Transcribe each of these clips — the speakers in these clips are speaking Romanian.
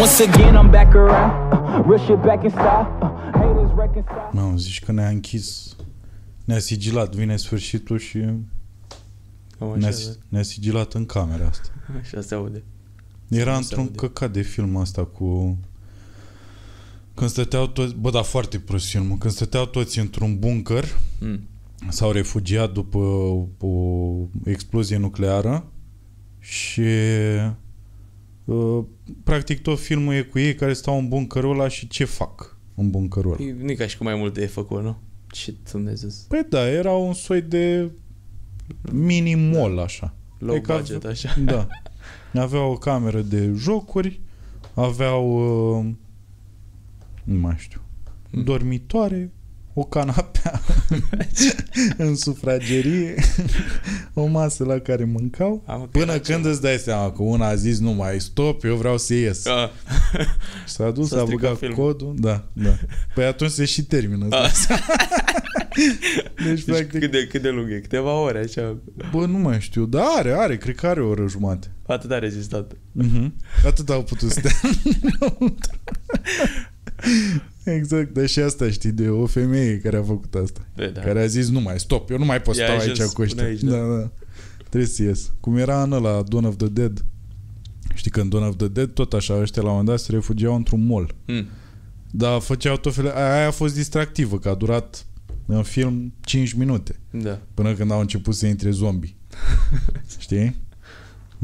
Once again, I'm back around. Uh, real shit back in style. Uh, haters reconcile. Nu, zici că ne-a închis, ne-a sigilat, vine sfârșitul și Cam ne-a, așa, si- ne-a sigilat în camera asta. da. așa se aude. Era Nu se într-un aude. căcat de film asta cu... Când stăteau toți... Bă, da, foarte prost filmul. Când stăteau toți într-un bunker, Mm. s-au refugiat după o explozie nucleară și uh, practic tot filmul e cu ei care stau în bunkerul ăla și ce fac în bunkerul ăla. Păi, nu e ca și cu mai multe e făcut, nu? Ce Dumnezeu. Păi da, era un soi de mini mall așa. Low E ca- budget, așa. Da. Aveau o cameră de jocuri, aveau uh, nu mai știu, Hmm. dormitoare, o canapea în sufragerie, o masă la care mâncau. Am că Până era când ceva. îți dai seama că una a zis nu mai stop, eu vreau să ies. Ah. Și s-a dus, S-a a stricat băgat filmul. codul. Da, da. Păi atunci se și termină. Ah. Deci, Deci practic, cât de, cât de lung e? Câteva ore, așa. bă, nu mai știu, dar are, are, cred că are o oră jumate. Atât a rezistat. Mhm. Atât au putut să stea înăuntru. Exact, dar și asta știi de o femeie care a făcut asta. Bă, da. Care a zis, nu mai, stop, eu nu mai pot I-a stau ajuns aici cu până ăștia. aici, da. da. da, Trebuie să ies. Cum era în ăla, Dawn of the Dead. Știi că în Dawn of the Dead tot așa, ăștia la un moment dat se refugiau într-un mall. Mm. Dar făceau tot felul... Aia a fost distractivă, că a durat în film 5 minute. Da. Până când au început să intre zombi. Știi?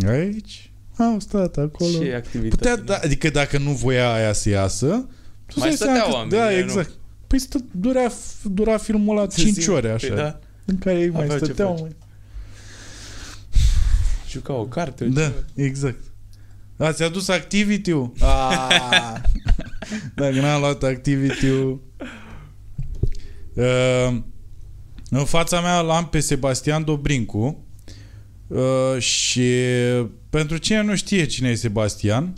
Aici au stat acolo. Ce activitate. Putea, da, adică dacă nu voia aia să iasă, tu Mai îți dai seama stăteau că- oamenii, Da, nu? exact. Păi stă, durea, dura filmul la 5 ore așa. Păi da. În care ei mai Aveau ce stăteau. face. Mai... Juca o carte. Da, ceva. exact. Ați adus Activity-ul? Ah! Dacă n-am luat Activity-ul... Uh, în fața mea l-am pe Sebastian Dobrincu uh, și pentru cine nu știe cine e Sebastian,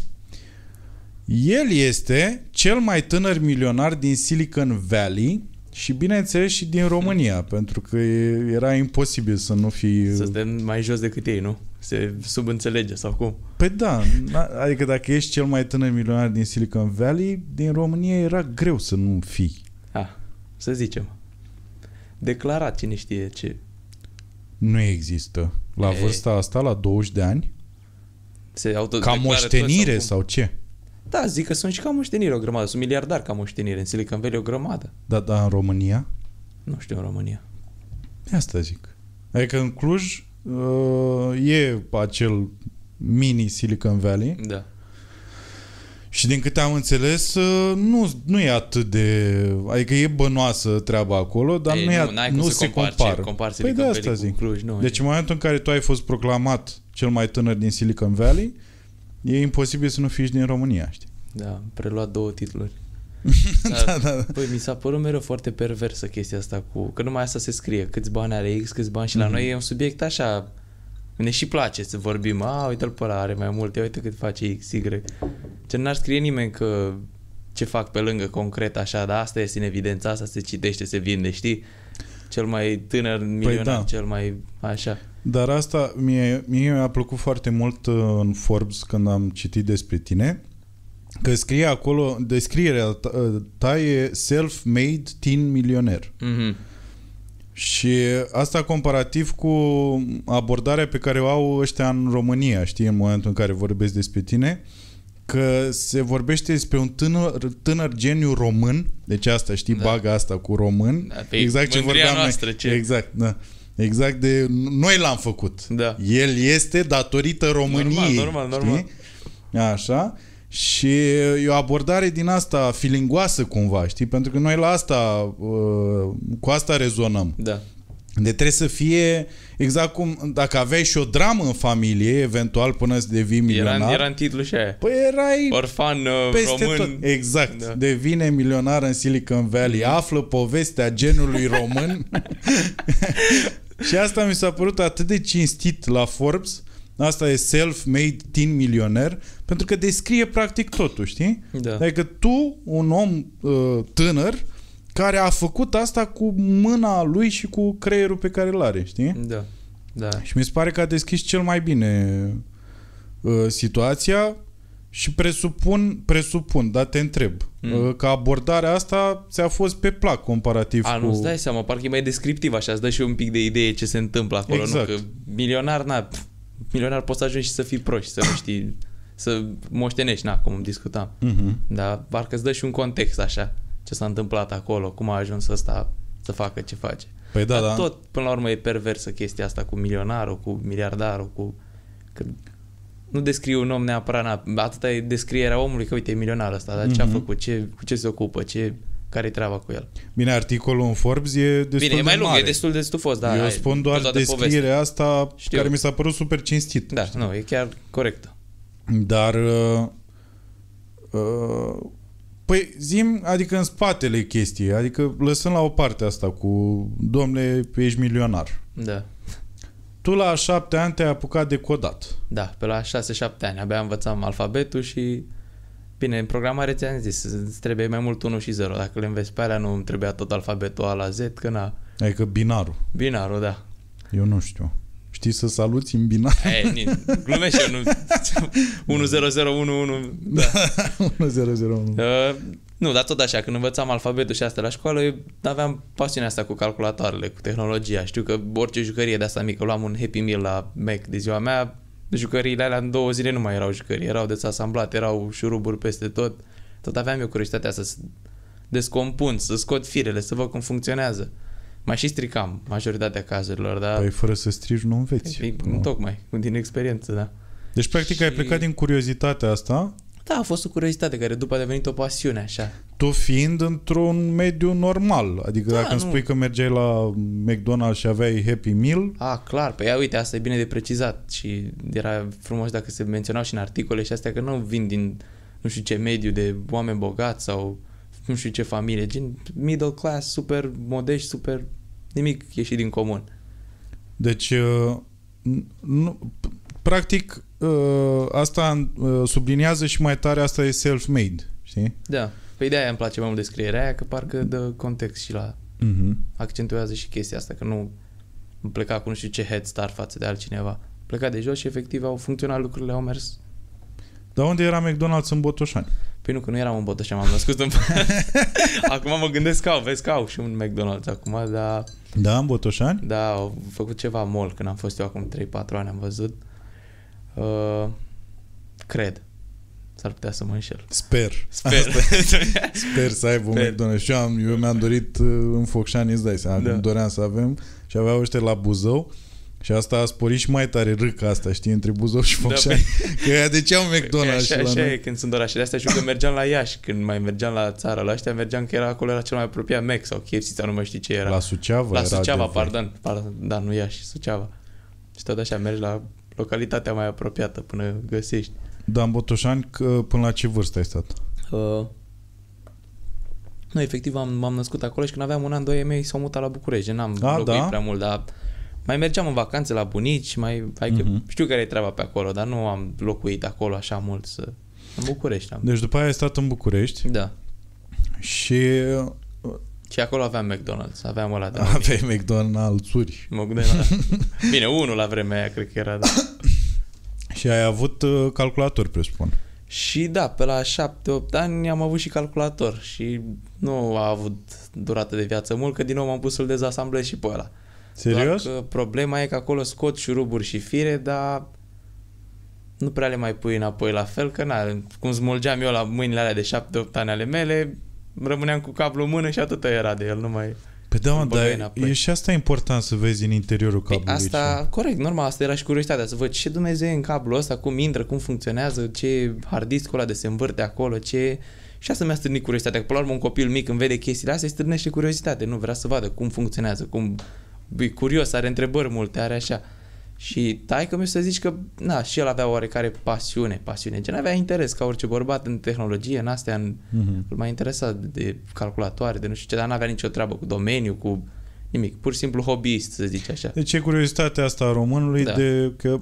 el este cel mai tânăr milionar din Silicon Valley și bineînțeles și din România, pentru că e- era imposibil să nu fi... Să stem mai jos decât ei, nu? Se subînțelege sau cum? Păi da, na- adică dacă ești cel mai tânăr milionar din Silicon Valley, din România era greu să nu fii. Ah, să zicem. Declarat, cine știe ce. Nu există. La E. vârsta asta, la 20 de ani, Se auto ca moștenire sau ce? Da, zic că sunt și ca moștenire o grămadă. Sunt miliardari ca moștenire. În Silicon Valley o grămadă. Da, da, în România? Nu știu în România. Asta zic. Adică în Cluj uh, e acel mini Silicon Valley Da. și din câte am înțeles uh, nu, nu e atât de... Adică e bănoasă treaba acolo, dar Ei, nu, e, nu, n-ai cum nu să se compari, compară. ce compari păi de Silicon asta Valley cu zic. Cluj, nu. Deci în momentul în care tu ai fost proclamat cel mai tânăr din Silicon Valley, e imposibil să nu fii și din România, știi? Da, am preluat două titluri. da, da, da. Păi mi s-a părut mereu foarte perversă chestia asta cu... Că numai asta se scrie. Câți bani are X, câți bani și la Mhm. noi e un subiect așa... Ne și place să vorbim. A, uite-l pe ăla, are mai multe, uite cât face X, Y. Ce n-ar scrie nimeni că ce fac pe lângă concret așa, dar asta este în evidență, asta se citește, se vinde, știi? Cel mai tânăr milionar, da. cel mai așa. Dar asta mie, mie mi-a plăcut foarte mult uh, în Forbes când am citit despre tine, că scrie acolo, descrierea ta, uh, ta e self-made teen milioner. Mhm. Și asta comparativ cu abordarea pe care o au ăștia în România, știi, în momentul în care vorbesc despre tine, că se vorbește despre un tânăr, tânăr geniu român, deci asta, știi, Da. da. baga asta cu român, Da, pe exact ce mândria vorbeam noastră, noi. ce- Exact, da. Exact de... Noi l-am făcut. Da. El este datorită României. Normal, normal, normal. Știi? Așa. Și e o abordare din asta filingoasă cumva, știi? Pentru că noi la asta, uh, cu asta rezonăm. Da. De trebuie să fie exact cum dacă aveai și o dramă în familie, eventual până să devii milionar. Era, era în titlu și aia. Păi erai Orfan uh, peste român. tot. Exact. Da. Da. Devine milionar în Silicon Valley. Află povestea genului român. și asta mi s-a părut atât de cinstit la Forbes. Asta e self-made teen milioner, pentru că descrie practic totul, știi? Da. Adică tu, un om uh, tânăr, care a făcut asta cu mâna lui și cu creierul pe care îl are, știi? Da. Da. Și mi se pare că a deschis cel mai bine uh, situația Și presupun, presupun, dar te întreb, mm. că abordarea asta ți-a fost pe plac comparativ A, cu... nu-ți dai seama, parcă e mai descriptiv așa, îți dă și un pic de idee ce se întâmplă acolo, Exact. nu? Că milionar, na, pf, milionar poți să ajungi și să fii proști, să nu știi, să moștenești, na, cum discutam. Mhm. Dar parcă îți dă și un context așa, ce s-a întâmplat acolo, cum a ajuns ăsta să facă ce face. Păi da, Dar da. Tot, până la urmă, e perversă chestia asta cu milionarul, cu miliardarul, cu... Că nu descriu un om neapărat, na, atâta e descrierea omului, că uite, e milionar ăsta, dar ce a Mhm. făcut, ce, cu ce se ocupă, ce, care-i treaba cu el. Bine, articolul în Forbes e destul Bine, e de mai lung, mare. e destul de stufos, da. Eu ai- spun cu doar toată descrierea asta Știu. care mi s-a părut super cinstit. Da, nu, e chiar corectă. Dar uh, uh, păi zim, adică în spatele chestiei, adică lăsând la o parte asta cu domnule, ești milionar. Da. Tu la șapte ani te-ai apucat de codat. Da, pe la 6-7 ani abia învățam alfabetul și Bine, în programare ți-am zis, îți trebuie mai mult 1 și 0. Dacă le înveți pe alea, nu îmi trebuia tot alfabetul A la Z, că na, Adică binarul. binarul, da. Eu nu știu. Știi să saluți în binar? E, ni, glumești eu, nu... 1 0 0 1 1 da. 1001. Uh, nu, dar tot așa, când învățam alfabetul și asta la școală, eu aveam pasiunea asta cu calculatoarele, cu tehnologia. Știu că orice jucărie de asta mică, luam un Happy Meal la Mac de ziua mea, jucăriile alea în două zile nu mai erau jucării, erau desasamblate, erau șuruburi peste tot. Tot aveam eu curiozitatea să s- descompun, să scot firele, să văd cum funcționează. Mai și stricam majoritatea cazurilor, dar Păi fără să strigi nu înveți. Păi, tocmai, din experiență, da. Deci practic ai Și- plecat din curiozitatea asta Da, a fost o curiozitate care după a devenit o pasiune, așa. tu fiind într-un mediu normal. Adică Da, dacă îmi nu. spui că mergeai la McDonald's și aveai Happy Meal, A, clar, pe ea, uite, asta e bine de precizat și era frumos dacă se menționau și în articole și astea că nu vin din nu știu ce mediu de oameni bogați sau nu știu ce familie, gen middle class, super modești, super nimic ieșit din comun. Deci, uh, n- nu, p- practic, uh, asta uh, subliniază și mai tare, asta e self-made, știi? Da, pe ideea aia îmi place mai mult descrierea aia, că parcă dă context și la Mhm. accentuează și chestia asta, că nu îmi pleca cu nu știu ce head start față de altcineva. Pleca de jos și efectiv au funcționat lucrurile, au mers Dar unde era McDonald's în Botoșani? Păi nu, că nu eram în Botoșani, m-am născut în... acum mă gândesc că au, vezi că au și un McDonald's acum, dar Da, în Botoșani? da, au făcut ceva mall când am fost eu acum 3-4 ani, am văzut. Uh, cred. S-ar putea să mă înșel. Sper. Sper. Sper să aibă un Sper. McDonald's. Și eu, am, eu mi-am dorit uh, în Focșani, îți dai seama, Da. când doream să avem și aveau ăștia la Buzău și asta a sporit și mai tare râca asta, știi, între Buzău și Da, Focșani. Că ea de ce au E McDonald's așa, și la așa noi? e când sunt orașele astea. Știu că mergeam la Iași, când mai mergeam la țară la ăștia, mergeam că era acolo, era cel mai apropiat Mac sau KFC sau nu mai știu ce era. La Suceava la era Suceava, de- pardon, pardon, da, nu Iași, Suceava. Și tot așa mergi la localitatea mai apropiată până găsești. Da, în Botoșani, că, până la ce vârstă ai stat? Uh, nu, efectiv am, m-am născut acolo și când aveam un an, doi ai mei s-au mutat la București. gen, N-am A, locuit da? prea mult, dar mai mergeam în vacanțe la bunici, mai, adică Mhm. știu care e treaba pe acolo, dar nu am locuit acolo așa mult să... În București am. Deci după aia ai stat în București Da. și Și acolo aveam McDonald's, aveam ăla de aveai McDonald's-uri Mă gândeam la... Bine, unul la vremea aia cred că era, da. și ai avut uh, calculator, presupun. Și da, pe la 7-8 ani am avut și calculator și nu a avut durată de viață mult, că din nou m-am pus să-l dezasamblez și pe ăla. Serios? Doar că problema e că acolo scot șuruburi și fire, dar nu prea le mai pui înapoi la fel, că na, cum smulgeam eu la mâinile alea de 7-8 ani ale mele, rămâneam cu cablu în mână și atât era de el, nu mai... Pe da, mă, Îl băgai dar înapoi. e și asta important să vezi în interiorul Păi cablului. asta, corect, normal, asta era și curiozitatea, să văd ce Dumnezeu e în cablul ăsta, cum intră, cum funcționează, ce hard disk ăla de se învârte acolo, ce... Și asta mi-a stârnit curiozitatea, că până la urmă un copil mic când vede chestiile astea, îi stârnește curiozitate, nu vrea să vadă cum funcționează, cum... E curios, are întrebări multe, are așa. Și taică mi să zici că, na, și el avea oarecare pasiune, pasiune, gen avea interes ca orice bărbat în tehnologie, în astea, în, Mhm. îl mai interesa de calculatoare, de nu știu ce, dar n-avea nicio treabă cu domeniu, cu nimic, pur și simplu hobbyist, să zici așa. Deci e curiozitatea asta a românului Da. de că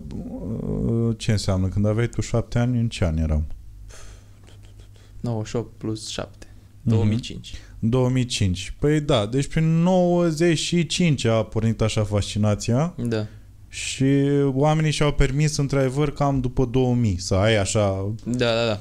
uh, ce înseamnă? Când aveai tu șapte ani, în ce an eram? 98 plus 7. Mhm. 2005. În 2005. Păi da, deci prin 95 a pornit așa fascinația Da. Și oamenii și-au permis într-adevăr cam după 2000 să ai așa Da, da, da.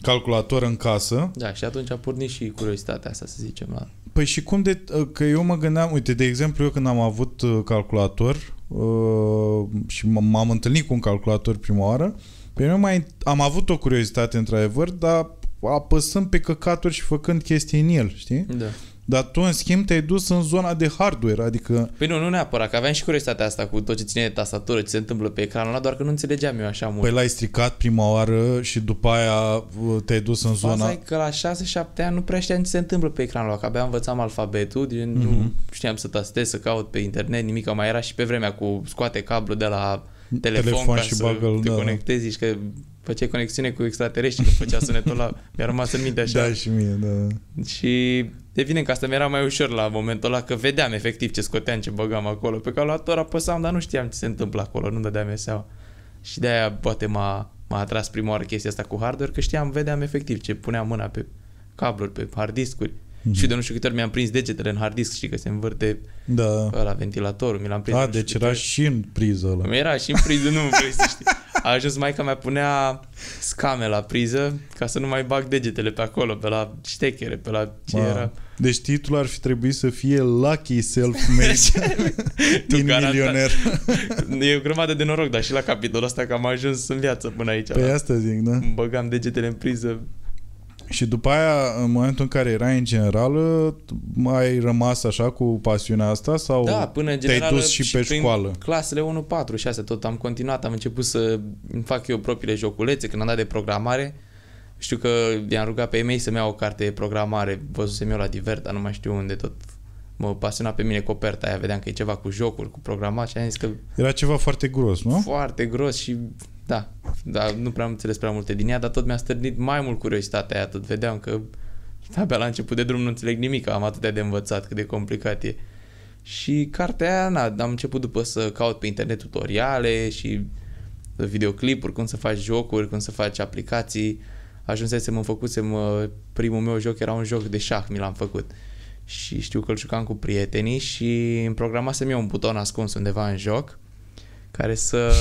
calculator în casă. Da, și atunci a pornit și curiozitatea asta, să zicem. La... Păi și cum de... Că eu mă gândeam, uite, de exemplu, eu când am avut uh, calculator uh, și m- m-am întâlnit cu un calculator prima oară, pe mine mai am avut o curiozitate într-adevăr, dar apăsând pe căcaturi și făcând chestii în el, știi? Da. Dar tu, în schimb, te-ai dus în zona de hardware, adică Păi nu, nu neapărat, că aveam și curiozitatea asta cu tot ce ține de tastatură, ce se întâmplă pe ecranul ăla, doar că nu înțelegeam eu așa mult. păi l-ai stricat prima oară și după aia uh, te-ai dus în Faza zona... e că la 6-7 ani nu prea știam ce se întâmplă pe ecranul ăla, că abia învățam alfabetul, gen, Mhm. nu știam să tastez, să caut pe internet, nimic, mai era și pe vremea cu scoate cablu de la telefon, Telefon ca și să bagă-l, te da. conectezi și că făceai conexiune cu extraterestri, când făcea sunetul ăla, mi-a rămas în minte așa. Da, și mie, da. Și evident că asta mi-era mai ușor la momentul ăla, că vedeam efectiv ce scoteam, ce băgam acolo. Pe calculator apăsam, dar nu știam ce se întâmplă acolo, nu dădeam eu seama. Și de-aia poate m-a, m-a atras prima oară chestia asta cu hardware, că știam, vedeam efectiv ce puneam mâna pe cabluri, pe hard discuri. Mhm. Și de nu știu câte ori mi-am prins degetele în hard disk, știi că se învârte Da. la ventilatorul, mi l-am prins. de A, nu știu deci câte era ori. și în priză ăla. Mi era și în priză, nu vrei să știi. A ajuns maica mea punea scame la priză ca să nu mai bag degetele pe acolo, pe la ștechere, pe la ce Mamă. era. Deci titlul ar fi trebuit să fie Lucky Self-Made Tu Teen garantat- Milioner. E o grămadă de noroc, dar și la capitolul ăsta că am ajuns în viață până aici. Păi la- asta zic, da? Îmi Băgam degetele în priză. Și după aia, în momentul în care erai în generală, ai rămas așa cu pasiunea asta sau Da, până în te-ai general dus și, pe prin școală? Clasele 1, 4, 6, tot am continuat, am început să îmi fac eu propriile joculețe, când am dat de programare. Știu că i-am rugat pe ei mei să-mi iau o carte de programare, văzusem eu la divert, dar nu mai știu unde tot mă pasiona pe mine coperta aia, vedeam că e ceva cu jocuri, cu programat și am zis că Era ceva foarte gros, nu? foarte gros și da, da, nu prea am înțeles prea multe din ea, dar tot mi-a stârnit mai mult curiozitatea aia, tot vedeam că abia la început de drum nu înțeleg nimic, am atâtea de învățat cât de complicat e. Și cartea aia, na, am început după să caut pe internet tutoriale și videoclipuri, cum să faci jocuri, cum să faci aplicații. Ajunsesem, îmi făcusem, uh, primul meu joc era un joc de șah, mi l-am făcut. Și știu că îl jucam cu prietenii și îmi programasem eu un buton ascuns undeva în joc care să,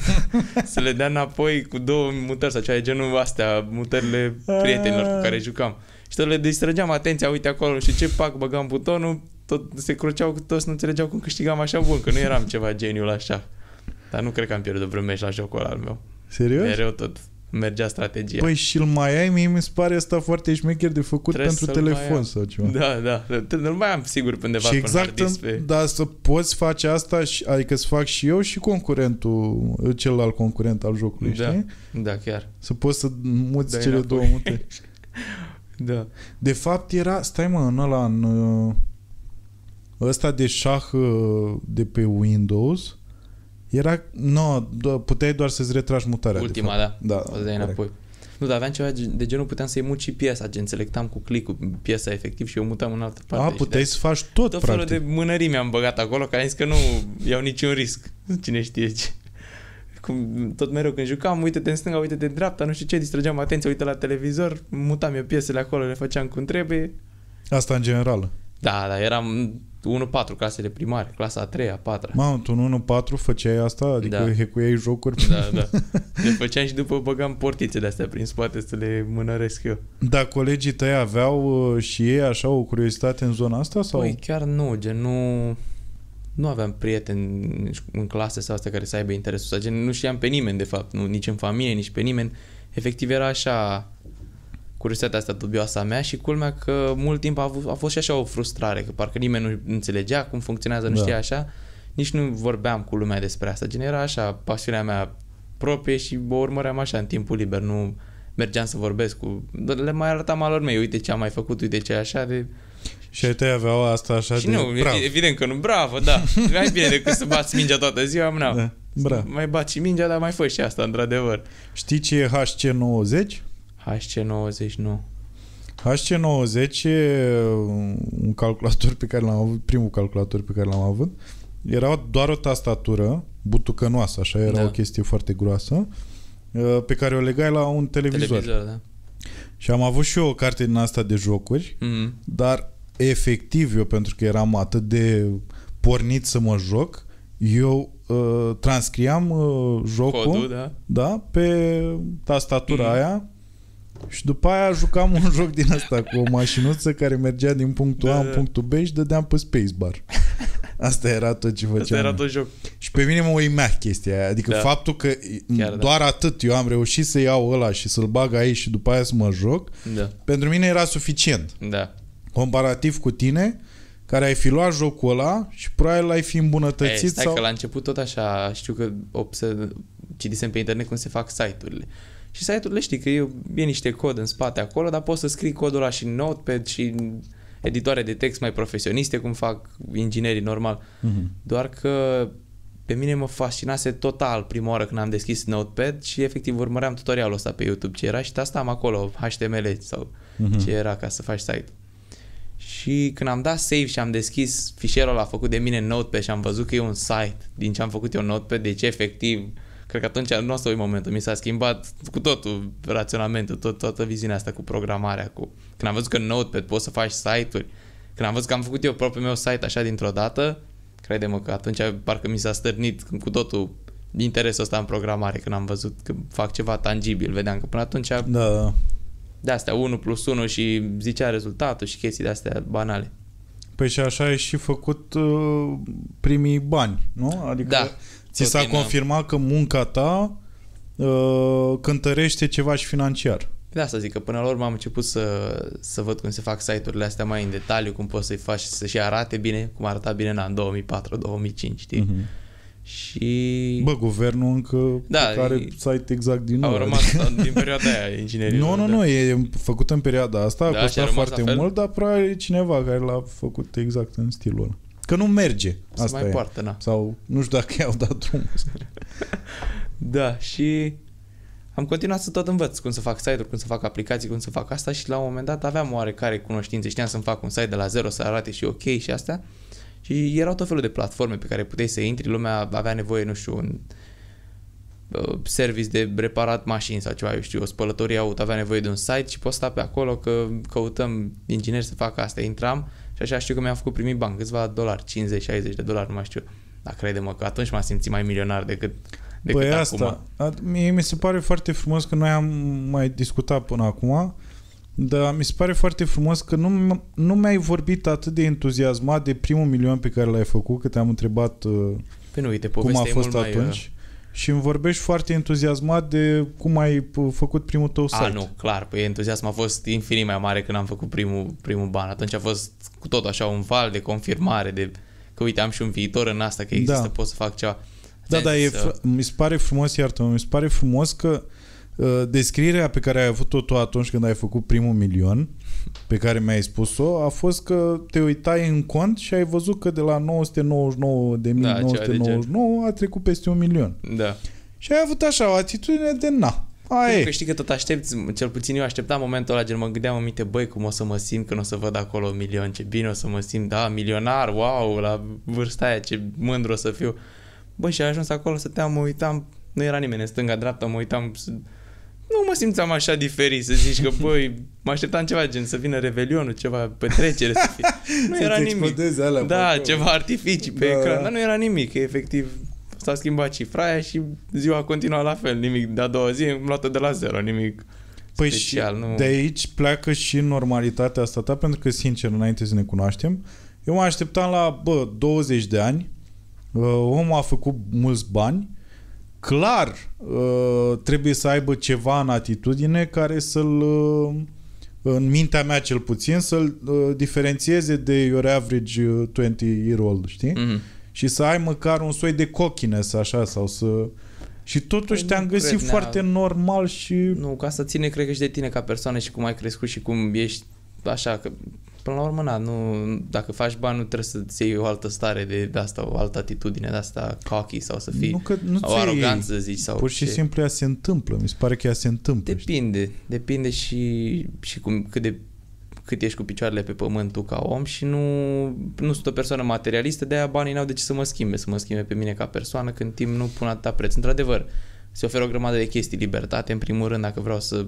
să le dea înapoi cu două mutări sau ceva de genul astea, mutările prietenilor cu care jucam. Și tot le distrăgeam atenția, uite acolo și ce fac, băgam butonul, tot se cruceau cu toți, nu înțelegeau cum câștigam așa bun, că nu eram ceva geniul așa. Dar nu cred că am pierdut vreun meci la jocul ăla al meu. Serios? Mereu tot mergea strategia. Păi și-l mai ai, mie mi se pare asta foarte șmecher de făcut Trebuie pentru să-l mai telefon am. sau ceva. Da, da, nu mai am sigur pe undeva și pe un hard exact, disk pe... în, dar să poți face asta, și, adică să fac și eu și concurentul, celălalt concurent al jocului, Da. știi? Da, chiar. Să poți să muți Dai cele înapoi. două mute. Da. De fapt era, stai mă, în ăla, în uh, ăsta de șah uh, de pe Windows, era, nu, no, puteai doar să-ți retragi mutarea. de Ultima, fapt. da. Da, O să dai corect. înapoi. Nu, dar aveam ceva gen- de genul, puteam să-i mut și piesa, gen selectam cu clicul piesa efectiv și eu mutam în altă parte. A, și puteai de- să faci tot, tot practic. felul de mânărimi am băgat acolo, care am zis că nu iau niciun risc. Cine știe ce. Cum, tot mereu când jucam, uite-te în stânga, uite-te în dreapta, nu știu ce, distrăgeam atenția, uite la televizor, mutam eu piesele acolo, le făceam cum trebuie. Asta în general. Da, da, eram 1-4 clasele primare, clasa a 3 a 4 Mamă, tu în 1.4 făceai asta? Adică Da. hecuiai jocuri? Da, da. Le făceam și după băgam portițe de astea prin spate să le mânăresc eu. Dar colegii tăi aveau uh, și ei așa o curiozitate în zona asta? Sau? Păi chiar nu, gen nu... Nu aveam prieteni în clase sau astea care să aibă interesul ăsta, gen nu știam pe nimeni de fapt, nu, nici în familie, nici pe nimeni. Efectiv era așa curiozitatea asta dubioasă a mea și culmea că mult timp a, avut, a fost și așa o frustrare, că parcă nimeni nu înțelegea cum funcționează, nu Da. știa așa. Nici nu vorbeam cu lumea despre asta, gen era așa pasiunea mea proprie și o urmăream așa în timpul liber, nu mergeam să vorbesc cu... Le mai arătam alor mei, uite ce am mai făcut, uite ce așa de... Și ai tăi aveau asta așa Și de... nu, Brav. evident că nu, bravo, da. Mai bine decât să bați mingea toată ziua, na. Da, bravo. Mai bați și mingea, dar mai fă și asta, într-adevăr. Știi ce e HC90? HC90, nu. HC90 e un calculator pe care l-am avut, primul calculator pe care l-am avut. Era doar o tastatură, butucănoasă, așa, era Da. o chestie foarte groasă, uh, pe care o legai la un televizor. Televizor, da. Și am avut și eu o carte din asta de jocuri, Mm. dar efectiv eu, pentru că eram atât de pornit să mă joc, eu uh, transcriam uh, jocul Codul, da? da, pe tastatura Mhm. aia și după aia jucam un joc din asta cu o mașinuță care mergea din punctul A Da, în da. punctul B și dădeam pe spacebar. Asta era tot ce făceam. Asta era tot joc. Și pe mine mă uimea chestia aia. Adică Da. faptul că Chiar da. doar atât eu am reușit să iau ăla și să-l bag aici și după aia să mă joc, Da, pentru mine era suficient. da. Comparativ cu tine, care ai fi luat jocul ăla și probabil l-ai fi E, îmbunătățit stai sau... că la început tot așa, știu că observ, citisem pe internet cum se fac site-urile. Și site-urile știi că e, e niște cod în spate acolo, dar poți să scrii codul ăla și în Notepad și în editoare de text mai profesioniste, cum fac inginerii normal. Mhm. Doar că pe mine mă fascinase total prima oară când am deschis Notepad și efectiv urmăream tutorialul ăsta pe YouTube ce era și asta am acolo, HTML sau Mhm. ce era ca să faci site. Și când am dat save și am deschis fișierul ăla făcut de mine în Notepad și am văzut că e un site din ce am făcut eu în Notepad, deci efectiv, cred că atunci nu o să uit momentul, mi s-a schimbat cu totul raționamentul, tot, toată viziunea asta cu programarea, cu... când am văzut că în Notepad poți să faci site-uri, când am văzut că am făcut eu propriul meu site așa dintr-o dată, crede-mă că atunci parcă mi s-a stârnit cu totul interesul ăsta în programare, când am văzut că fac ceva tangibil, vedeam că până atunci Da, da. de astea 1 plus 1 și zicea rezultatul și chestii de astea banale. Păi și așa ai și făcut uh, primii bani, nu? Adică Da. Ți Tot s-a din, confirmat că munca ta uh, cântărește ceva și financiar. De asta zic că până la urmă am început să, să văd cum se fac site-urile astea mai în detaliu, cum poți să-i faci să-și arate bine, cum arăta bine în an 2004-2005, știi? Mhm. Și Bă, guvernul încă Da, are e- site exact din nou. au rămas din perioada aia inginerii. Nu, nu, da. nu, e făcut în perioada asta, a Da, și a costat rămas foarte la fel? mult, dar probabil e cineva care l-a făcut exact în stilul ăla. Că nu merge, Se asta mai e. poartă, na. Sau nu știu dacă i-au dat drumul. Da, și am continuat să tot învăț cum să fac site-uri, cum să fac aplicații, cum să fac asta și la un moment dat aveam oarecare cunoștințe, știam să-mi fac un site de la zero, să arate și ok și astea. Și erau tot felul de platforme pe care puteai să intri, lumea avea nevoie, nu știu, un uh, service de reparat mașini sau ceva, eu știu, o spălătorie auto avea nevoie de un site și posta pe acolo că căutăm ingineri să facă asta. Intram și așa știu că mi-am făcut primii bani, câțiva dolari, 50-60 de dolari, nu mai știu. Dar crede-mă că atunci m-am simțit mai milionar decât, decât Păi acum. asta, a, mie mi se pare foarte frumos că noi am mai discutat până acum, dar mi se pare foarte frumos că nu, m- nu mi-ai vorbit atât de entuziasmat de primul milion pe care l-ai făcut, că te-am întrebat uh, Păi nu, uite, cum povestea a e fost mult mai, uh, atunci și îmi vorbești foarte entuziasmat de cum ai p- făcut primul tău site. A, nu, clar, păi entuziasmul a fost infinit mai mare când am făcut primul, primul ban. Atunci a fost cu tot așa un val de confirmare, de că uite, am și un viitor în asta, că există, Da. pot să fac ceva. Da, Ți-am dar e, zis, uh, fr- mi se pare frumos, iartă mi se pare frumos că uh, descrierea pe care ai avut-o tu atunci când ai făcut primul milion, pe care mi-ai spus-o, a fost că te uitai în cont și ai văzut că de la 999 de Da, ceva de 999 a trecut peste un milion. Da. Și ai avut așa o atitudine de na. Aia Pentru e. că știi că tot aștepți, cel puțin eu așteptam momentul ăla, gen mă gândeam în minte, băi, cum o să mă simt când o să văd acolo un milion, ce bine o să mă simt, da, milionar, wow, la vârsta aia, ce mândru o să fiu. Băi, și ai ajuns acolo, stăteam, mă uitam, nu era nimeni în stânga-dreapta, mă uitam, să- nu mă simțeam așa diferit, să zici că, băi, mă așteptam ceva, gen să vină revelionul, ceva petrecere să fie. Nu Să-ți era nimic. explodeze alea pe Da, acolo. ceva artificii pe Da, ecran, da. dar nu era nimic, că efectiv s-a schimbat cifra aia și ziua continua la fel, nimic de a doua zi am luat de la zero, nimic Păi special, și nu... de aici pleacă și normalitatea asta ta, pentru că, sincer, înainte să ne cunoaștem, eu mă așteptam la, bă, 20 de ani, uh, omul a făcut mulți bani, clar uh, trebuie să aibă ceva în atitudine care să-l, uh, în mintea mea cel puțin, să-l uh, diferențieze de your average uh, 20-year-old, știi? Mhm. Și să ai măcar un soi de cockiness, așa, sau să... Și totuși Păi te-am nu găsit cred, nea- foarte normal și... Nu, ca să ține, cred că și de tine ca persoană și cum ai crescut și cum ești așa, că până la urmă, na, nu, dacă faci bani, nu trebuie să-ți iei o altă stare de, de asta, o altă atitudine de asta cocky sau să fii nu că nu o ți-ai- aroganță, să zici, sau Pur și ce. simplu ea se întâmplă. Mi se pare că ea se întâmplă. știi? Depinde, depinde și, și cum, cât de cât ești cu picioarele pe pământ tu ca om și nu, nu sunt o persoană materialistă, de aia banii n-au de ce să mă schimbe, să mă schimbe pe mine ca persoană când timp nu pun atâta preț. Într-adevăr, se oferă o grămadă de chestii, libertate, în primul rând, dacă vreau să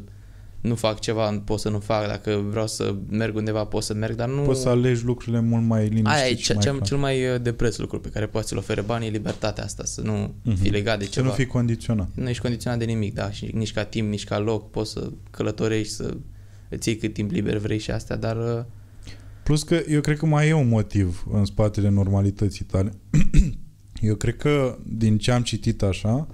nu fac ceva, pot să nu fac, dacă vreau să merg undeva, pot să merg, dar nu... Poți să alegi lucrurile mult mai liniștit Aia e și cea, mai cea, clar. cel mai uh, de preț lucru pe care poți să-l ofere banii, e libertatea asta, să nu Mhm. fii legat de Să ceva. nu fii condiționat. nu ești condiționat de nimic, da, și nici ca timp, nici ca loc, poți să călătorești, să îți iei cât timp liber vrei și astea, dar uh, Plus că eu cred că mai e un motiv în spatele normalității tale. eu cred că, din ce am citit așa,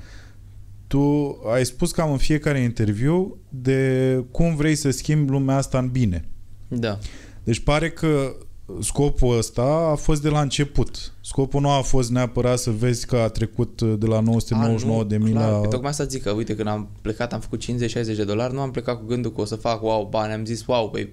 tu ai spus cam în fiecare interviu de cum vrei să schimbi lumea asta în bine. da. Deci pare că scopul ăsta a fost de la început. Scopul nu a fost neapărat să vezi că a trecut de la 999 A, nu, de mii clar, la... Că tocmai asta zic că, uite, când am plecat, am făcut 50-60 de dolari, nu am plecat cu gândul că o să fac wow bani, am zis wow, băi,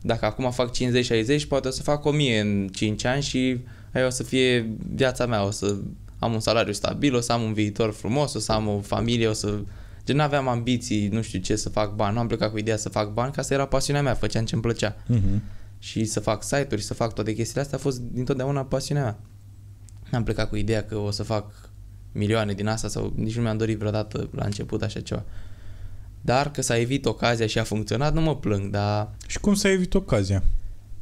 dacă acum fac 50-60, poate o să fac 1000 în 5 ani și aia o să fie viața mea, o să am un salariu stabil, o să am un viitor frumos, o să am o familie, o să... Gen, nu aveam ambiții, nu știu ce, să fac bani, nu am plecat cu ideea să fac bani, că asta era pasiunea mea, făceam ce-mi plăcea. Mhm. Și să fac site-uri, să fac toate chestiile astea a fost dintotdeauna pasiunea mea. N-am plecat cu ideea că o să fac milioane din asta sau nici nu mi-am dorit vreodată la început așa ceva. Dar că s-a evit ocazia și a funcționat, nu mă plâng, dar Și cum să evit ocazia?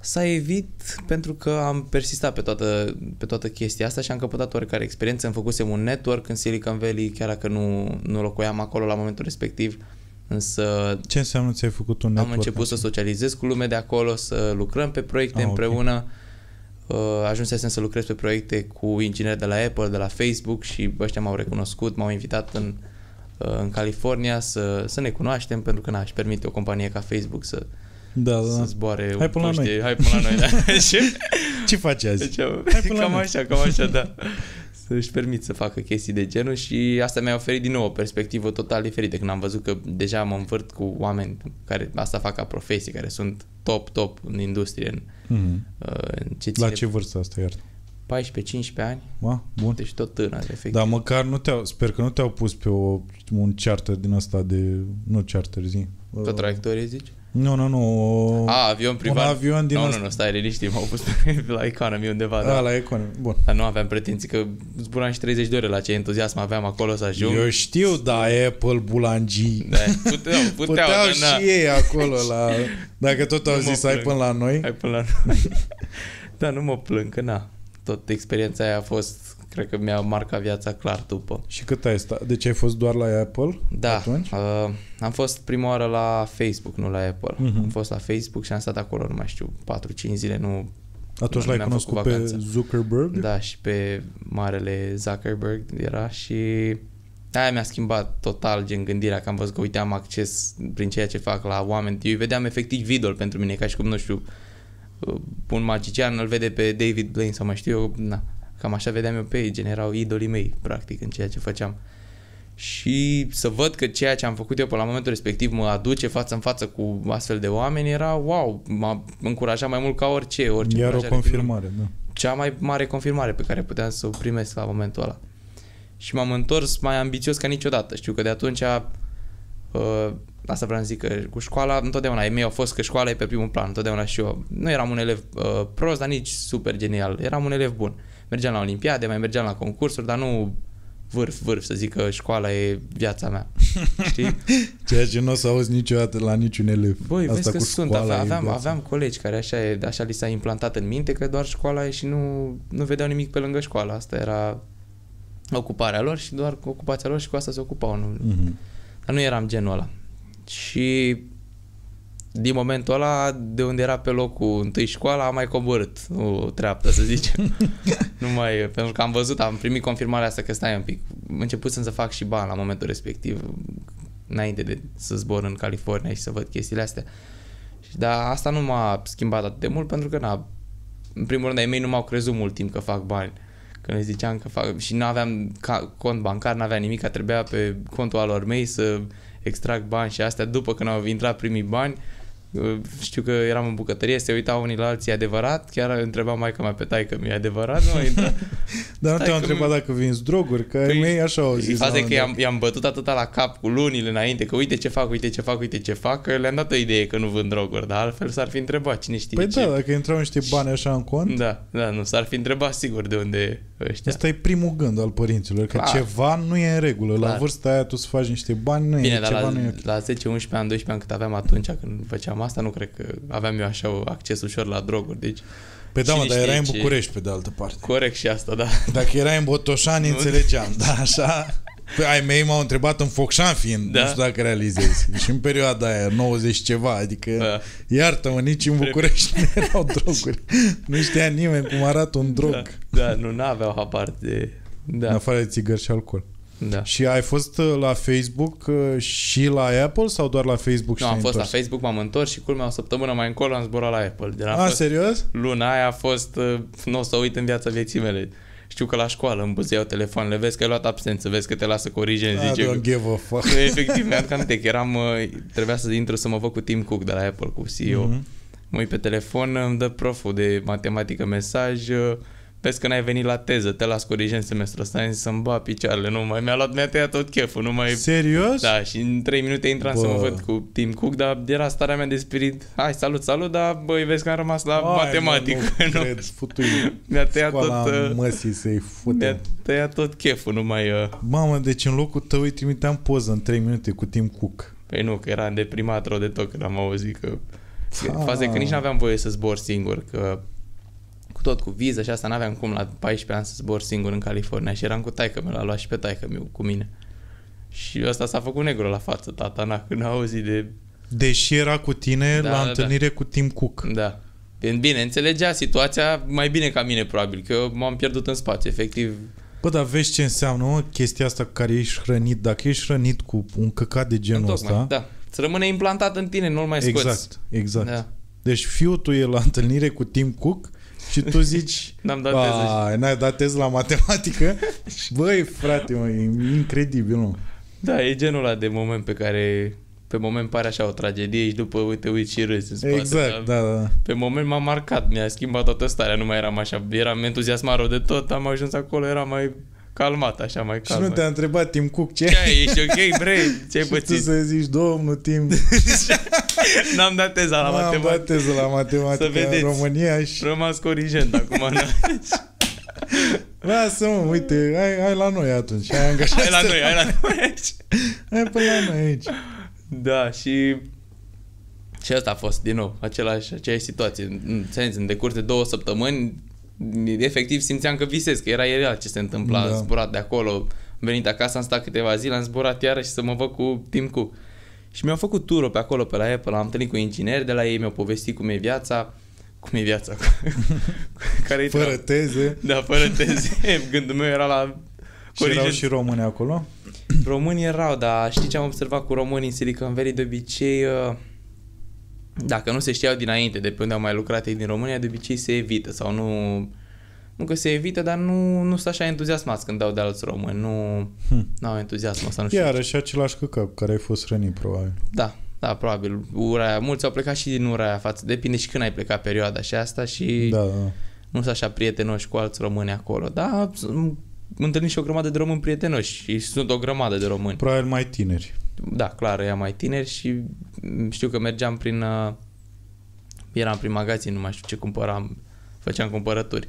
S-a evit pentru că am persistat pe toată, pe toată chestia asta și am căpătat oarecare experiență. Îmi făcusem un network în Silicon Valley, chiar dacă nu, nu locuiam acolo la momentul respectiv, însă Ce înseamnă ți-ai făcut un am network? început să socializez cu lumea de acolo, să lucrăm pe proiecte Ah, ok. împreună. Uh, Ajunsesem să lucrez pe proiecte cu ingineri de la Apple, de la Facebook și ăștia m-au recunoscut, m-au invitat în, uh, în California să, să ne cunoaștem pentru că n-aș permite o companie ca Facebook să, Da, da. să zboare Hai până la puște- noi. Hai până la noi, da. Și- Ce faci azi? deci, Hai până la cam noi. așa, cam așa, da. Să-și permit să facă chestii de genul și asta mi-a oferit din nou o perspectivă total diferită când am văzut că deja mă învârt cu oameni care asta fac ca profesie, care sunt top, top în industrie, în, Mhm. uh, în ce La ține ce vârstă asta iar? 14-15 ani, Ma, bun. deci tot tânăr, efectiv. Dar măcar nu te-au, sper că nu te-au pus pe o, un charter din asta de, nu charter zi. Pe traiectorie, zici? Nu, nu, nu. O, A, avion privat. un avion din nu, ăsta. nu, nu, stai liniștit, m-au pus pe, la economy undeva, Da. da. la economie. Bun. Dar nu aveam pretenții că zburam și 30 de ore la ce entuziasm aveam acolo să ajung. Eu știu, da, Apple, bulangii. Da, puteau, puteau, Puteau dar și na. ei acolo la... Dacă tot au Nu mă zis, hai plâng. până la noi. Hai până la Da, nu mă plâng, că na. Tot experiența aia a fost, cred că mi-a marcat viața clar după. Și cât ai stat? Deci ai fost doar la Apple Da, atunci? uh, am fost prima oară la Facebook, nu la Apple. Mhm. Am fost la Facebook și am stat acolo, nu mai știu, 4-5 zile, nu... Atunci nu l-ai mi-am cunoscut făcut pe vacanță. Zuckerberg? Da, și pe marele Zuckerberg era și aia mi-a schimbat total gen gândirea că am văzut că uite am acces prin ceea ce fac la oameni. Eu îi vedeam efectiv idol pentru mine, ca și cum, nu știu, uh, un magician îl vede pe David Blaine sau mai știu eu, na, cam așa vedeam eu pe ei, gen erau idolii mei, practic, în ceea ce făceam. Și să văd că ceea ce am făcut eu pe la momentul respectiv mă aduce față în față cu astfel de oameni era wow, m-a încurajat mai mult ca orice, orice Iar o încurajare pe lume confirmare, da. cea mai mare confirmare pe care puteam să o primesc la momentul ăla. Și m-am întors mai ambițios ca niciodată. Știu că de atunci uh, asta vreau să zic că cu școala întotdeauna ei mei au fost că școala e pe primul plan, întotdeauna și eu. Nu eram un elev uh, prost, dar nici super genial. Eram un elev bun. Mergeam la olimpiade, mai mergeam la concursuri, dar nu vârf, vârf, să zic că școala e viața mea. Știi? Ceea ce nu o să auzi niciodată la niciun elev. Băi, Asta vezi că cu sunt, școala e aveam, viața. aveam colegi care așa, e, așa li s-a implantat în minte că doar școala e și nu, nu vedeau nimic pe lângă școală. Asta era ocuparea lor și doar cu ocupația lor și cu asta se ocupau. Nu, Mhm. dar nu eram genul ăla. Și din momentul ăla, de unde era pe locul întâi școala, am mai coborât o treaptă, să zicem. nu mai, pentru că am văzut, am primit confirmarea asta că stai un pic. Început să fac și bani la momentul respectiv, înainte de să zbor în California și să văd chestiile astea. Și Dar asta nu m-a schimbat atât de mult pentru că, na, în primul rând, ai mei nu m-au crezut mult timp că fac bani. Când le ziceam că fac... Și nu aveam ca, cont bancar, nu aveam nimic, trebuia pe contul alor mei să extrag bani și astea. După când au intrat primii bani, Uh, Știu că eram în bucătărie, se uitau unii la alții, e adevărat? Chiar întreba maica mea pe taică mi-e adevărat? Nu, intra. Dar nu Stai te-au că întrebat mi- dacă vinzi droguri, că ai Păi, mei așa au zis. la Faza e un că i-am, moment i-am bătut atâta la cap cu lunile înainte, că uite ce fac, uite ce fac, uite ce fac, că le-am dat o idee că nu vând droguri, dar altfel s-ar fi întrebat cine știe dat. Păi ce. da, dacă intrau niște bani așa în cont, Da, da, nu, s-ar fi întrebat sigur de unde ăștia. Asta e primul gând al părinților, că Clar. ceva nu e în regulă. La Clar. vârsta aia tu să faci niște bani, nu Bine, e, dar ceva la, nu e. la 10, 11 ani, 12 ani cât aveam atunci când făceam asta, nu cred că aveam eu așa acces ușor la droguri, deci Pe da, mă, cine dar erai în știe ce- București pe de altă parte. corect și asta, da. Dacă erai în Botoșani, Nu. înțelegeam, da, așa... Păi ai mei m-au întrebat în Focșan fiind, Da. nu știu dacă realizezi. Și în perioada aia, 90 ceva, adică, Da. iartă-mă, nici în București nu erau droguri. Nu știa nimeni cum arată un drog. Da, da, nu, n-aveau habar de... În Da, afară de țigări și alcool. Da. Și ai fost uh, la Facebook uh, și la Apple sau doar la Facebook Nu, și am te-ai fost la întors? Facebook, m-am întors și culmea o săptămână mai încolo am zburat la Apple. De la A, fost, serios? luna aia a fost, uh, nu o să uit în viața vieții mele. Știu că la școală îmi buzeau telefoanele, vezi că ai luat absență, vezi că te lasă corigent, I zice. don't give a fuck. că- Efectiv, mi-am aminte că eram, uh, trebuia să intru să mă văd cu Tim Cook de la Apple, cu CEO. Mhm. Mă uit pe telefon, îmi dă proful de matematică mesaj, uh, vezi că n-ai venit la teză, te las corigent semestrul ăsta, am zis să-mi ba picioarele, nu mai mi-a luat, mi-a tăiat tot cheful, nu mai... Serios? Da, și în 3 minute intram Bă. să mă văd cu Tim Cook, dar era starea mea de spirit. Hai, salut, salut, dar băi, vezi că am rămas la Ai, matematică. mă, Nu, Nu, cred, futui Mi-a tăiat școala tot... uh, măsii să-i Mi-a fute. tăiat tot cheful, nu mai... Uh... Mamă, deci în locul tău îi trimiteam poză în 3 minute cu Tim Cook. Păi nu, că eram deprimat rău de tot când am auzit că... Ah. Faza e că nici n-aveam voie să zbor singur, că cu tot cu viză și asta n-aveam cum la 14 ani să zbor singur în California și eram cu taică meu, l-a luat și pe taică meu cu mine. Și ăsta s-a făcut negru la față, tata, na, când a auzit de... Deși era cu tine Da, la da, întâlnire cu Tim Cook. Da. Bine, înțelegea situația mai bine ca mine, probabil, că eu m-am pierdut în spațiu, efectiv. Bă, dar vezi ce înseamnă mă, chestia asta cu care ești hrănit. Dacă ești hrănit cu un căcat de genul Întocmai, ăsta... Da. Să rămâne implantat în tine, nu-l mai scoți. Exact, exact. Da. Deci fiul tu e la întâlnire cu Tim Cook și tu zici N-am dat teză și- "Ai, n-ai dat teză la matematică? Băi, frate, mă, e incredibil, nu? Da, e genul ăla de moment pe care pe moment pare așa o tragedie și după uite, uite și râzi în spate. Exact, dar da, da. Pe moment m-a marcat, mi-a schimbat toată starea, nu mai eram așa, eram entuziasmat rău de tot, am ajuns acolo, era mai calmat, așa, mai Și calm. nu te-a întrebat Tim Cook ce, Ce ai, ești ok, bre? Ce ai și tu pățit? să zici, domnul Tim, N-am dat teza la am dat matematică. teză la matematică Să vedeți. în România și Rămas corigent acum. nu? lasă mă, uite, hai, hai la noi atunci, hai angajat Hai la noi, hai la noi aici. hai pe la noi aici. Da, și și asta a fost, din nou, același, aceeași situație. În sens, în decurs de două săptămâni, efectiv simțeam că visez, că era real ce se întâmpla. Da. Am zburat de acolo, am venit acasă, am stat câteva zile, am zburat iarăși să mă văd cu Tim Cook. Și mi-au făcut turul pe acolo, pe la Apple, am întâlnit cu ingineri de la ei, mi-au povestit cum e viața, cum e viața, care e Fără teze. Da, fără teze. Gândul meu era la Și erau corigent. și români acolo? Românii erau, dar știi ce am observat cu românii în Silicon Valley? De obicei, uh, dacă nu se știau dinainte de pe unde au mai lucrat ei din România, de obicei se evită sau nu... Nu că se evită, dar nu, nu sunt așa entuziasmați când dau de alți români. Nu Hm. au entuziasm ăsta, nu știu. Iarăși același căcat cu care ai fost rănit, probabil. Da, da, probabil. Ura aia, mulți au plecat și din ura aia față. Depinde și când ai plecat perioada și asta și Da, da. nu sunt așa prietenoși cu alți români acolo. Da, am întâlnit și o grămadă de români prietenoși și sunt o grămadă de români. Probabil mai tineri. Da, clar, ea mai tineri și m, știu că mergeam prin... Uh, eram prin magazin, nu mai știu ce cumpăram, făceam cumpărături.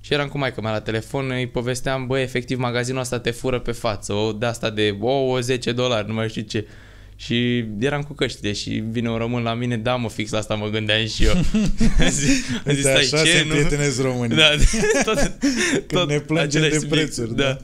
Și eram cu maică mea la telefon, îi povesteam, bă, efectiv, magazinul ăsta te fură pe față, o de asta de, o, o 10 dolari, nu mai știu ce. Și eram cu căștile și vine un român la mine, da, mă, fix la asta mă gândeam și eu. Am zis, am zis, Uite, stai, așa ce, se nu? prietenezi românii. Da, tot, tot ne plângem aceleași de subiecte, prețuri, Da,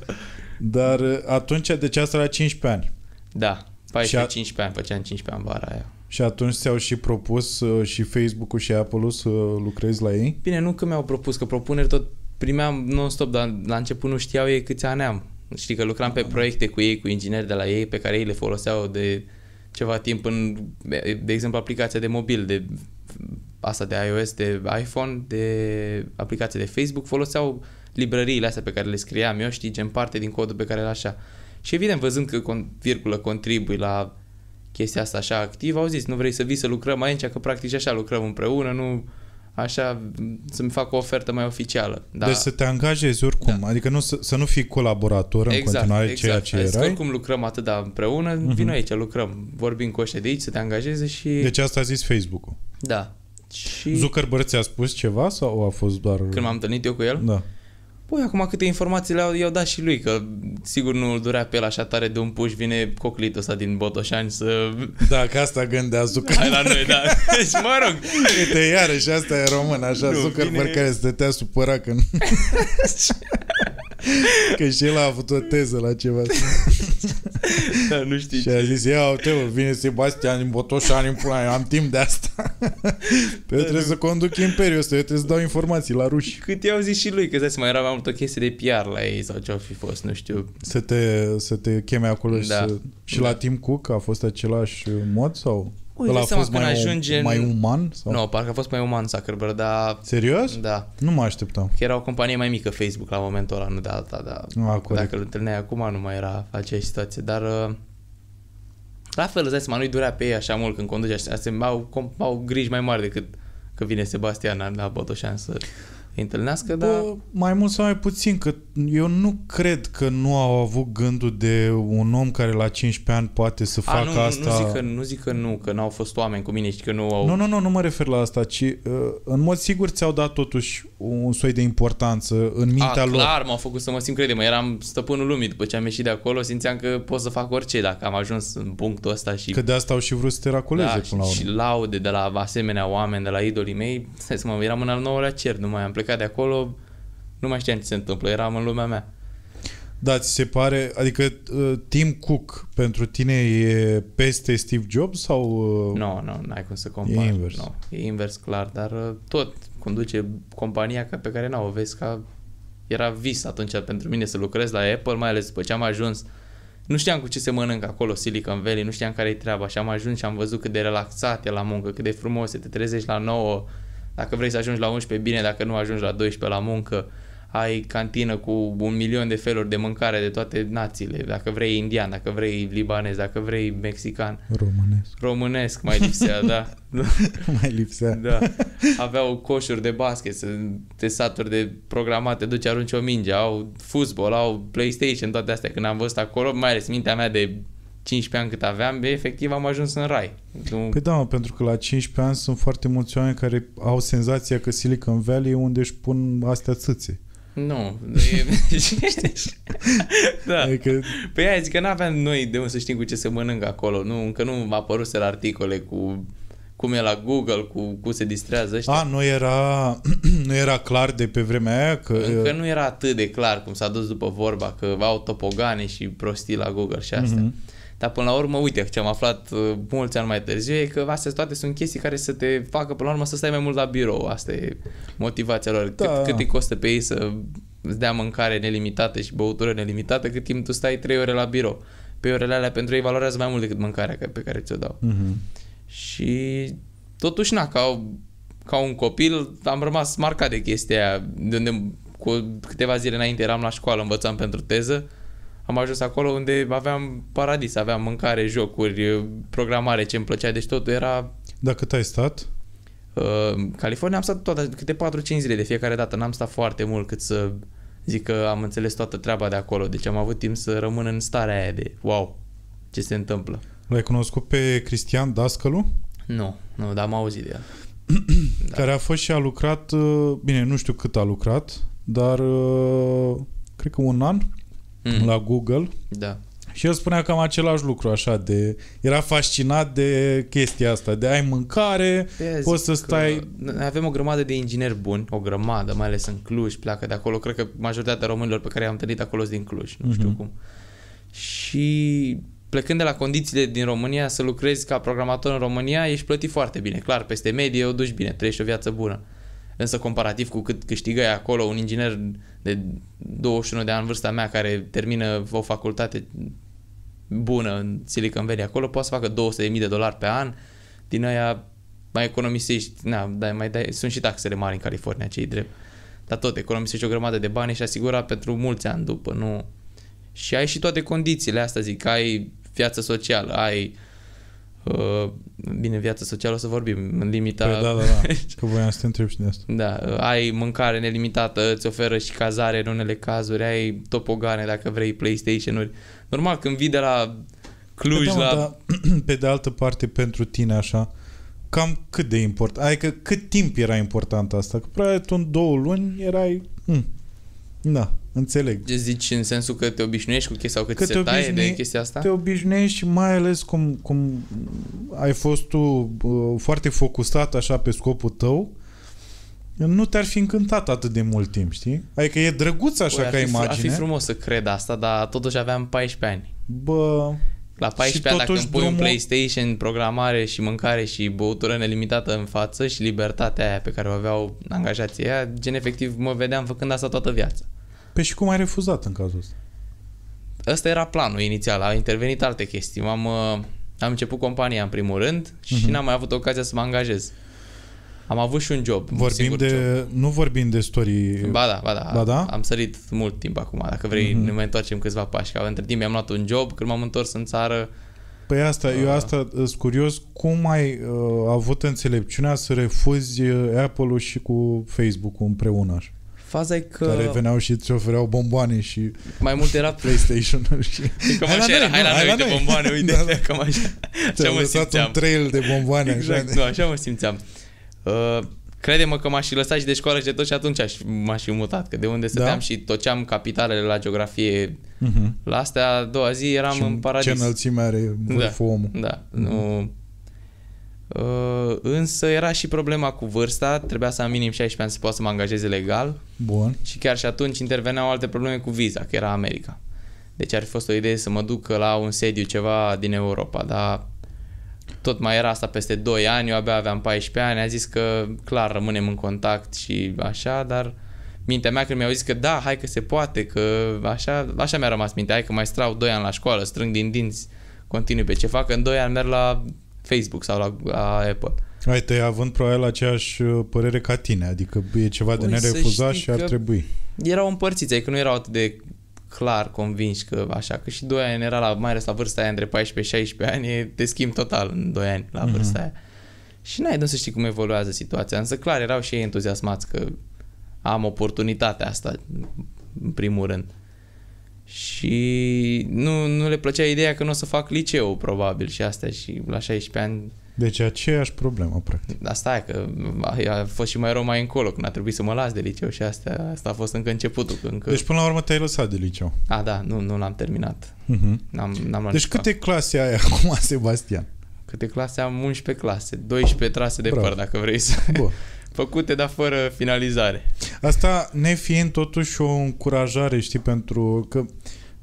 Dar uh, atunci, deci asta la 15 ani. da. Și a- 14-15 ani, făceam 15 ani vara aia. Și atunci ți-au și propus uh, și Facebook-ul și Apple-ul să lucrezi la ei? Bine, nu că mi-au propus, că propuneri tot primeam non-stop, dar la început nu știau ei câți ani am. Știi că lucram pe proiecte cu ei, cu ingineri de la ei, pe care ei le foloseau de ceva timp în, de exemplu, aplicația de mobil, de asta de iOS, de iPhone, de aplicație de Facebook, foloseau librăriile astea pe care le scriam eu, știi, gen parte din codul pe care îl așa. Și evident, văzând că, con- virgulă, contribui la chestia asta așa activ, au zis, nu vrei să vii să lucrăm aici, că practic și așa lucrăm împreună, nu așa să-mi fac o ofertă mai oficială. Da. Deci să te angajezi oricum, Da. adică nu, să, să nu fii colaborator în continuare ceea ce Ai zis că erai. oricum lucrăm atât de împreună, uh-huh. vino aici, lucrăm, vorbim cu ăștia de aici, să te angajeze și... Deci asta a zis Facebook-ul. Da. Și Zuckerberg ți-a spus ceva sau a fost doar... când m-am întâlnit eu cu el, Da. Păi, acum câte informații le-au i-au dat și lui, că sigur nu îl durea pe el așa tare de un puș, vine coclitul ăsta din Botoșani să... Da, că asta gândea Zuckerberg. Hai la noi, da. Deci, mă rog, Uite, iarăși, asta e român, așa, Nu, Zuckerberg vine- care stătea supărat când... că și el a avut o teză la ceva. da, nu știi și a zis, ia uite, mă, vine Sebastian din Botoșani, în pula mea, am timp de asta. Pe eu trebuie să conduc imperiul ăsta, eu trebuie să dau informații la ruși. Cât i-au zis și lui, că zice, mai era mai mult o chestie de PR la ei sau ce-au fi fost, nu știu. Să te, să te cheme acolo și, Da. să... și la Tim Cook a fost același mod sau? Ui, Ăla a dai seama fost când mai, ajunge în- mai uman? Sau? Nu, parcă a fost mai uman Zuckerberg, dar... Serios? Da, Nu mă așteptam. că era o companie mai mică Facebook la momentul ăla, nu de alta, dar A, corect. dacă îl întâlneai acum nu mai era aceeași situație, dar uh, la fel, îți dai seama, nu-i durea pe ei așa mult când conduce așa, se au, com- au griji mai mari decât că vine Sebastian la- la Botoșan să îi întâlnească, dar Bă, mai mult sau mai puțin, că eu nu cred că nu au avut gândul de un om care la 15 ani poate să A, facă nu, asta. nu, zic că, nu zic că nu, că n-au fost oameni cu mine și că nu au... Nu, nu, nu, nu mă refer la asta, ci uh, în mod sigur ți-au dat totuși un soi de importanță în mintea A, lor. clar, m-au făcut să mă simt crede, mă, eram stăpânul lumii după ce am ieșit de acolo, simțeam că pot să fac orice dacă am ajuns în punctul ăsta și Că de asta au și vrut să te racoleze da, până la și, urmă. și laude de la asemenea oameni, de la idolii mei. Stai să mă, eram în al nouălea cer, nu mai am plecat de acolo, nu mai știam ce se întâmplă, eram în lumea mea. Da, ți se pare, adică uh, Tim Cook pentru tine e peste Steve Jobs sau... Uh, Nu, nu, n-ai cum să compari. E invers. Nu, e invers, clar, dar uh, tot conduce compania ca pe care n-o o vezi ca... Era vis atunci pentru mine să lucrez la Apple, mai ales după ce am ajuns. Nu știam cu ce se mănâncă acolo Silicon Valley, nu știam care e treaba și am ajuns și am văzut cât de relaxat e la muncă, cât de frumos e, te trezești la 9, dacă vrei să ajungi la 11, bine, dacă nu ajungi la 12 la muncă, ai cantină cu un milion de feluri de mâncare de toate națiile, dacă vrei indian, dacă vrei libanez, dacă vrei mexican, Românesc. românesc mai lipsea, da. mai lipsea. Da. Aveau coșuri de basket, să- de saturi de programate, duci arunci o minge, au fotbal, au PlayStation, toate astea. Când am văzut acolo, mai ales mintea mea de 15 ani cât aveam, bă, efectiv am ajuns în rai. Nu- Păi da, mă, pentru că la 15 ani sunt foarte mulți oameni care au senzația că Silicon Valley e unde își pun astea țâțe. Nu. E... da. Adică, Păi aia zic că n-aveam noi de unde să știm cu ce se mănâncă acolo. Nu, încă nu apăruseră articole cu cum e la Google, cu cum se distrează ăștia. a, nu era, nu era clar de pe vremea aia că... Încă nu era atât de clar cum s-a dus după vorba că au topogane și prostii la Google și astea. Mhm. Dar până la urmă, uite, ce am aflat uh, mulți ani mai târziu e că astea toate sunt chestii care să te facă până la urmă să stai mai mult la birou. Asta e motivația lor. Da. Cât, cât îi costă pe ei să îți dea mâncare nelimitată și băutură nelimitată cât timp tu stai 3 ore la birou. Pe orele alea pentru ei valorează mai mult decât mâncarea ca- pe care ți-o dau. Mhm. Și totuși, na, ca, ca un copil am rămas marcat de chestia aia. De unde cu câteva zile înainte eram la școală, învățam pentru teză. Am ajuns acolo unde aveam paradis, aveam mâncare, jocuri, programare, ce îmi plăcea. Deci totul era... Dar cât ai stat? Uh, California am stat toate, câte 4-5 zile de fiecare dată. N-am stat foarte mult cât să zic că am înțeles toată treaba de acolo. Deci am avut timp să rămân în starea aia de wow, ce se întâmplă. L-ai cunoscut pe Cristian Dascălu? Nu, nu, dar am auzit de el. Da. Care a fost și a lucrat, uh, bine, nu știu cât a lucrat, dar uh, cred că un an Mm. la Google Da. și el spunea cam același lucru, așa, de... Era fascinat de chestia asta, de ai mâncare, De aia poți zic să că stai... Noi avem o grămadă de ingineri buni, o grămadă, mai ales în Cluj, pleacă de acolo. Cred că majoritatea românilor pe care i-am întâlnit acolo sunt din Cluj, nu știu Mhm. cum. Și plecând de la condițiile din România să lucrezi ca programator în România, ești plătit foarte bine. Clar, peste medie o duci bine, trăiești o viață bună. Însă comparativ cu cât câștigă acolo un inginer de 21 de ani vârsta mea care termină o facultate bună în Silicon Valley acolo, poate să facă 200.000 de dolari pe an, din aia mai economisești, na, dai, mai dai, sunt și taxele mari în California, cei drept. Dar tot, economisești o grămadă de bani și asigura pentru mulți ani după, nu... Și ai și toate condițiile astea, zic, ai viață socială, ai Uh, bine, viața socială o să vorbim, în limita... Păi, da, da, da. Că voiam să te întreb și de asta. Da, uh, ai mâncare nelimitată, îți oferă și cazare în unele cazuri, ai topogane dacă vrei, PlayStation-uri. Normal, când vii de la Cluj Păi da, mă, la... dar, pe de altă parte, pentru tine așa, cam cât de important, adică cât timp era important asta? Că probabil tu în două luni erai... Hm, da, înțeleg. Ce zici în sensul că te obișnuiești cu chestia sau că, Că ți te se taie obișnui- de chestia asta? Te obișnuiești și mai ales cum, cum ai fost tu uh, foarte focusat așa pe scopul tău, nu te-ar fi încântat atât de mult timp, știi? Adică e drăguț așa Băi, ar ca fi, fr- imagine. Ar fi frumos să cred asta, dar totuși aveam 14 ani. Bă, La 14 Și ani, dacă totuși îmi pui un drumul- PlayStation, programare și mâncare și băutură nelimitată în față și libertatea aia pe care o aveau angajații aia, gen efectiv mă vedeam făcând asta toată viața. Pe și cum ai refuzat în cazul ăsta? Ăsta era planul inițial, au intervenit alte chestii. M-am, uh, am început compania în primul rând și Mhm. n-am mai avut ocazia să mă angajez. Am avut și un job. un Vorbim singur de... Job. Nu vorbim de story... Ba da, ba da, Ba da? Am sărit mult timp acum. Dacă vrei, Mhm. ne mai întoarcem câțiva pași. Că între timp mi-am luat un job, când m-am întors în țară, Păi asta, eu Ah. asta sunt curios, cum ai uh, avut înțelepciunea să refuzi uh, Apple-ul și cu Facebook-ul împreună așa? Faza e că Care veneau și îți ofereau bomboane și mai mult era PlayStation-uri și... Cam Hai la așa era, noi, hai nu, la hai noi, la uite noi. bomboane, uite, Da, da. cam așa. Așa Ți-am mă lăsat simțeam. un trail de bomboane Exact, așa. nu, așa mă simțeam. Uh, crede-mă că m-aș fi lăsat și de școală și de tot și atunci aș, m-aș fi mutat, că de unde stăteam Da? și toceam capitalele la geografie, Mhm. la astea a doua zi eram Și în paradis. Ce înălțime are vârful omul. Da, nu... Uh, însă era și problema cu vârsta, trebuia să am minim 16 ani să pot să mă angajeze legal Bun. și chiar și atunci interveneau alte probleme cu viza, că era America. Deci ar fi fost o idee să mă duc la un sediu ceva din Europa, dar tot mai era asta peste 2 ani, eu abia aveam 14 ani, a zis că clar rămânem în contact și așa, dar mintea mea când mi-au zis că da, hai că se poate, că așa, așa mi-a rămas mintea, hai că mai strau 2 ani la școală, strâng din dinți, continui pe ce fac, că în 2 ani merg la Facebook sau la, la Apple. Ai te având probabil aceeași uh, părere ca tine, adică e ceva de Păi să nerefuzat știi și ar că- trebui. erau împărțiți, adică nu erau atât de clar convinși că așa, că și 2 ani era la, mai ales la vârsta aia între 14 și 16 ani, e- te schimbi total în 2 ani la Mhm. vârsta aia. Și n-ai de să știi cum evoluează situația, însă clar erau și ei entuziasmați că am oportunitatea asta în primul rând. Și nu, nu le plăcea ideea că nu o să fac liceu probabil și astea și la 16 ani Deci aceeași problemă, practic. Asta e că a, a fost și mai rău mai încolo când a trebuit să mă las de liceu și astea, asta a fost încă începutul. Că încă... Deci până la urmă te-ai lăsat de liceu. A, da, nu, nu l-am terminat. Mhm. N-am, n-am luat Deci nici câte clase ai acum, Sebastian? Câte clase am? 11 clase, 12 trase de Bravo. păr, dacă vrei să... Bun. Făcute, dar fără finalizare. Asta nefiind totuși o încurajare, știi, pentru că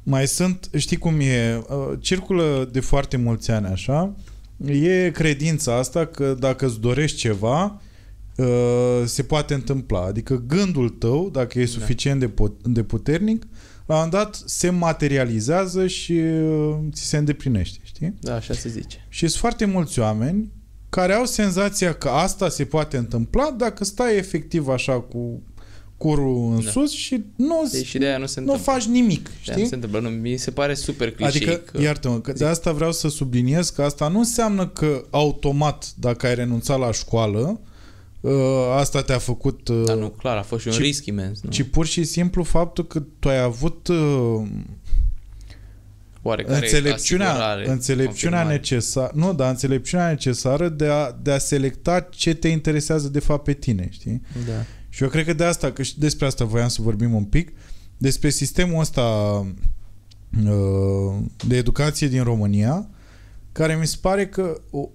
mai sunt, știi cum e, uh, circulă de foarte mulți ani așa, e credința asta că dacă îți dorești ceva, uh, se poate întâmpla. Adică gândul tău, dacă e suficient de, pot- de puternic, la un moment dat se materializează și uh, ți se îndeplinește, știi? Da, așa se zice. Și sunt foarte mulți oameni care au senzația că asta se poate întâmpla dacă stai efectiv așa cu curul în Da. sus și nu, Deci și de aia nu se nu întâmplă. faci nimic, De aia nu știi? se întâmplă. Nu, mi se pare super clișei Adică, că... iartă-mă, că de asta vreau să subliniez că asta nu înseamnă că automat, dacă ai renunțat la școală, uh, asta te-a făcut... uh, Dar nu, clar, a fost și un ci- risc imens. Nu? Ci pur și simplu faptul că tu ai avut uh, Oarecare înțelepciunea, asigurare, înțelepciunea confirmare. necesară, nu, dar înțelepciunea necesară de a, de a selecta ce te interesează de fapt pe tine, știi? Da. Și eu cred că de asta, că și despre asta voiam să vorbim un pic, despre sistemul ăsta uh, de educație din România, care mi se pare că o-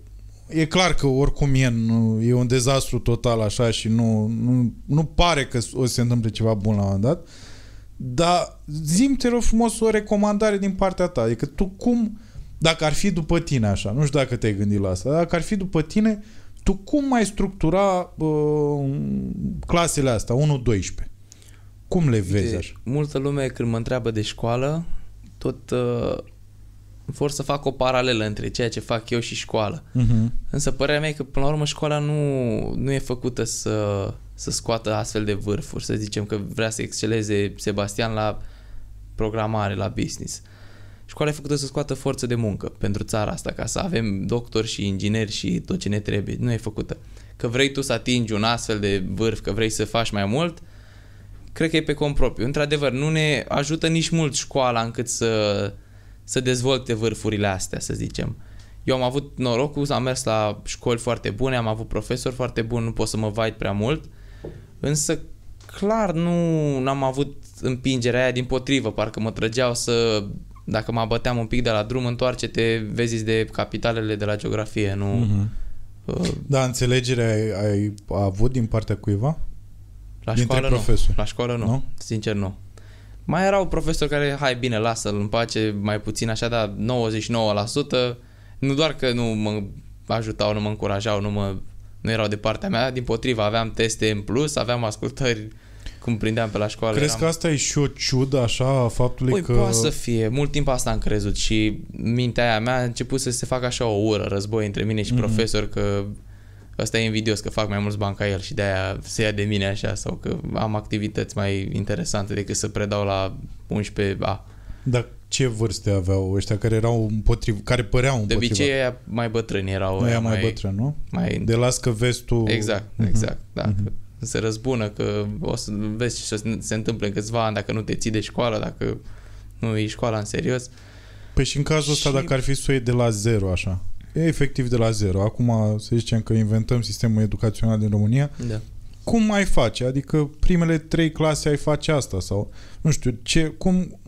e clar că oricum e, nu, e un dezastru total așa și nu, nu, nu pare că o să se întâmple ceva bun la un moment dat, dar zi te rog frumos o recomandare din partea ta. Adică tu cum, dacă ar fi după tine așa, nu știu dacă te-ai gândit la asta, dacă ar fi după tine, tu cum mai structura uh, clasele astea, 1-12? Cum le vezi Uite, așa? Multă lume când mă întreabă de școală, tot uh, vor să fac o paralelă între ceea ce fac eu și școală. Uh-huh. Însă părerea mea e că până la urmă școala nu, nu e făcută să, să scoată astfel de vârfuri, să zicem că vrea să exceleze Sebastian la programare, la business. Școala e făcută să scoată forță de muncă pentru țara asta, ca să avem doctori și ingineri și tot ce ne trebuie. Nu e făcută. Că vrei tu să atingi un astfel de vârf, că vrei să faci mai mult, cred că e pe cont propriu. Într-adevăr, nu ne ajută nici mult școala încât să, să dezvolte vârfurile astea, să zicem. Eu am avut norocul, am mers la școli foarte bune, am avut profesori foarte buni, nu pot să mă vaid prea mult, însă clar nu am avut împingerea aia din potrivă, parcă mă trăgeau să dacă mă băteam un pic de la drum, întoarce-te, vezi de capitalele de la geografie, nu... Mhm. Uh, Da, înțelegere ai, ai avut din partea cuiva? La Dintre școală profesori. nu. La școală nu. Nu? nu. Sincer nu. Mai erau profesori care, hai bine, lasă-l în pace, mai puțin așa, dar 99%, nu doar că nu mă ajutau, nu mă încurajau, nu, mă, nu erau de partea mea, din potriva, aveam teste în plus, aveam ascultări cum prindeam pe la școală. Crezi eram... că asta e și o ciudă așa a faptului Păi că... poate să fie, mult timp asta am crezut și mintea aia mea a început să se facă așa o ură, război între mine și Mhm. profesor că ăsta e invidios că fac mai mulți bani ca el și de-aia se ia de mine așa sau că am activități mai interesante decât să predau la 11A. Dar ce vârste aveau ăștia care erau împotriv, care păreau De împotriva? obicei aia mai bătrâni erau. Aia aia mai, mai bătrân, nu? mai De las că vezi tu... Exact, Mhm. exact, da. Că se răzbună, că o să vezi ce se- se întâmplă în câțiva ani dacă nu te ții de școală, dacă nu e școala în serios. Păi și în cazul ăsta, Și- dacă ar fi să o iei de la zero, așa, e efectiv de la zero. Acum să zicem că inventăm sistemul educațional din România, Da. cum mai face? Adică primele trei clase ai face asta sau, nu știu, ce, cum,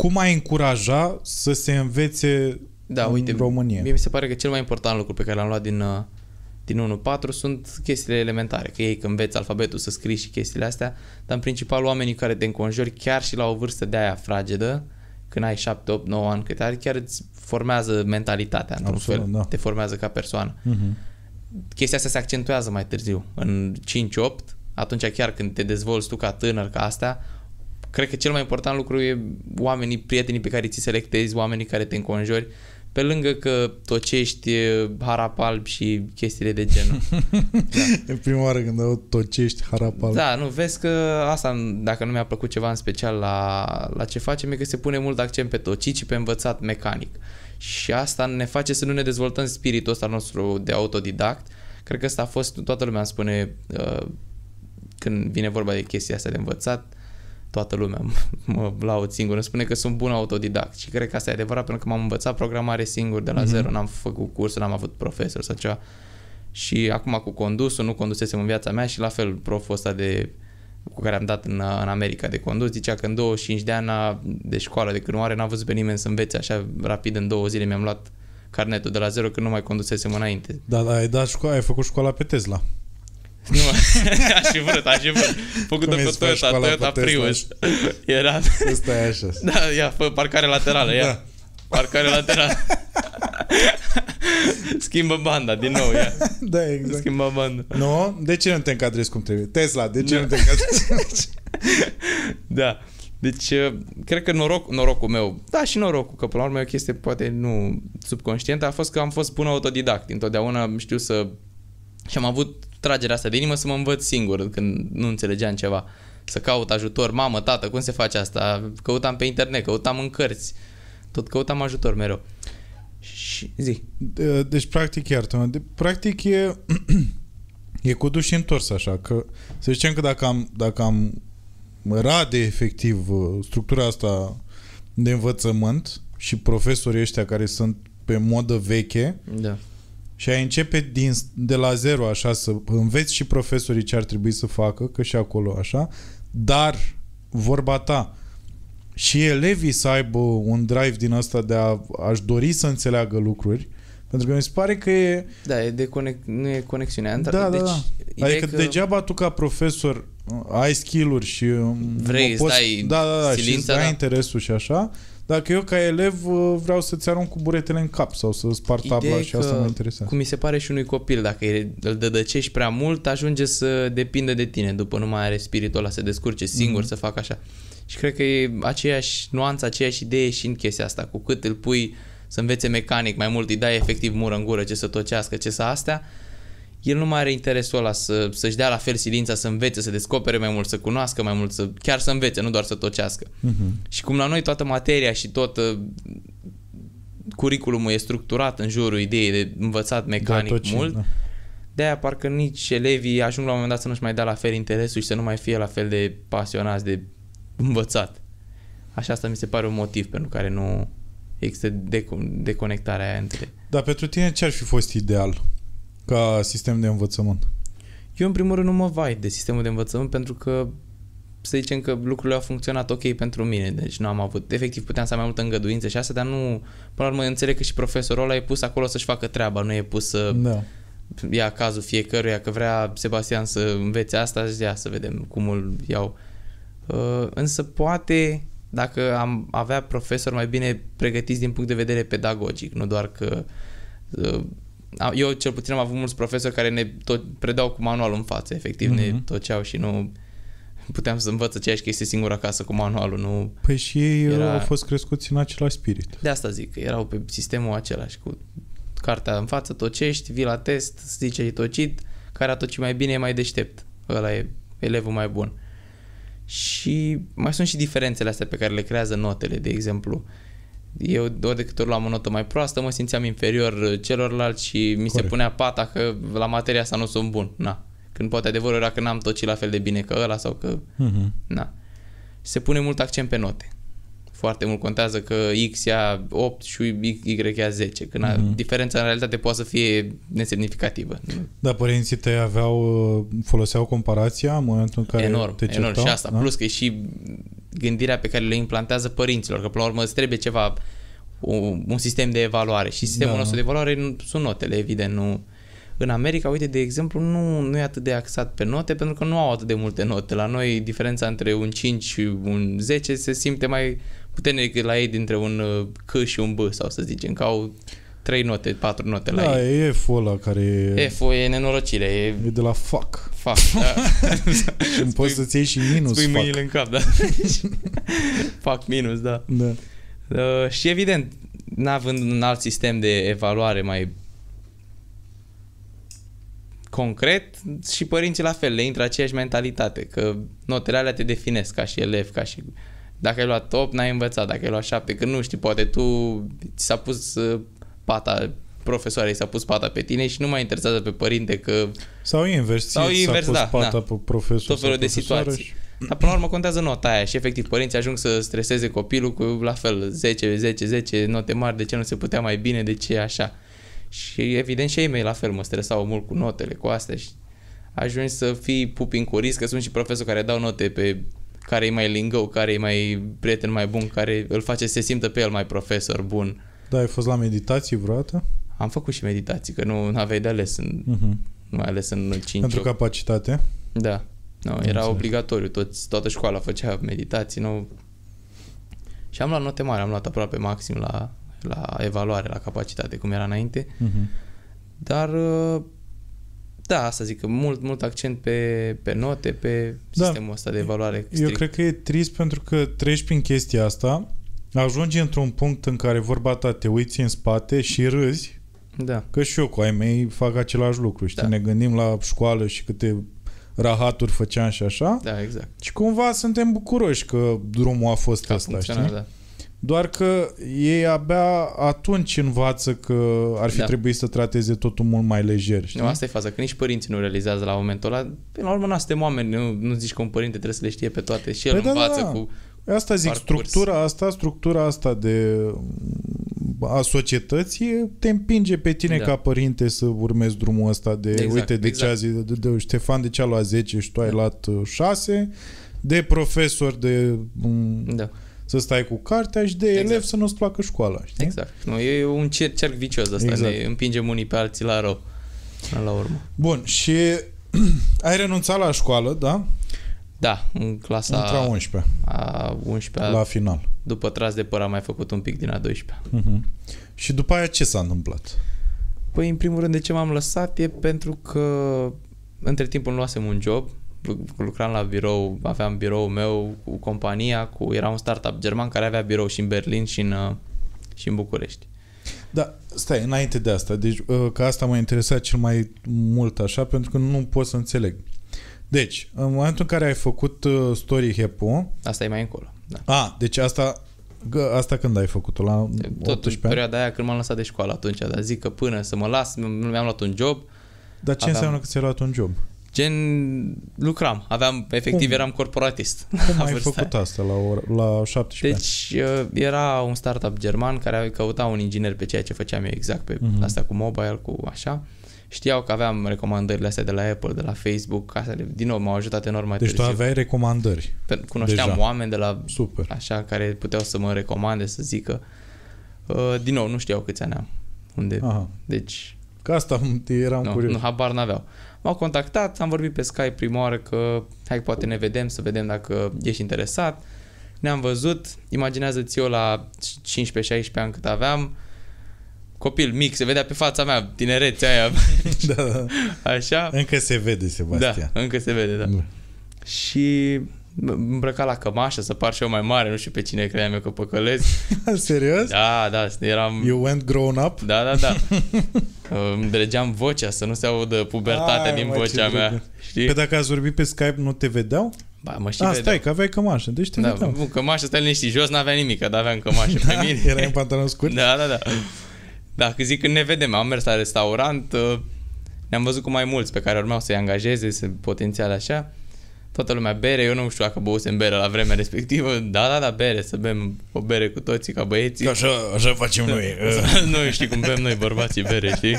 cum ai încuraja să se învețe Da, în uite, România? mie mi se pare că cel mai important lucru pe care l-am luat din, uh, din 1.4 sunt chestiile elementare, că ei când înveți alfabetul să scrii și chestiile astea, dar în principal oamenii care te înconjori chiar și la o vârstă de aia fragedă, când ai 7, 8, 9 ani cât ai, chiar îți formează mentalitatea într-un Absolut, fel, da. te formează ca persoană. Mhm. chestia asta se accentuează mai târziu, în 5-8, atunci chiar când te dezvolți tu ca tânăr, ca astea, cred că cel mai important lucru e oamenii, prietenii pe care ți selectezi, oamenii care te înconjori, pe lângă că tocești e, harap alb și chestiile de genul. E prima oară când au tocești harapal. da, nu, vezi că asta, dacă nu mi-a plăcut ceva în special la, la ce facem, e că se pune mult accent pe tocit și pe învățat mecanic. Și asta ne face să nu ne dezvoltăm spiritul ăsta nostru de autodidact. Cred că asta a fost, toată lumea îmi spune, uh, când vine vorba de chestia asta de învățat, toată lumea mă laud singur, îmi spune că sunt bun autodidact și cred că asta e adevărat pentru că m-am învățat programare singur de la Mhm. zero, n-am făcut curs, n-am avut profesor sau ceva. Și acum cu condusul, nu condusesem în viața mea și la fel proful ăsta de cu care am dat în, în America de condus, zicea că în 25 de ani a- de școală de când nu are, n-a văzut pe nimeni să învețe așa rapid în două zile, mi-am luat carnetul de la zero când nu mai condusesem înainte. Da, da, ai, dat școala, ai făcut școala pe Tesla. Nu, aș fi vrut, aș fi vrut. Făcută Cum pe îți faci Toyota, școala Toyota pe Tesla? Prius. Era, Ăsta e așa. da, ia, fă parcare laterală, ia. Da. Parcare laterală. Schimbă banda, din nou, ia. Da, exact. Schimbă banda. Nu? De ce nu te încadrezi cum trebuie? Tesla, de ce nu te încadrezi? Da. Deci, uh, cred că noroc, norocul meu, da și norocul, că până la urmă e o chestie poate nu subconștientă, a fost că am fost bun autodidact. Întotdeauna știu să... Și am avut tragerea asta de inimă să mă învăț singur când nu înțelegeam ceva. Să caut ajutor, mamă, tată, cum se face asta? Căutam pe internet, căutam în cărți. Tot căutam ajutor mereu. Și zi. De- Deci, practic, iartă de, practic e, e cu duș și întors așa, că să zicem că dacă am, dacă am rade efectiv uh, structura asta de învățământ și profesorii ăștia care sunt pe modă veche Da. Și ai începe din, de la zero așa să înveți și profesorii ce ar trebui să facă, că și acolo așa, dar vorba ta și elevii să aibă un drive din asta de a, aș dori să înțeleagă lucruri, pentru că mi se pare că e Da, e de conec- nu e conexiunea. Da, Dar- da, deci, da. ideea e Adică degeaba tu ca profesor uh, ai skill-uri și um, Vrei, mă îți dai da, da, da, și silința, îți dai da. interesul și așa, dacă eu ca elev uh, vreau să-ți arunc cu buretele în cap sau să spar Ideea tabla e și asta că, mă interesează. Cum mi se pare și unui copil, dacă e- îl dădăcești prea mult, ajunge să depinde de tine, după nu mai are spiritul ăla să descurce singur, mm-hmm. să facă așa. Și cred că e aceeași nuanță, aceeași idee și în chestia asta. Cu cât îl pui să învețe mecanic mai mult, îi dai efectiv mură în gură ce să tocească, ce să astea, el nu mai are interesul ăla să, să-și dea la fel silința, să învețe, să descopere mai mult, să cunoască mai mult, să, chiar să învețe, nu doar să tocească. Mhm. Și cum la noi toată materia și tot uh, curriculumul e structurat în jurul ideii de învățat mecanic Da, tot ce- mult, da. de-aia parcă nici elevii ajung la un moment dat să nu-și mai dea la fel interesul și să nu mai fie la fel de pasionați de învățat. Așa asta mi se pare un motiv pentru care nu există deco- deconectarea aia între... Dar pentru tine ce ar fi fost ideal ca sistem de învățământ? Eu în primul rând nu mă vai de sistemul de învățământ pentru că să zicem că lucrurile au funcționat ok pentru mine, deci nu am avut, efectiv puteam să am mai multă îngăduință și asta, dar nu, până la urmă înțeleg că și profesorul ăla e pus acolo să-și facă treaba, nu e pus să Da. ia cazul fiecăruia, că vrea Sebastian să învețe asta, zi, ia să vedem cum îl iau. Uh, însă poate dacă am avea profesori mai bine pregătiți din punct de vedere pedagogic, nu doar că uh, eu cel puțin am avut mulți profesori care ne tot predau cu manualul în față, efectiv mm-hmm. ne Mhm. toceau și nu puteam să învăț aceeași chestie singur acasă cu manualul, nu... Păi și ei Era- Era... au fost crescuți în același spirit. De asta zic, că erau pe sistemul același cu cartea în față, tocești, vii la test, zice e tocit, care a tocit mai bine e mai deștept. Ăla e elevul mai bun. Și mai sunt și diferențele astea pe care le creează notele, de exemplu. Eu ori de câte ori luam o notă mai proastă, mă simțeam inferior celorlalți și mi se Corect. punea pata că la materia asta nu sunt bun. Na. Când poate adevărul era că n-am tocit la fel de bine că ăla sau că Mhm. Na. Se pune mult accent pe note. Foarte mult contează că X ia 8 și Y ia 10. Când mm-hmm. Mhm. diferența în realitate poate să fie nesemnificativă. Dar părinții tăi aveau, foloseau comparația în momentul în care enorm, te enorm. certau? Și asta, da? plus că e și gândirea pe care le implantează părinților, că până la urmă îți trebuie ceva, un, un sistem de evaluare. Și sistemul Da. nostru de evaluare nu, sunt notele, evident, nu... În America, uite, de exemplu, nu, nu e atât de axat pe note, pentru că nu au atât de multe note. La noi, diferența între un 5 și un 10 se simte mai puternic decât la ei dintre un uh, C și un B, sau să zicem, că au 3 note, 4 note la Da, ei. e F-ul ăla care e, F-ul e nenorocire, e e de la fuck. Fac. Da. Și îmi poți să-ți iei și minus Spui fuck. mâinile în cap, da. fac minus, da. Da. Uh, și evident, n-având un alt sistem de evaluare mai concret, și părinții la fel, le intră aceeași mentalitate, că notele alea te definesc ca și elev, ca și... Dacă ai luat 8, n-ai învățat, dacă ai luat 7, că nu știi, poate tu ți s-a pus uh, pata, profesoarei s-a pus pata pe tine și nu mai interesează pe părinte că Sau invers, Sau ție ți invers, s-a pus da, pata da. pe profesor tot felul sau de profesoară situații. și- Dar până la urmă contează nota aia și efectiv părinții ajung să streseze copilul cu la fel 10, 10, 10 note mari, de ce nu se putea mai bine, de ce așa. Și evident și ei mei la fel mă stresau mult cu notele, cu astea și ajungi să fii pupin cu risc, că sunt și profesori care dau note pe care e mai lingău, care e mai prieten mai bun, care îl face să se simtă pe el mai profesor bun. Da, ai fost la meditații vreodată? Am făcut și meditații, că nu aveai de ales, în, Mhm. nu mai ales în 5 Pentru capacitate? Da. Nu, era înțeles. obligatoriu. Toți, toată școala făcea meditații, nu... Și am luat note mari, am luat aproape maxim la, la evaluare, la capacitate, cum era înainte. Mhm. Dar, uh, da, asta zic, că mult, mult accent pe, pe note, pe Da. sistemul ăsta de evaluare Eu strict. cred că e trist pentru că treci prin chestia asta, ajungi într-un punct în care vorba ta te uiți în spate și râzi, Da, că și eu cu ai mei fac același lucru, știi? Da. Ne gândim la școală și câte rahaturi făceam și așa da, exact. și cumva suntem bucuroși că drumul a fost Că a ăsta, funcționat, știi? da. Doar că ei abia atunci învață că ar fi Da. trebuit să trateze totul mult mai lejer, știi? Nu, asta e faza, că nici părinții nu realizează la momentul ăla. Până la urmă, nu suntem oameni, nu, nu zici că un părinte trebuie să le știe pe toate și el Păi da, da, învață da. cu... Asta zic, parcurs. structura asta, structura asta de a societății te împinge pe tine Da. ca părinte să urmezi drumul ăsta de Exact, uite de exact. ce a zis, de, de, Ștefan de ce a luat 10 și tu ai Da. luat 6 de profesor de m, Da, să stai cu cartea și de Exact. elev să nu-ți placă școala, știi? exact. Nu, e un cer, cerc vicios ăsta, Exact. ne împingem unii pe alții la rău. Până la urmă. Bun, și ai renunțat la școală, da? Da, în clasa Între a 11 a 11 la final. După tras de păr am mai făcut un pic din a 12 Mhm. Și după aia ce s-a întâmplat? Păi, în primul rând, de ce m-am lăsat e pentru că între timp îmi luasem un job, lu- lucram la birou, aveam biroul meu cu compania, cu era un startup german care avea birou și în Berlin și în, uh, și în București. Da, stai, înainte de asta, deci uh, că asta m-a interesat cel mai mult așa, pentru că nu pot să înțeleg. Deci, în momentul în care ai făcut uh, Story Hepo, Asta e mai încolo. Da. a, deci asta, gă, asta când ai făcut-o? La Tot în 18 ani? perioada aia când m-am lăsat de școală atunci, dar zic că până să mă las, mi- mi-am luat un job, Dar ce aveam- înseamnă că ți-ai luat un job? gen lucram, aveam, efectiv Cum? eram corporatist. Cum la ai vârsta făcut aia. asta la, ora, la 17 ani? Deci uh, era un startup german care căuta un inginer pe ceea ce făceam eu exact pe Mhm. asta cu mobile, cu așa. Știau că aveam recomandările astea de la Apple, de la Facebook, astea, din nou m-au ajutat enorm mai Deci tu târziu. aveai recomandări. Pe- Cunoșteam deja. oameni de la Super. așa care puteau să mă recomande, să zică. Uh, din nou, nu știau câți ani am. Unde. Aha. Deci, Că asta eram nu, curios. nu, habar n-aveau. M-au contactat, am vorbit pe Skype prima oară că hai poate ne vedem, să vedem dacă ești interesat. Ne-am văzut, imaginează-ți eu la 15-16 ani cât aveam, copil mic, se vedea pe fața mea, tinerețea aia, da, da. așa. Încă se vede, Sebastian. Da, încă se vede, da. Da. Și m- îmbrăcat la cămașă, să par și eu mai mare, nu știu pe cine credeam eu că păcălesc. Serios? Da, da, eram... You went grown up? Da, da, da. Îmi dregeam vocea să nu se audă pubertatea Ai, din mă, ce vocea mea. drăguț. Știi? Pe dacă ați vorbit pe Skype, nu te vedeau? Ba, mă și A, vedeau. stai, că aveai cămașă, deci te Da, vedeau. bun, cămașă, stai liniștit, jos n-avea nimic, că aveam cămașă pe mine. Erai în pantaloni scurți? Da, da, da. Dacă zic când ne vedem, am mers la restaurant, uh, ne-am văzut cu mai mulți pe care urmau să-i angajeze, să potențial așa. Toată lumea bere, eu nu știu dacă băusem bere la vremea respectivă. Da, da, da, bere, să bem o bere cu toții ca băieții. Așa, așa facem noi. noi știi cum bem noi bărbații bere, știi?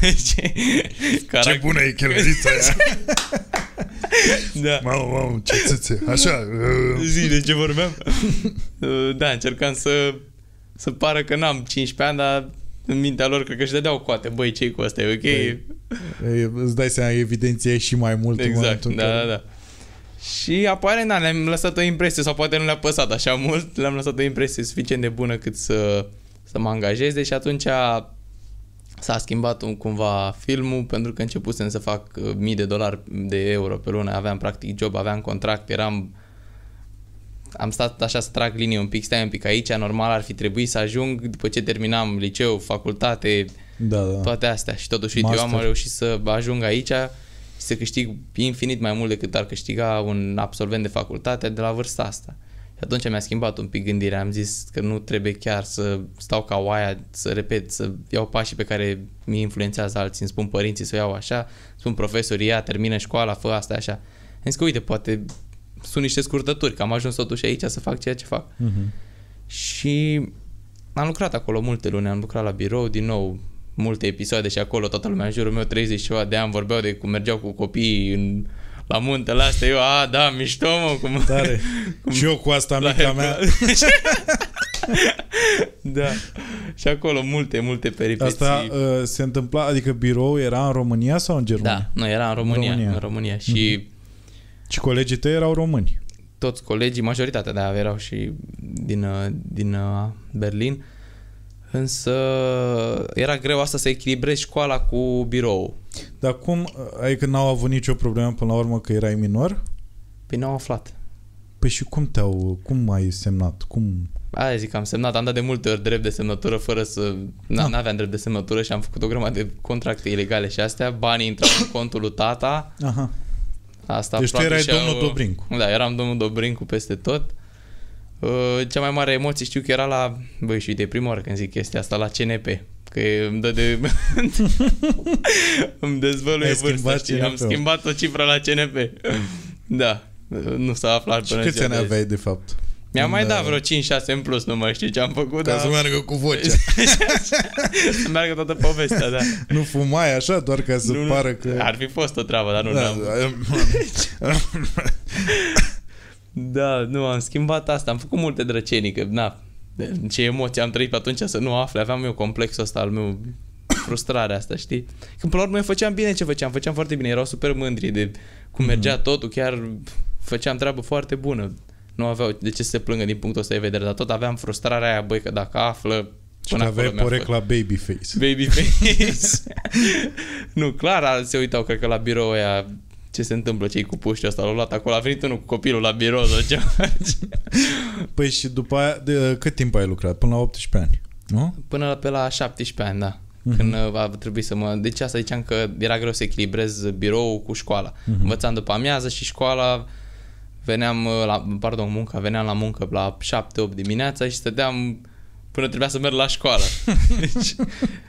ce, Ce bună e cheltuița aia. Da. Mamă, mamă, ce țâțe. Așa. uh, Zi, de ce vorbeam? Uh, da, încercam să, să pară că n-am 15 ani, dar în mintea lor cred că își dădeau coate. Băi, ce cu asta? E ok? Păi, e, Îți dai seama, evidențiai și mai mult în exact, momentul în da, care- da, da. Și apare, da, le-am lăsat o impresie, sau poate nu le-a păsat așa mult, le-am lăsat o impresie suficient de bună cât să, să mă angajeze și atunci a, s-a schimbat un, cumva filmul pentru că începusem să fac uh, mii de dolari de euro pe lună, aveam practic job, aveam contract, eram am stat așa să trag linie un pic, stai un pic aici, normal ar fi trebuit să ajung după ce terminam liceu, facultate, Da, da. toate astea și totuși uite, eu am Master. reușit să ajung aici și să câștig infinit mai mult decât ar câștiga un absolvent de facultate de la vârsta asta. Și atunci mi-a schimbat un pic gândirea, am zis că nu trebuie chiar să stau ca oaia, să repet, să iau pașii pe care mi influențează alții, îmi spun părinții să o iau așa, spun profesorii, ia, termină școala, fă asta așa. Am zis că uite, poate sunt niște scurtături, că am ajuns totuși aici să fac ceea ce fac. Mhm. Și am lucrat acolo multe luni, am lucrat la birou, din nou, multe episoade și acolo toată lumea în jurul meu, 30 și ceva de ani, vorbeau de cum mergeau cu copiii în, la muntele astea, eu, a, da, mișto, mă, cum... Tare. și eu cu asta La mica mea. da. Și acolo multe, multe peripeții. Asta uh, se întâmpla, adică birou era în România sau în Germania? da, nu, era în România, România. în România și Și colegii tăi erau români. toți colegii, majoritatea de erau și din, uh, din uh, Berlin, însă era greu asta să echilibrezi școala cu birou. Dar cum, adică n-au avut nicio problemă până la urmă că erai minor? Păi n-au aflat. Păi și cum te-au, cum ai semnat? Cum? Aia zic, am semnat, am dat de multe ori drept de semnătură fără să... Da. N- N-aveam drept de semnătură și am făcut o grămadă de contracte ilegale și astea. Banii intrau în contul lui tata. Aha. Asta Deci tu probabil erai și-au- domnul Dobrincu. Da, eram domnul Dobrincu peste tot. Uh, Cea mai mare emoție știu că era la... Băi, și uite, e prima oară când zic chestia asta, la CNP. Că îmi dă de... îmi dezvăluie Ai vârsta, schimbat știi? Am CNP-ul. schimbat o cifră la CNP. da. Nu s-a aflat Și până câți ziua ani de aveai de fapt? Mi-a mai Când, dat uh, vreo 5-6 în plus, nu mai știu ce am făcut, Ca dar să meargă cu vocea. să meargă toată povestea, da. nu fumai așa, doar ca să nu, nu, pară că... Ar fi fost o treabă, dar nu Da, n-am. Da, nu, am schimbat asta, am făcut multe drăcenii, că na, ce emoții am trăit pe atunci să nu afle, aveam eu complexul ăsta al meu, frustrarea asta, știi? Când până la urmă eu făceam bine ce făceam, făceam foarte bine, erau super mândri de cum mergea totul, chiar făceam treabă foarte bună. Nu aveau de ce să se plângă din punctul ăsta de vedere, dar tot aveam frustrarea aia, băi, că dacă află, Și până că acolo aveai mi-a porecla fost. babyface. Babyface. nu, clar, se uitau, cred că la birou aia ce se întâmplă, cei cu puștii ăsta, l-au luat acolo, a venit unul cu copilul la birou sau ceva. Păi și după aia, de, cât timp ai lucrat? Până la 18 ani. Nu? Până la- pe la 17 ani, da. Când uh, a trebuit să mă... Deci asta ziceam că era greu să echilibrez birou cu școala. Învățam după amiază și școala veneam uh, la... Pardon, munca. Veneam la muncă la 7-8 dimineața și stăteam până trebuia să merg la școală. Deci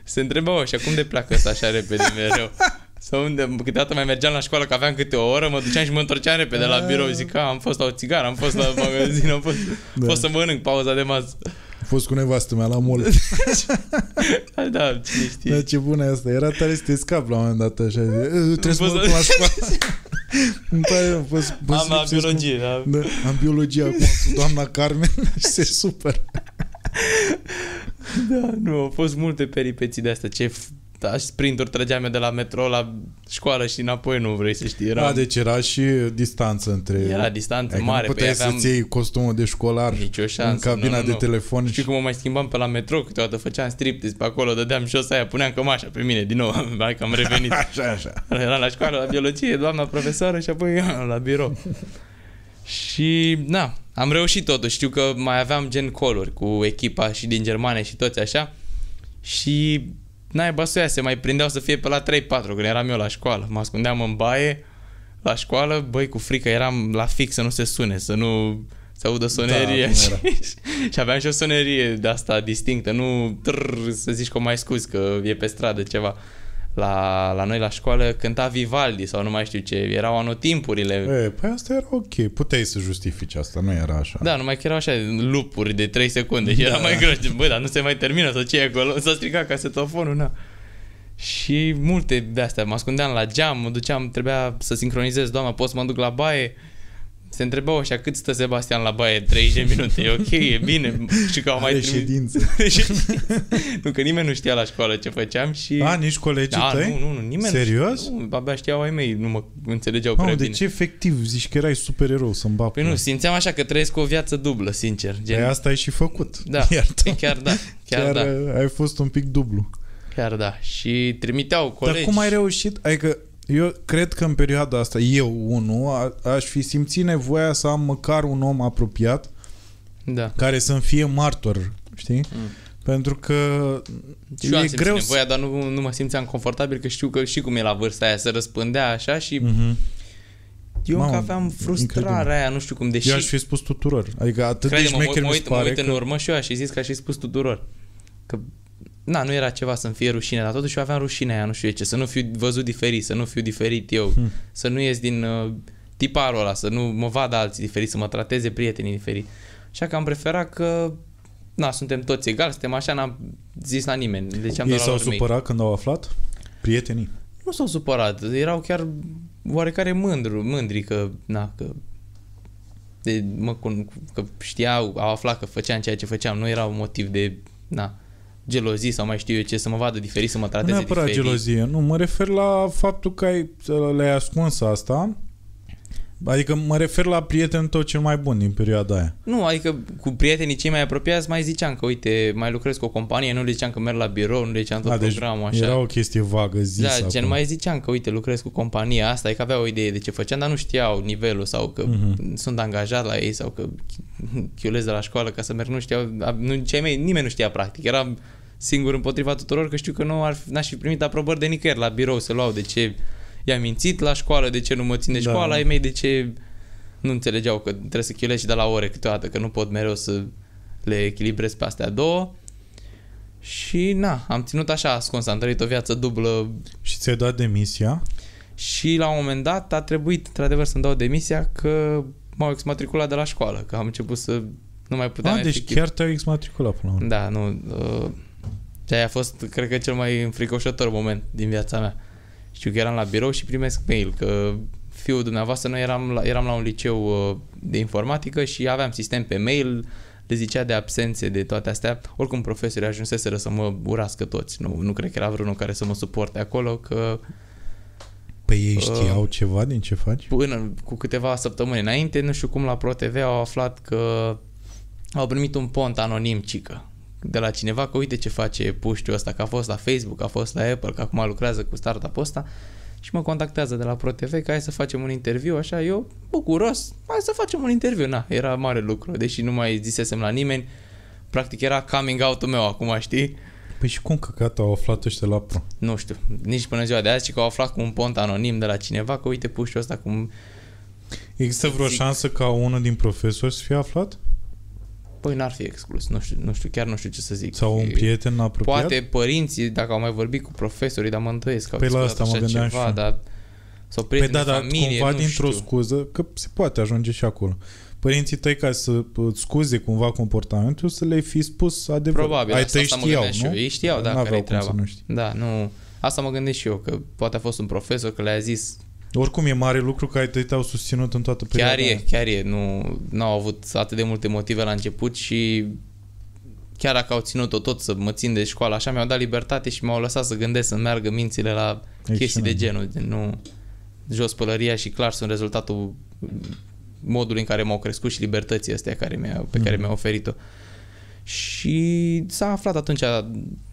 se întrebau și acum de pleacă ăsta așa repede mereu. Sau unde, câteodată mai mergeam la școală că aveam câte o oră, mă duceam și mă întorceam repede la birou. Zic că am fost la o țigară, am fost la magazin, am fost, da. fost să mănânc pauza de masă. A fost cu nevastă mea la mall. Da, da, cine știe. Da, ce bună e asta. Era tare să te scap la un moment dat așa. "E, Trebuie să mă fost- duc la școală. Îmi pare, a fost, Am la lipsesc cu- biologie, da. Da, am biologie acum cu doamna Carmen și se super. Da, nu, au fost multe peripeții de astea. Ce f- da, sprinturi trăgeam eu de la metro la școală și înapoi, nu vrei să știi. Era, Da, deci era și distanță între... era distanță Adică mare. nu puteai păi aveam să-ți iei costumul de școlar nicio șansă. în cabina nu, nu, de nu. telefon Știi și... cum mă mai schimbam pe la metro, câteodată făceam striptease pe acolo, dădeam jos aia, puneam cămașa pe mine din nou, hai că am revenit. Așa, așa. Era la școală, la biologie, doamna profesoară și apoi la birou. și, na, am reușit totuși. Știu că mai aveam gen coluri cu echipa și din Germania și toți așa. Și naiba să ia, se mai prindeau să fie pe la 3-4 când eram eu la școală. Mă ascundeam în baie la școală, băi, cu frică eram la fix să nu se sune, să nu se audă sonerie. cum și, era. și aveam și o sonerie de asta distinctă, nu trrr, să zici că o mai scuzi că e pe stradă ceva. La, la noi la școală cânta Vivaldi sau nu mai știu ce, erau anotimpurile. E, păi asta era ok. Puteai să justifici asta, nu era așa. Da, numai că erau așa lupuri de 3 secunde și era mai greu. Zic, Băi, dar nu se mai termină să ce e acolo? S-a stricat casetofonul, na. Și multe de astea, mă ascundeam la geam, mă duceam, trebuia să sincronizez, doamna, pot să mă duc la baie? Se întrebau așa, cât stă Sebastian la baie? 30 de minute, e ok, e bine. Și că au mai Are trimis... ședință. nu, că nimeni nu știa la școală ce făceam și... A, nici colegii da, tăi? nu, nu, nu, nimeni Serios? Nu, știa. abia știau ai mei, nu mă înțelegeau Mamă, prea de bine. ce efectiv zici că erai supererou să-mi bag Păi nu, simțeam așa că trăiesc o viață dublă, sincer. Gen, Păi asta ai și făcut. Da, Iartă. păi chiar da, chiar, Chiar, da, ai fost un pic dublu. chiar da. Și trimiteau colegi. Dar cum ai reușit? Adică eu cred că în perioada asta, eu, unul, a- aș fi simțit nevoia să am măcar un om apropiat Da. care să-mi fie martor, știi? Mm. Pentru că Și eu am e simțit greu nevoia, dar nu, nu mă simțeam confortabil că știu că și cum e la vârsta aia, se răspândea așa și să... mm-hmm. eu Mamă, încă aveam frustrarea incredibil. aia, nu știu cum, deși... Eu aș fi spus tuturor. Adică atât de Crede-mă, mă, șmecher mă, mi se uit, mă pare uit în că... urmă și eu aș fi zis că aș fi spus tuturor. Că, na, nu era ceva să-mi fie rușine, dar totuși eu aveam rușine aia, nu știu ce, să nu fiu văzut diferit, să nu fiu diferit eu, Hmm. să nu ies din uh, tiparul ăla, să nu mă vadă alții diferit, să mă trateze prietenii diferit. Așa că am preferat că, na, suntem toți egali, suntem așa, n-am zis la nimeni. Deci am Ei dat la s-au lor mei. supărat când au aflat? Prietenii. Nu s-au supărat, erau chiar oarecare mândru, mândri că, na, că de, mă, cun- că știau, au aflat că făceam ceea ce făceam, nu era un motiv de, na, gelozii sau mai știu eu ce, să mă vadă diferit, să mă Nu trateze neapărat diferit. gelozie. Nu, mă refer la faptul că ai, le-ai ascuns asta. Adică mă refer la prietenul tău cel mai bun din perioada aia. Nu, adică cu prietenii cei mai apropiați mai ziceam că, uite, mai lucrez cu o companie, nu le ziceam că merg la birou, nu le ziceam tot A, deci programul așa. era o chestie vagă, zis Da, acum. gen mai ziceam că, uite, lucrez cu compania asta, e că avea o idee de ce făceam, dar nu știau nivelul sau că Mhm. sunt angajat la ei sau că chiulez de la școală ca să merg, nu știau, nu, cei mei, nimeni nu știa practic, eram singur împotriva tuturor că știu că nu ar fi, n-aș fi primit aprobări de nicăieri la birou să luau de ce i-am mințit la școală, de ce nu mă ține Da. școala, ai mei de ce nu înțelegeau că trebuie să chiulez și de la ore câteodată, că nu pot mereu să le echilibrez pe astea două. Și na, am ținut așa ascuns, am trăit o viață dublă Și ți-ai dat demisia? și la un moment dat a trebuit, într-adevăr, să-mi dau demisia că m-au exmatriculat de la școală, că am început să nu mai puteam A, deci efectiv. chiar te-au exmatriculat până la urmă. Da, nu. Uh, și aia a fost, cred că, cel mai înfricoșător moment din viața mea. Știu că eram la birou și primesc mail că fiul dumneavoastră, noi eram la, eram la un liceu uh, de informatică și aveam sistem pe mail, le zicea de absențe, de toate astea. Oricum profesorii ajunseseră să mă urască toți. Nu, nu cred că era vreunul care să mă suporte acolo, că Păi ei Uh. știau ceva din ce faci? până cu câteva săptămâni înainte, nu știu cum la ProTV au aflat că au primit un pont anonim, cică, de la cineva că uite ce face puștiul ăsta, că a fost la Facebook, a fost la Apple, că acum lucrează cu startup-ul ăsta și mă contactează de la ProTV că hai să facem un interviu, așa, eu bucuros, hai să facem un interviu, na, era mare lucru, deși nu mai zisesem la nimeni, practic era coming out-ul meu acum, știi? Păi și cum căcat au aflat ăștia la pro? Nu știu, nici până ziua de azi, ci că au aflat cu un pont anonim de la cineva că uite pușul ăsta cum... Există vreo Zic. șansă ca unul din profesori să fie aflat? Păi n-ar fi exclus, nu știu, nu știu, chiar nu știu ce să zic. Sau un E- prieten apropiat? Poate părinții, dacă au mai vorbit cu profesorii, dar mă îndoiesc că au Păi la discutat asta mă așa gândeam ceva, și eu. dar... Sau Păi prieteni da, de dar familie, cumva nu dintr-o știu. scuză, că se poate ajunge și acolo. Părinții tăi ca să îți scuze cumva comportamentul, să le fi spus adevărul. Probabil, Ai asta, tăi asta mă știau, gândeam și nu? eu. Ei știau, da, N-aveau care-i cum să treaba. nu știi. Da, nu... Asta mă gândesc și eu, că poate a fost un profesor că le-a zis Oricum e mare lucru că ai tăi te-au susținut în toată perioada Chiar e, aia. chiar e. Nu, nu au avut atât de multe motive la început și chiar dacă au ținut-o tot să mă țin de școală, așa mi-au dat libertate și m-au lăsat să gândesc, să meargă mințile la chestii de Excelent. genul. De nu jos pălăria și clar sunt rezultatul modului în care m-au crescut și libertății astea care mi-a, pe care Mhm. mi-a oferit-o. Și s-a aflat atunci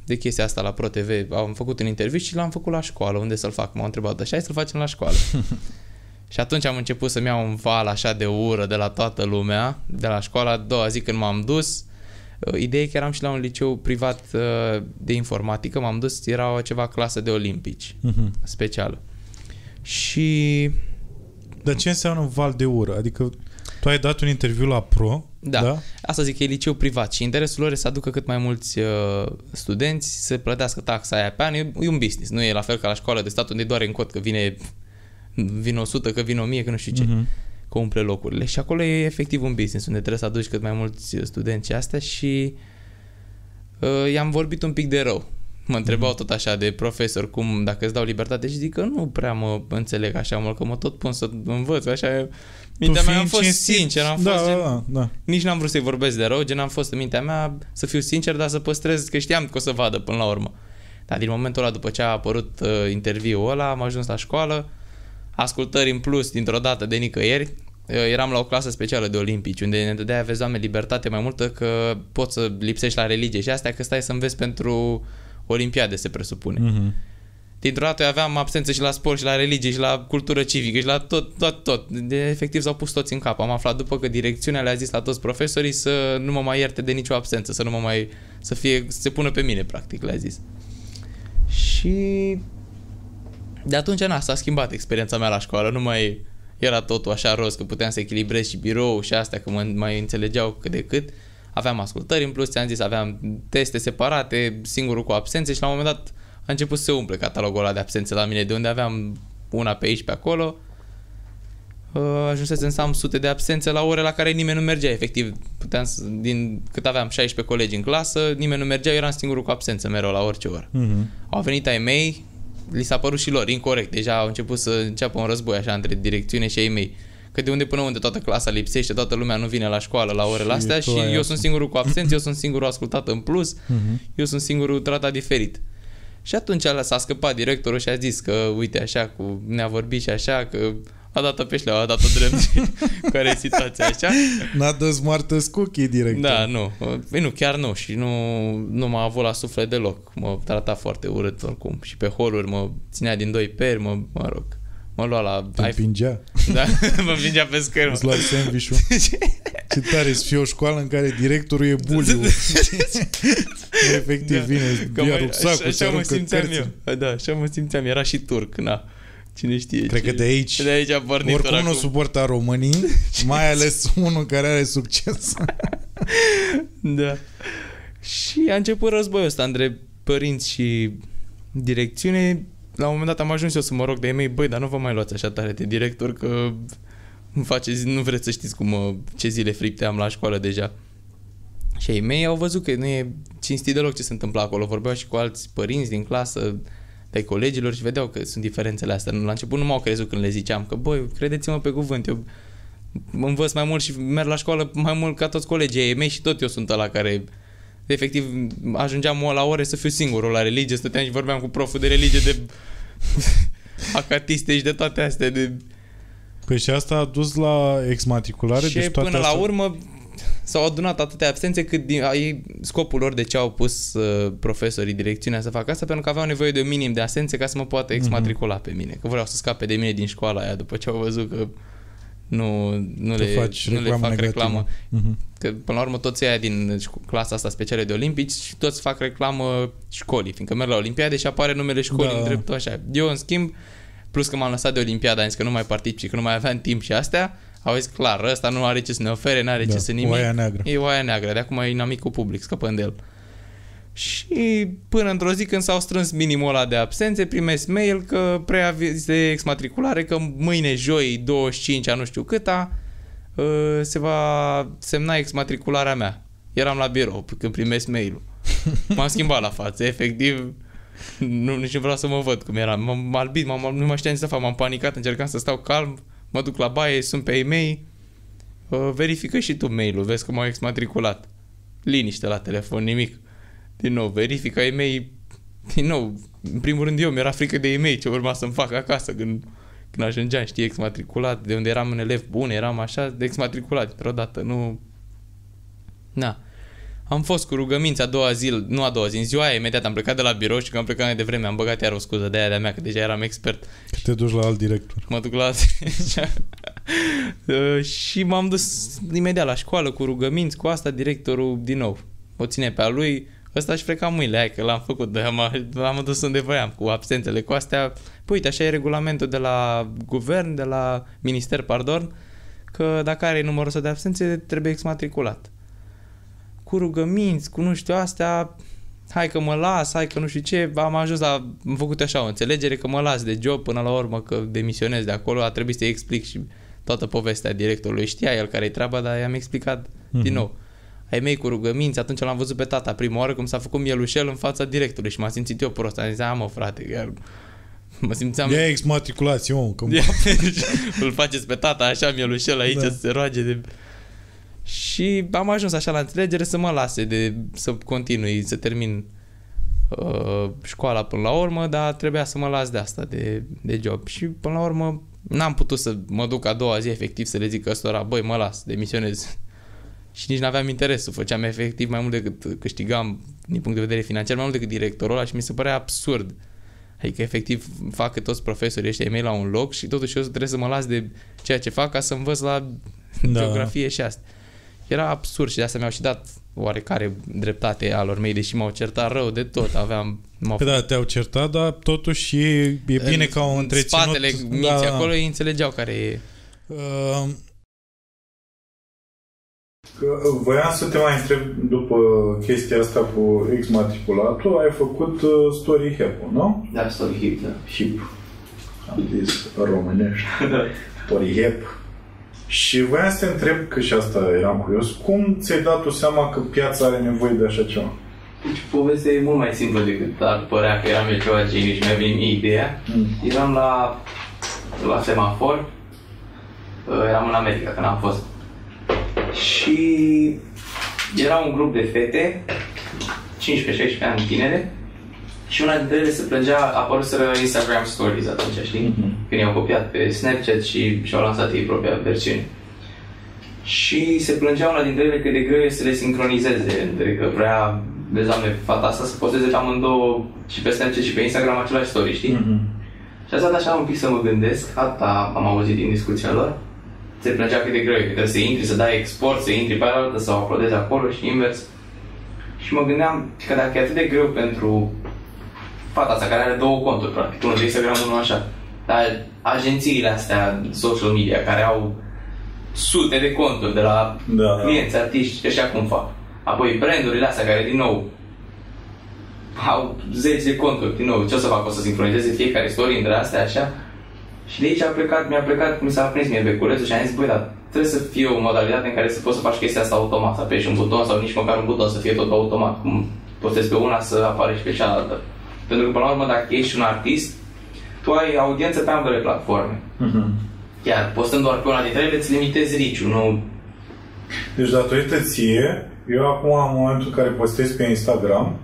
de chestia asta la ProTV. Am făcut un interviu și l-am făcut la școală. Unde să-l fac? M-au întrebat, așa hai să-l facem la școală. și atunci am început să-mi iau un val așa de ură de la toată lumea. De la școala a doua zi când m-am dus, uh, ideea e că eram și la un liceu privat uh, de informatică. M-am dus, era o ceva clasă de olimpici Mhm. specială. Și Dar ce înseamnă val de ură? Adică tu ai dat un interviu la pro, Da. da? Asta zic că e liceu privat și interesul lor e să aducă cât mai mulți uh, studenți să plătească taxa aia pe an. E, e un business, nu e la fel ca la școală de stat unde doar în cod că vine vin 100, că vin 1000, că nu știu ce, Mhm. că umple locurile. Și acolo e efectiv un business unde trebuie să aduci cât mai mulți studenți și astea și uh, i-am vorbit un pic de rău. Mă întrebau tot așa de profesor cum dacă îți dau libertate și zic că nu prea mă înțeleg așa mult, că mă tot pun să învăț, așa Mintea Tu mea am fiind fost cinstit- sincer, am da, fost gen, da, da, da. nici n-am vrut să-i vorbesc de rău, gen am fost în mintea mea să fiu sincer, dar să păstrez că știam că o să vadă până la urmă. Dar din momentul ăla, după ce a apărut uh, interviul ăla, am ajuns la școală, ascultări în plus dintr-o dată de nicăieri, uh, eram la o clasă specială de olimpici, unde ne dădea, vezi, Doamne, libertate mai multă că poți să lipsești la religie și astea, că stai să înveți pentru olimpiade, se presupune. Mhm. Dintr-o dată eu aveam absență și la sport și la religie și la cultură civică și la tot, tot, tot. De, efectiv s-au pus toți în cap. Am aflat după că direcțiunea le-a zis la toți profesorii să nu mă mai ierte de nicio absență, să nu mă mai, să fie, să se pună pe mine, practic, le-a zis. Și de atunci, na, s-a schimbat experiența mea la școală, nu mai era totul așa roz, că puteam să echilibrez și birou și astea, că mă mai înțelegeau cât de cât. Aveam ascultări în plus, ți-am zis, aveam teste separate, singurul cu absențe și la un moment dat a început să se umple catalogul ăla de absențe la mine, de unde aveam una pe aici, pe acolo. Uh, Ajunsesem să am sute de absențe la ore la care nimeni nu mergea, efectiv. Puteam să, din cât aveam 16 colegi în clasă, nimeni nu mergea, eu eram singurul cu absență mereu la orice oră. Mhm. Au venit ai mei, li s-a părut și lor incorrect. Deja au început să înceapă un război așa între direcțiune și ai mei. Că de unde până unde toată clasa lipsește, toată lumea nu vine la școală la orele Și astea tu și ai eu asta. sunt singurul cu absență, eu sunt singurul ascultat în plus, Mhm. eu sunt singurul tratat diferit. Și atunci s-a scăpat directorul și a zis că, uite, așa, cu, ne-a vorbit și așa, că a dat pe șleau, a dat-o drept. Care e situația așa? N-a dă smartă cookie direct. Da, nu. Păi nu, chiar nu. Și nu, nu m-a avut la suflet deloc. Mă trata foarte urât oricum. Și pe holuri mă ținea din doi peri, mă, mă rog. Mă lua la... Te împingea. da, mă împingea pe scări. Îți mă. lua sandwich-ul. Ce tare să fie o școală în care directorul e buliu. Efectiv Da. vine, Că ia mai- rucsacul, așa, se așa mă aruncă simțeam cărți. eu. Da, așa mă simțeam. Era și turc, na. Cine știe. Cred ce- că de aici, De aici a pornit oricum nu acum. suporta românii, mai ales unul care are succes. Da. Și a început războiul ăsta între părinți și direcțiune. La un moment dat am ajuns eu să mă rog de ei mei, băi, dar nu vă mai luați așa tare de director că îmi face zi, nu vreți să știți cum, mă- ce zile fripte am la școală deja. Și ei mei au văzut că nu e cinstit deloc ce se întâmplă acolo. Vorbeau și cu alți părinți din clasă, de colegilor și vedeau că sunt diferențele astea. La început nu m-au crezut când le ziceam că, băi, credeți-mă pe cuvânt, eu învăț mai mult și merg la școală mai mult ca toți colegii ei mei și tot eu sunt ăla care efectiv ajungeam la ore să fiu singurul la religie, stăteam și vorbeam cu proful de religie de acatiste și de toate astea de... Păi și asta a dus la exmatriculare? și deci toate până la astea... urmă s-au adunat atâtea absențe cât din, a, ei, scopul lor de ce au pus uh, profesorii direcțiunea să facă asta pentru că aveau nevoie de un minim de absențe ca să mă poată exmatricula pe mine. Că vreau să scape de mine din școala aia după ce au văzut că Nu, nu, Tu le, faci nu le reclamă fac negativă. reclamă. Mhm. Că până la urmă toți aia din clasa asta specială de olimpici și toți fac reclamă școlii, fiindcă merg la olimpiade și apare numele școlii Da. în dreptul așa. Eu, în schimb, plus că m-am lăsat de olimpiada, am zis că nu mai particip și că nu mai aveam timp și astea, au zis clar, ăsta nu are ce să ne ofere, nu are Da, ce să nimic. oaia neagră. E oaia neagră, de acum e inamicul public, scăpăm de el. Și până într-o zi când s-au strâns minimul ăla de absențe, primesc mail că preaviz de exmatriculare, că mâine, joi, 25 a nu știu câta, uh, se va semna exmatricularea mea. Eram la birou când primesc mail-ul. M-am schimbat la față, efectiv. Nu, nici nu vreau să mă văd cum eram. M-am albit, m-am, nu mai știam ce să fac, m-am panicat, încercam să stau calm, mă duc la baie, sunt pe e-mail, uh, verifică și tu mail-ul, vezi că m-au exmatriculat. Liniște la telefon, nimic. Din nou, verifică e-mail, din nou, în primul rând eu, mi-era frică de e-mail, ce urma să-mi fac acasă când, când ajungeam, știi, exmatriculat, de unde eram un elev bun, eram așa, de exmatriculat, într-o dată, nu... Na. Am fost cu rugăminți a doua zi, nu a doua zi, în ziua aia, imediat am plecat de la birou și când am plecat mai devreme, am băgat iar o scuză de aia de-a mea, că deja eram expert Că te duci la alt director. mă duc la Uh, și m-am dus imediat la școală cu rugăminți, cu asta directorul din nou. O ține pe a lui, ăsta își freca mâinile, hai că l-am făcut, de am, l-am dus unde voiam, cu absențele, cu astea. Păi uite, așa e regulamentul de la guvern, de la minister, pardon, că dacă are numărul ăsta de absențe, trebuie exmatriculat. Cu rugăminți, cu nu știu astea, hai că mă las, hai că nu știu ce, am ajuns la, am făcut așa o înțelegere că mă las de job până la urmă că demisionez de acolo, a trebuit să-i explic și toată povestea directorului, știa el care e treaba, dar i-am explicat mm-hmm. din nou. Ai mei cu rugăminți, atunci l-am văzut pe tata prima oară cum s-a făcut mielușel în fața directorului și m-a simțit eu prost, am zis, a mă frate, chiar mă simțeam... Ia exmatriculați, om, că Îl faceți pe tata așa mielușel aici Da. să se roage de... Și am ajuns așa la înțelegere să mă lase de să continui, să termin uh, școala până la urmă, dar trebuia să mă las de asta, de, de job. Și până la urmă n-am putut să mă duc a doua zi efectiv să le zic ăstora, băi, mă las, demisionez. Și nici n-aveam interesul, făceam efectiv mai mult decât câștigam din punct de vedere financiar, mai mult decât directorul ăla și mi se părea absurd. Adică efectiv fac toți profesorii ăștia ei mei la un loc și totuși eu trebuie să mă las de ceea ce fac ca să învăț la Da. geografie și asta. Era absurd și de asta mi-au și dat oarecare dreptate alor mei, deși m-au certat rău de tot. Aveam... M-au Păi da, te-au certat, dar totuși e, e bine că au în întreținut... spatele minții da, acolo ei înțelegeau care e... Uh, Că, Voiam să te mai întreb după chestia asta cu exmatriculatul, ai făcut uh, story hep nu? Da, story hip, da. Hip. Am zis românești. Story hep. Și voiam să te întreb, că și asta eram curios, cum ți-ai dat tu seama că piața are nevoie de așa ceva? Deci povestea e mult mai simplă decât ar părea că eram eu ceva geniu și mi-a venit mie ideea. Mm. Eram la, la semafor, uh, eram în America când am fost. Și era un grup de fete, 15-16 ani tinere, și una dintre ele se plângea, apăruseră Instagram Stories atunci, știi? Mhm. Când i-au copiat pe Snapchat și și-au lansat ei propria versiune. Și se plângea una dintre ele cât de greu e să le sincronizeze, între că vrea, vezi, doamne, fata asta să posteze pe amândouă și pe Snapchat și pe Instagram același story, știi? Mhm. Și asta așa un pic să mă gândesc, asta am auzit din discuția lor, se plângea cât de greu e, că trebuie să intri, să dai export, să intri pe altă, să o uploadezi acolo și invers. Și mă gândeam că dacă e atât de greu pentru fata asta care are două conturi, practic, unul de Instagram, unul așa, dar agențiile astea social media care au sute de conturi de la Da, da. clienți, artiști, așa cum fac. Apoi brandurile astea care, din nou, au zeci de conturi, din nou, ce o să fac? O să sincronizeze fiecare story între astea, așa? Și de aici a plecat, mi-a plecat, mi s-a prins mie beculețul și am zis, băi, dar trebuie să fie o modalitate în care să poți să faci chestia asta automat, să apeși un buton sau nici măcar un buton să fie tot automat, cum postezi pe una să apare și pe cealaltă. Pentru că, până la urmă, dacă ești un artist, tu ai audiență pe ambele platforme. Mhm. Iar postând doar pe una dintre ele, îți limitezi riciul, nu Deci datorită ție, eu acum în momentul în care postez pe Instagram,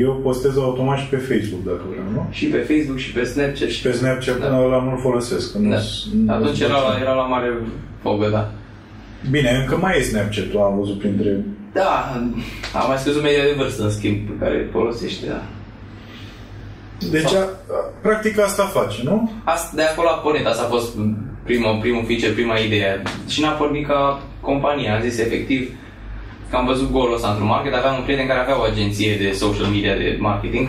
eu postez automat și pe Facebook dacă vreau, nu? și pe Facebook și pe Snapchat Și pe Snapchat Da. da. ăla nu-l folosesc. că Da. nu-s- nu- Atunci era la, era la mare fogă, da. Bine, încă mai e Snapchat-ul, am văzut printre... Da, am mai scăzut media de vârstă, în schimb, pe care folosește, da. Deci, a, a, practic asta face, nu? Asta, de acolo a pornit, asta a fost primul, primul feature, prima idee. Și n-a pornit ca companie, am zis efectiv că am văzut golul ăsta într-un market, aveam un prieten care avea o agenție de social media de marketing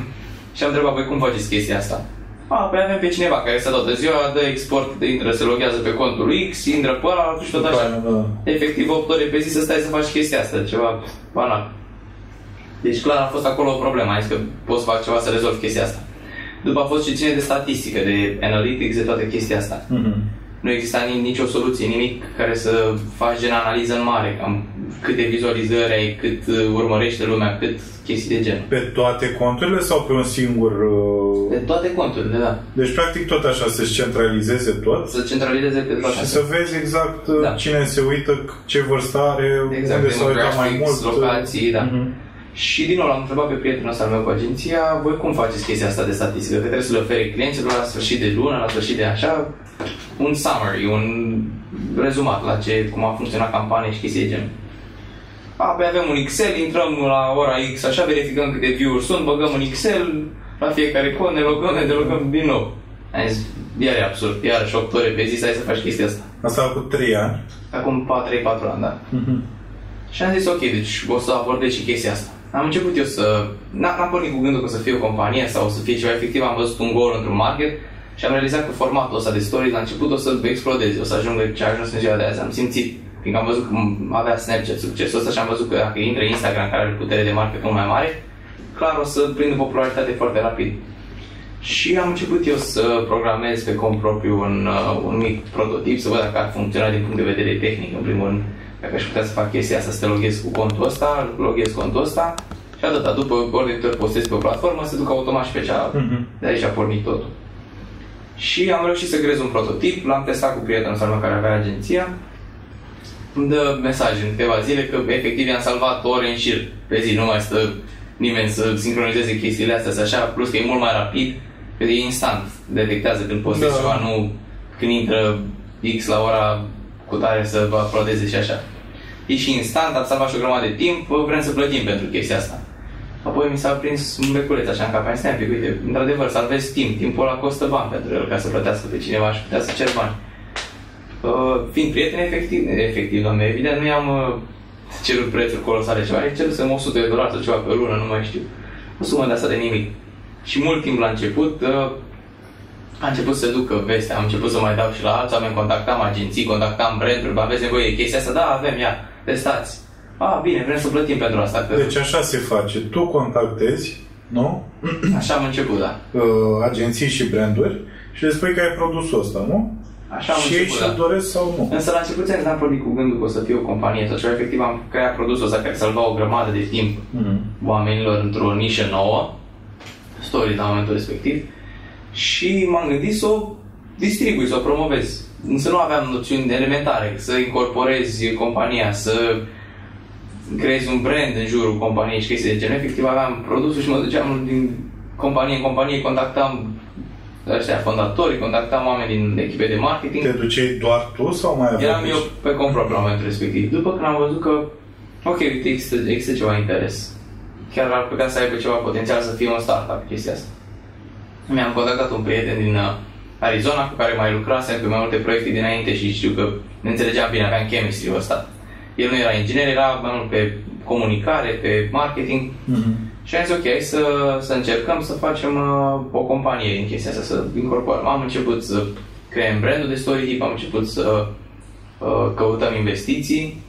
și am întrebat, voi cum faceți chestia asta? A, păi avem pe cineva care se toată ziua, dă export, intră, se loghează pe contul X, intră pe ăla și tot așa. Da, da. Efectiv 8 ore pe zi să stai să faci chestia asta, ceva banal. Deci clar a fost acolo o problemă, am zis că pot să fac ceva să rezolv chestia asta. După a fost și ține de statistică, de analytics, de toată chestia asta. Mhm. Nu exista ni- nicio soluție, nimic care să faci gen analiză în mare, cam câte vizualizări ai, cât uh, urmărește lumea, cât chestii de genul. Pe toate conturile sau pe un singur... Pe uh, toate conturile, da. Deci, practic, tot așa să-și centralizeze tot Să centralizeze pe toate și astea. să vezi exact uh, Da. cine se uită, ce vârstă are, Exact, unde s-a uitat mai demographics, mult. locații, da. Mhm. Și din nou l-am întrebat pe prietenul ăsta al meu cu agenția, voi cum faceți chestia asta de statistică? Că trebuie să le ofere clienților la sfârșit de lună, la sfârșit de așa, un summary, un rezumat la ce, cum a funcționat campania și chestii de genul. Apoi avem un Excel, intrăm la ora X, așa verificăm câte view-uri sunt, băgăm în Excel, la fiecare cont ne logăm, ne delogăm din nou. Am zis, iar e absurd, iar 8 ore pe zi să ai să faci chestia asta. Asta a cu 3 ani. Acum 3-4 ani, da. Și am zis, ok, deci o să abordez și chestia asta. Am început eu să... n- N-am pornit cu gândul că o să fie o companie sau o să fie ceva efectiv, am văzut un gol într-un market și am realizat că formatul ăsta de stories la început o să explodeze, o să ajungă ce a ajuns în ziua de azi. Am simțit, fiindcă am văzut că avea Snapchat succesul ăsta și am văzut că dacă intră Instagram care are putere de market mult mai mare, clar o să prindă popularitate foarte rapid. Și am început eu să programez pe cont propriu un, uh, un mic prototip, să văd dacă ar funcționa din punct de vedere tehnic, în primul rând, dacă aș putea să fac chestia asta, să te loghez cu contul ăsta, loghez contul ăsta și atâta. După ori de câte ori postezi pe o platformă, se duc automat și pe cealaltă. Mhm. De aici a pornit totul. Și am reușit să creez un prototip, l-am testat cu prietenul ăsta al meu care avea agenția. Îmi dă mesaj în câteva zile că efectiv i-am salvat ore în șir pe zi, nu mai stă nimeni să sincronizeze chestiile astea, să așa, plus că e mult mai rapid, că e instant, detectează când postezi Da. ceva, nu când intră X la ora cu tare să vă uploadeze și așa. E și instant, am salvat și o grămadă de timp, vrem să plătim pentru chestia asta. Apoi mi s-a prins un beculeț așa în cap, am zis, "Stai un pic, uite, într-adevăr, salvezi timp, timpul ăla costă bani pentru el ca să plătească pe cineva și putea să cer bani. Uh, fiind prieten, efectiv, efectiv, doamne, evident, nu i-am uh, cerut prețuri colosale ceva, i cerut să 100 de dolari sau ceva pe lună, nu mai știu. O sumă de asta de nimic. Și mult timp la început, uh, a început să ducă vestea, am început să mai dau și la alți oameni, contactam agenții, contactam branduri, bă, aveți nevoie de chestia asta? Da, avem, ia, testați. A, bine, vrem să plătim pentru asta, că Deci așa se face. Tu contactezi, nu? așa am început, da. Uh, agenții și branduri și le spui că ai produsul ăsta, nu? Așa am și ei început, și-l da. doresc sau nu. Însă la început ți-am n-am pornit cu gândul că o să fie o companie sau ceva, efectiv am creat produsul ăsta care salva o grămadă de timp Mhm. oamenilor într-o nișă nouă, story la momentul respectiv, și m-am gândit să o distribui, să o promovez. Însă nu aveam noțiuni elementare, să incorporezi compania, să creezi un brand în jurul companiei și chestii de genul. Efectiv aveam produsul și mă duceam din companie în companie, contactam ăștia fondatori, contactam oameni din echipe de marketing. Te duceai doar tu sau mai aveai? Eram eu pe cont propriu la momentul respectiv. După când am văzut că, ok, uite, există, există ceva interes. Chiar ar putea să aibă ceva potențial să fie un startup chestia asta. Mi-am contactat un prieten din uh, Arizona cu care mai lucrasem pe mai multe proiecte dinainte și știu că ne înțelegeam bine, aveam chemistry ăsta. El nu era inginer, era mai mult pe comunicare, pe marketing Mhm. Și am zis ok, hai să, să încercăm să facem uh, o companie din chestia asta, să incorporăm. Am început să creăm brandul de Storytip, am început să uh, căutăm investiții.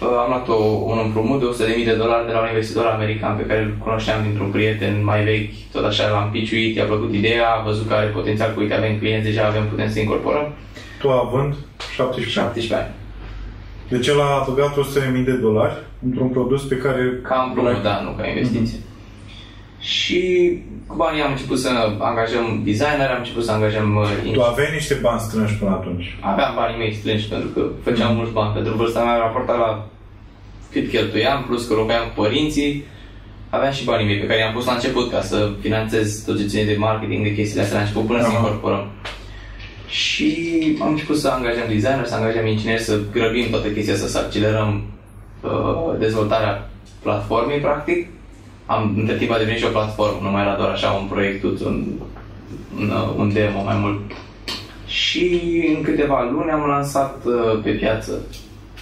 Uh, am luat o, un împrumut de 100.000 de dolari de la un investitor american pe care îl cunoșteam dintr-un prieten mai vechi, tot așa l-am piciuit, i-a plăcut ideea, a văzut că are potențial, că uite avem clienți, deja avem, putem să incorporăm. Tu având 17 ani. 17 ani. Deci el a băgat 100.000 de dolari într-un produs pe care... Ca împrumut, da, nu ca investiție. Și cu banii am început să angajăm designer, am început să angajăm uh, Tu aveai niște bani strânși până atunci. Aveam banii mei strânși pentru că făceam mulți bani pentru vârsta mea, raportat la cât cheltuiam, plus că locuiam cu părinții, aveam și banii mei pe care i-am pus la început ca să finanțez tot ce ține de marketing, de chestiile astea la început până să Aha. incorporăm. Și am început să angajăm designer, să angajăm ingineri, să grăbim toată chestia asta, să accelerăm uh, dezvoltarea platformei, practic. Am, între timp a devenit și o platformă, nu mai era doar așa un proiect, un, un, uh, un demo mai mult. Și în câteva luni am lansat uh, pe piață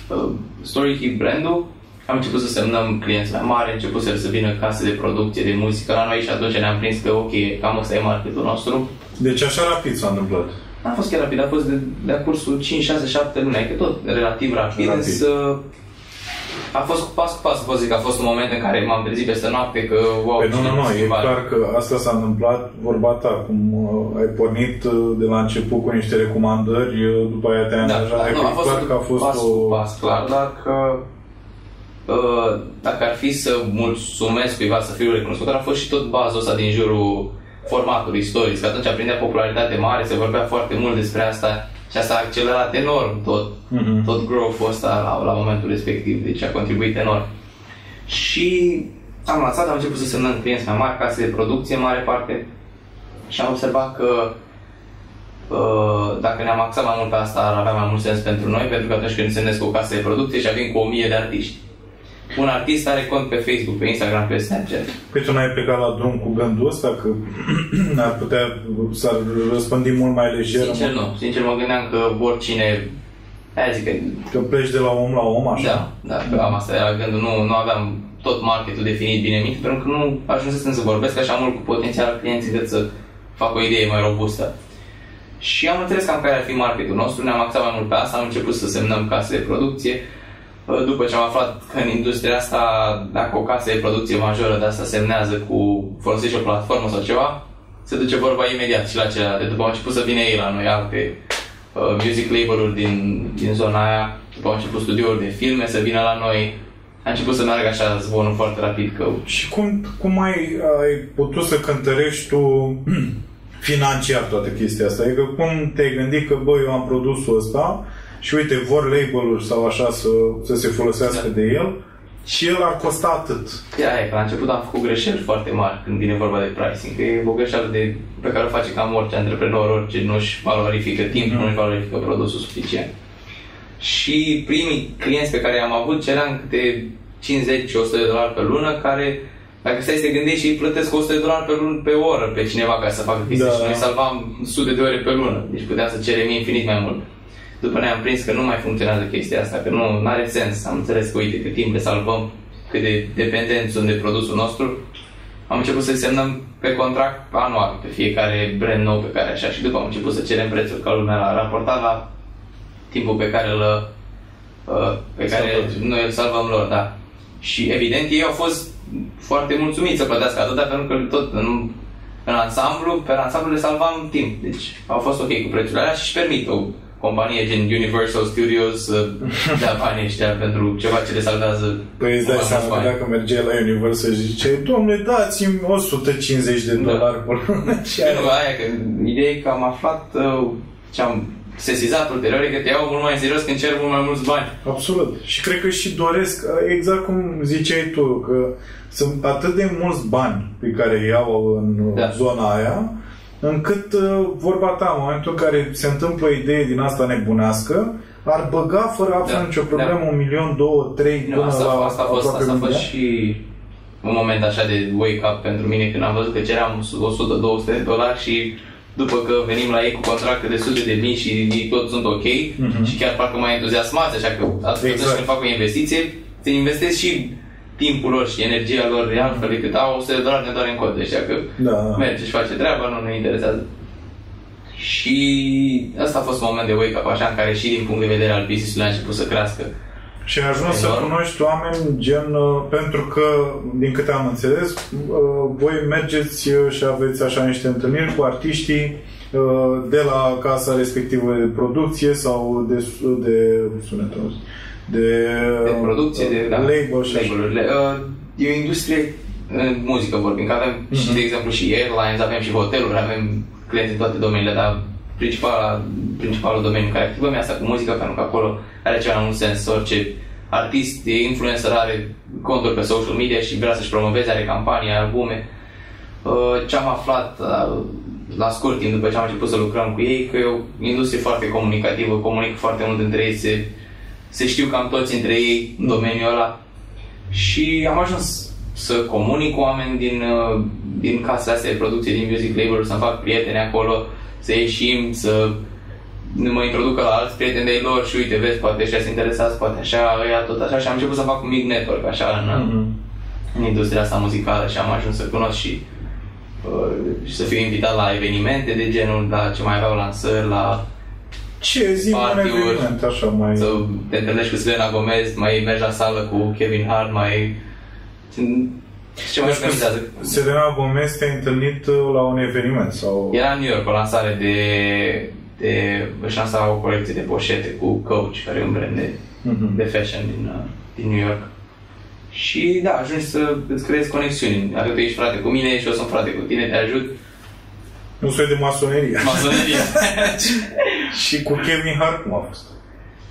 uh, Story Hit brandul. Am început să semnăm clienți mai mari, început să vină case de producție de muzică la noi și atunci ne-am prins că ok, cam ăsta e marketul nostru. Deci așa rapid s-a întâmplat. N-a fost chiar rapid, a fost de, de cursul 5, 6, 7 luni, adică tot relativ rapid, Rapid. însă a fost cu pas cu pas, pot zic că a fost un moment în care m-am trezit peste noapte că wow, Păi nu, cine nu, nu, e schimbare. clar că asta s-a întâmplat, vorba ta, cum uh, ai pornit uh, de la început cu niște recomandări, uh, după aia te-ai Da, angajat, da, e nu, a fost, clar că a fost pas o... cu pas, clar, dacă, uh, dacă ar fi să mulțumesc cuiva să fiu recunoscător, a fost și tot bazul ăsta din jurul formatului stories, că atunci prindea popularitate mare, se vorbea foarte mult despre asta și asta a accelerat enorm tot, Mhm. tot growth-ul ăsta la, la momentul respectiv, deci a contribuit enorm. Și am lansat, am început să semnăm clienți mai mari, case de producție în mare parte și am observat că uh, dacă ne-am axat mai mult pe asta, ar avea mai mult sens pentru noi, pentru că atunci când semnezi cu o casă de producție și avem cu o mie de artiști. Un artist are cont pe Facebook, pe Instagram, pe Snapchat. Păi tu n-ai plecat la drum cu gândul ăsta că ar putea, s-ar răspândi mult mai lejer? Sincer nu. Sincer mă gândeam că oricine... Aia zic că... Că pleci de la om la om, așa? Da, da, că am asta era gândul. Nu, nu aveam tot marketul definit bine în minte, pentru că nu ajunsesem să vorbesc așa mult cu potențial clienții decât să fac o idee mai robustă. Și am înțeles cam care ar fi marketul nostru, ne-am axat mai mult pe asta, am început să semnăm case de producție. După ce am aflat că în industria asta, dacă o casă de producție majoră de asta semnează cu folosește o platformă sau ceva, se duce vorba imediat și la celelalte. După au început să vină ei la noi, alte uh, music label-uri din, din zona aia, după au început studiouri de filme să vină la noi, a început să meargă așa zvonul foarte rapid că Și cum, cum ai, ai putut să cântărești tu financiar toată chestia asta? Adică cum te-ai gândit că, băi, eu am produsul ăsta și uite, vor label-uri sau așa să, să se folosească Da. de el și el ar costa atât. Aia e, că la început am făcut greșeli foarte mari când vine vorba de pricing, că e o greșeală de, pe care o face cam orice antreprenor, orice nu-și valorifică timpul, Mhm. nu-și valorifică produsul suficient. Și primii clienți pe care i-am avut ceream câte 50 100 de dolari pe lună, care dacă stai să te gândești și îi plătesc 100 de dolari pe lună pe oră pe cineva ca să facă chestia Da. și noi salvam sute de ore pe lună. Deci puteam să cerem infinit mai mult. După ne-am prins că nu mai funcționează chestia asta, că nu are sens. Am înțeles că, uite, cât timp le salvăm, cât de dependenți sunt de produsul nostru, am început să semnăm pe contract anual pe fiecare brand nou pe care așa și după am început să cerem prețuri ca lumea la raportat la timpul pe care îl uh, pe care Salvați. noi îl salvăm lor, da. Și evident ei au fost foarte mulțumiți să plătească atâta pentru că tot în, în ansamblu, pe ansamblu le salvam timp. Deci au fost ok cu prețurile alea și își permit o companie gen Universal Studios să dea banii ăștia pentru ceva ce le salvează Păi îți dai mai seama mulți că bani. dacă mergeai la Universal și ziceai, domnule, dați-mi 150 de Da. dolari pe lună și Nu, aia că ideea e că am aflat uh, ce am sesizat ulterior e că te iau mult mai serios când cer mult mai mulți bani. Absolut. Și cred că și doresc, exact cum ziceai tu, că sunt atât de mulți bani pe care îi iau în Da. zona aia, încât uh, vorba ta, în momentul în care se întâmplă o idee din asta nebunească, ar băga fără absolut Da, nicio problemă un milion, două, trei, Nu, până asta, la asta, a fost, aproape asta a un fost milion. și un moment așa de wake-up pentru mine când am văzut că ceream 100-200 de dolari și după că venim la ei cu contracte de sute de mii și ei tot sunt ok Mhm. și chiar parcă mai entuziasmați, așa că atunci Exact. când fac o investiție, se investesc și timpul lor și energia lor e altfel decât au 100 de dolari ne doar în cont, deci că Da. merge și face treaba, nu ne interesează. Și asta a fost un moment de wake-up așa în care și din punct de vedere al business-ului a început să crească. Și ai ajuns să Enorm. cunoști oameni gen, uh, pentru că, din câte am înțeles, uh, voi mergeți uh, și aveți așa niște întâlniri cu artiștii uh, de la casa respectivă de producție sau de, de sunet, de, de producție, de da, label și așa. label-urile. Uh, E o industrie în muzică vorbim, că avem și, Mhm. de exemplu, și airlines, avem și hoteluri, avem clienți în toate domeniile, dar principala, principalul domeniu în care activăm e asta cu muzica, pentru că acolo are cel mai mult sens. Orice artist, e influencer, are conturi pe social media și vrea să-și promoveze, are campanii, are albume. Uh, Ce am aflat uh, la scurt timp după ce am început să lucrăm cu ei, că e o industrie foarte comunicativă, comunică foarte mult între ei, se, se știu cam toți între ei în domeniul ăla și am ajuns să comunic cu oameni din, uh, din casele astea de producție, din music label să-mi fac prieteni acolo, să ieșim, să mă introducă la alți prieteni de lor și uite, vezi, poate ăștia sunt interesați, poate așa, ăia tot așa și am început să fac un mic network așa în, Mhm. în industria asta muzicală și am ajuns să cunosc și uh, și să fiu invitat la evenimente de genul, la ce mai aveau lansări, la Ce zi un Party-uri. eveniment așa mai... să te întâlnești cu Selena Gomez, mai mergi la sală cu Kevin Hart, mai... Ce mai Deci că organizează? Selena Gomez te-ai întâlnit uh, la un eveniment sau... Era în New York o lansare de, de își lansa o colecție de poșete cu Coach, care e un brand de, Mhm. de fashion din, uh, din New York. Și da, ajungi să îți creezi conexiuni. Atât ești frate cu mine și eu sunt frate cu tine, te ajut. Un soi de masonerie. Masonerie. și cu Kevin Hart cum a fost?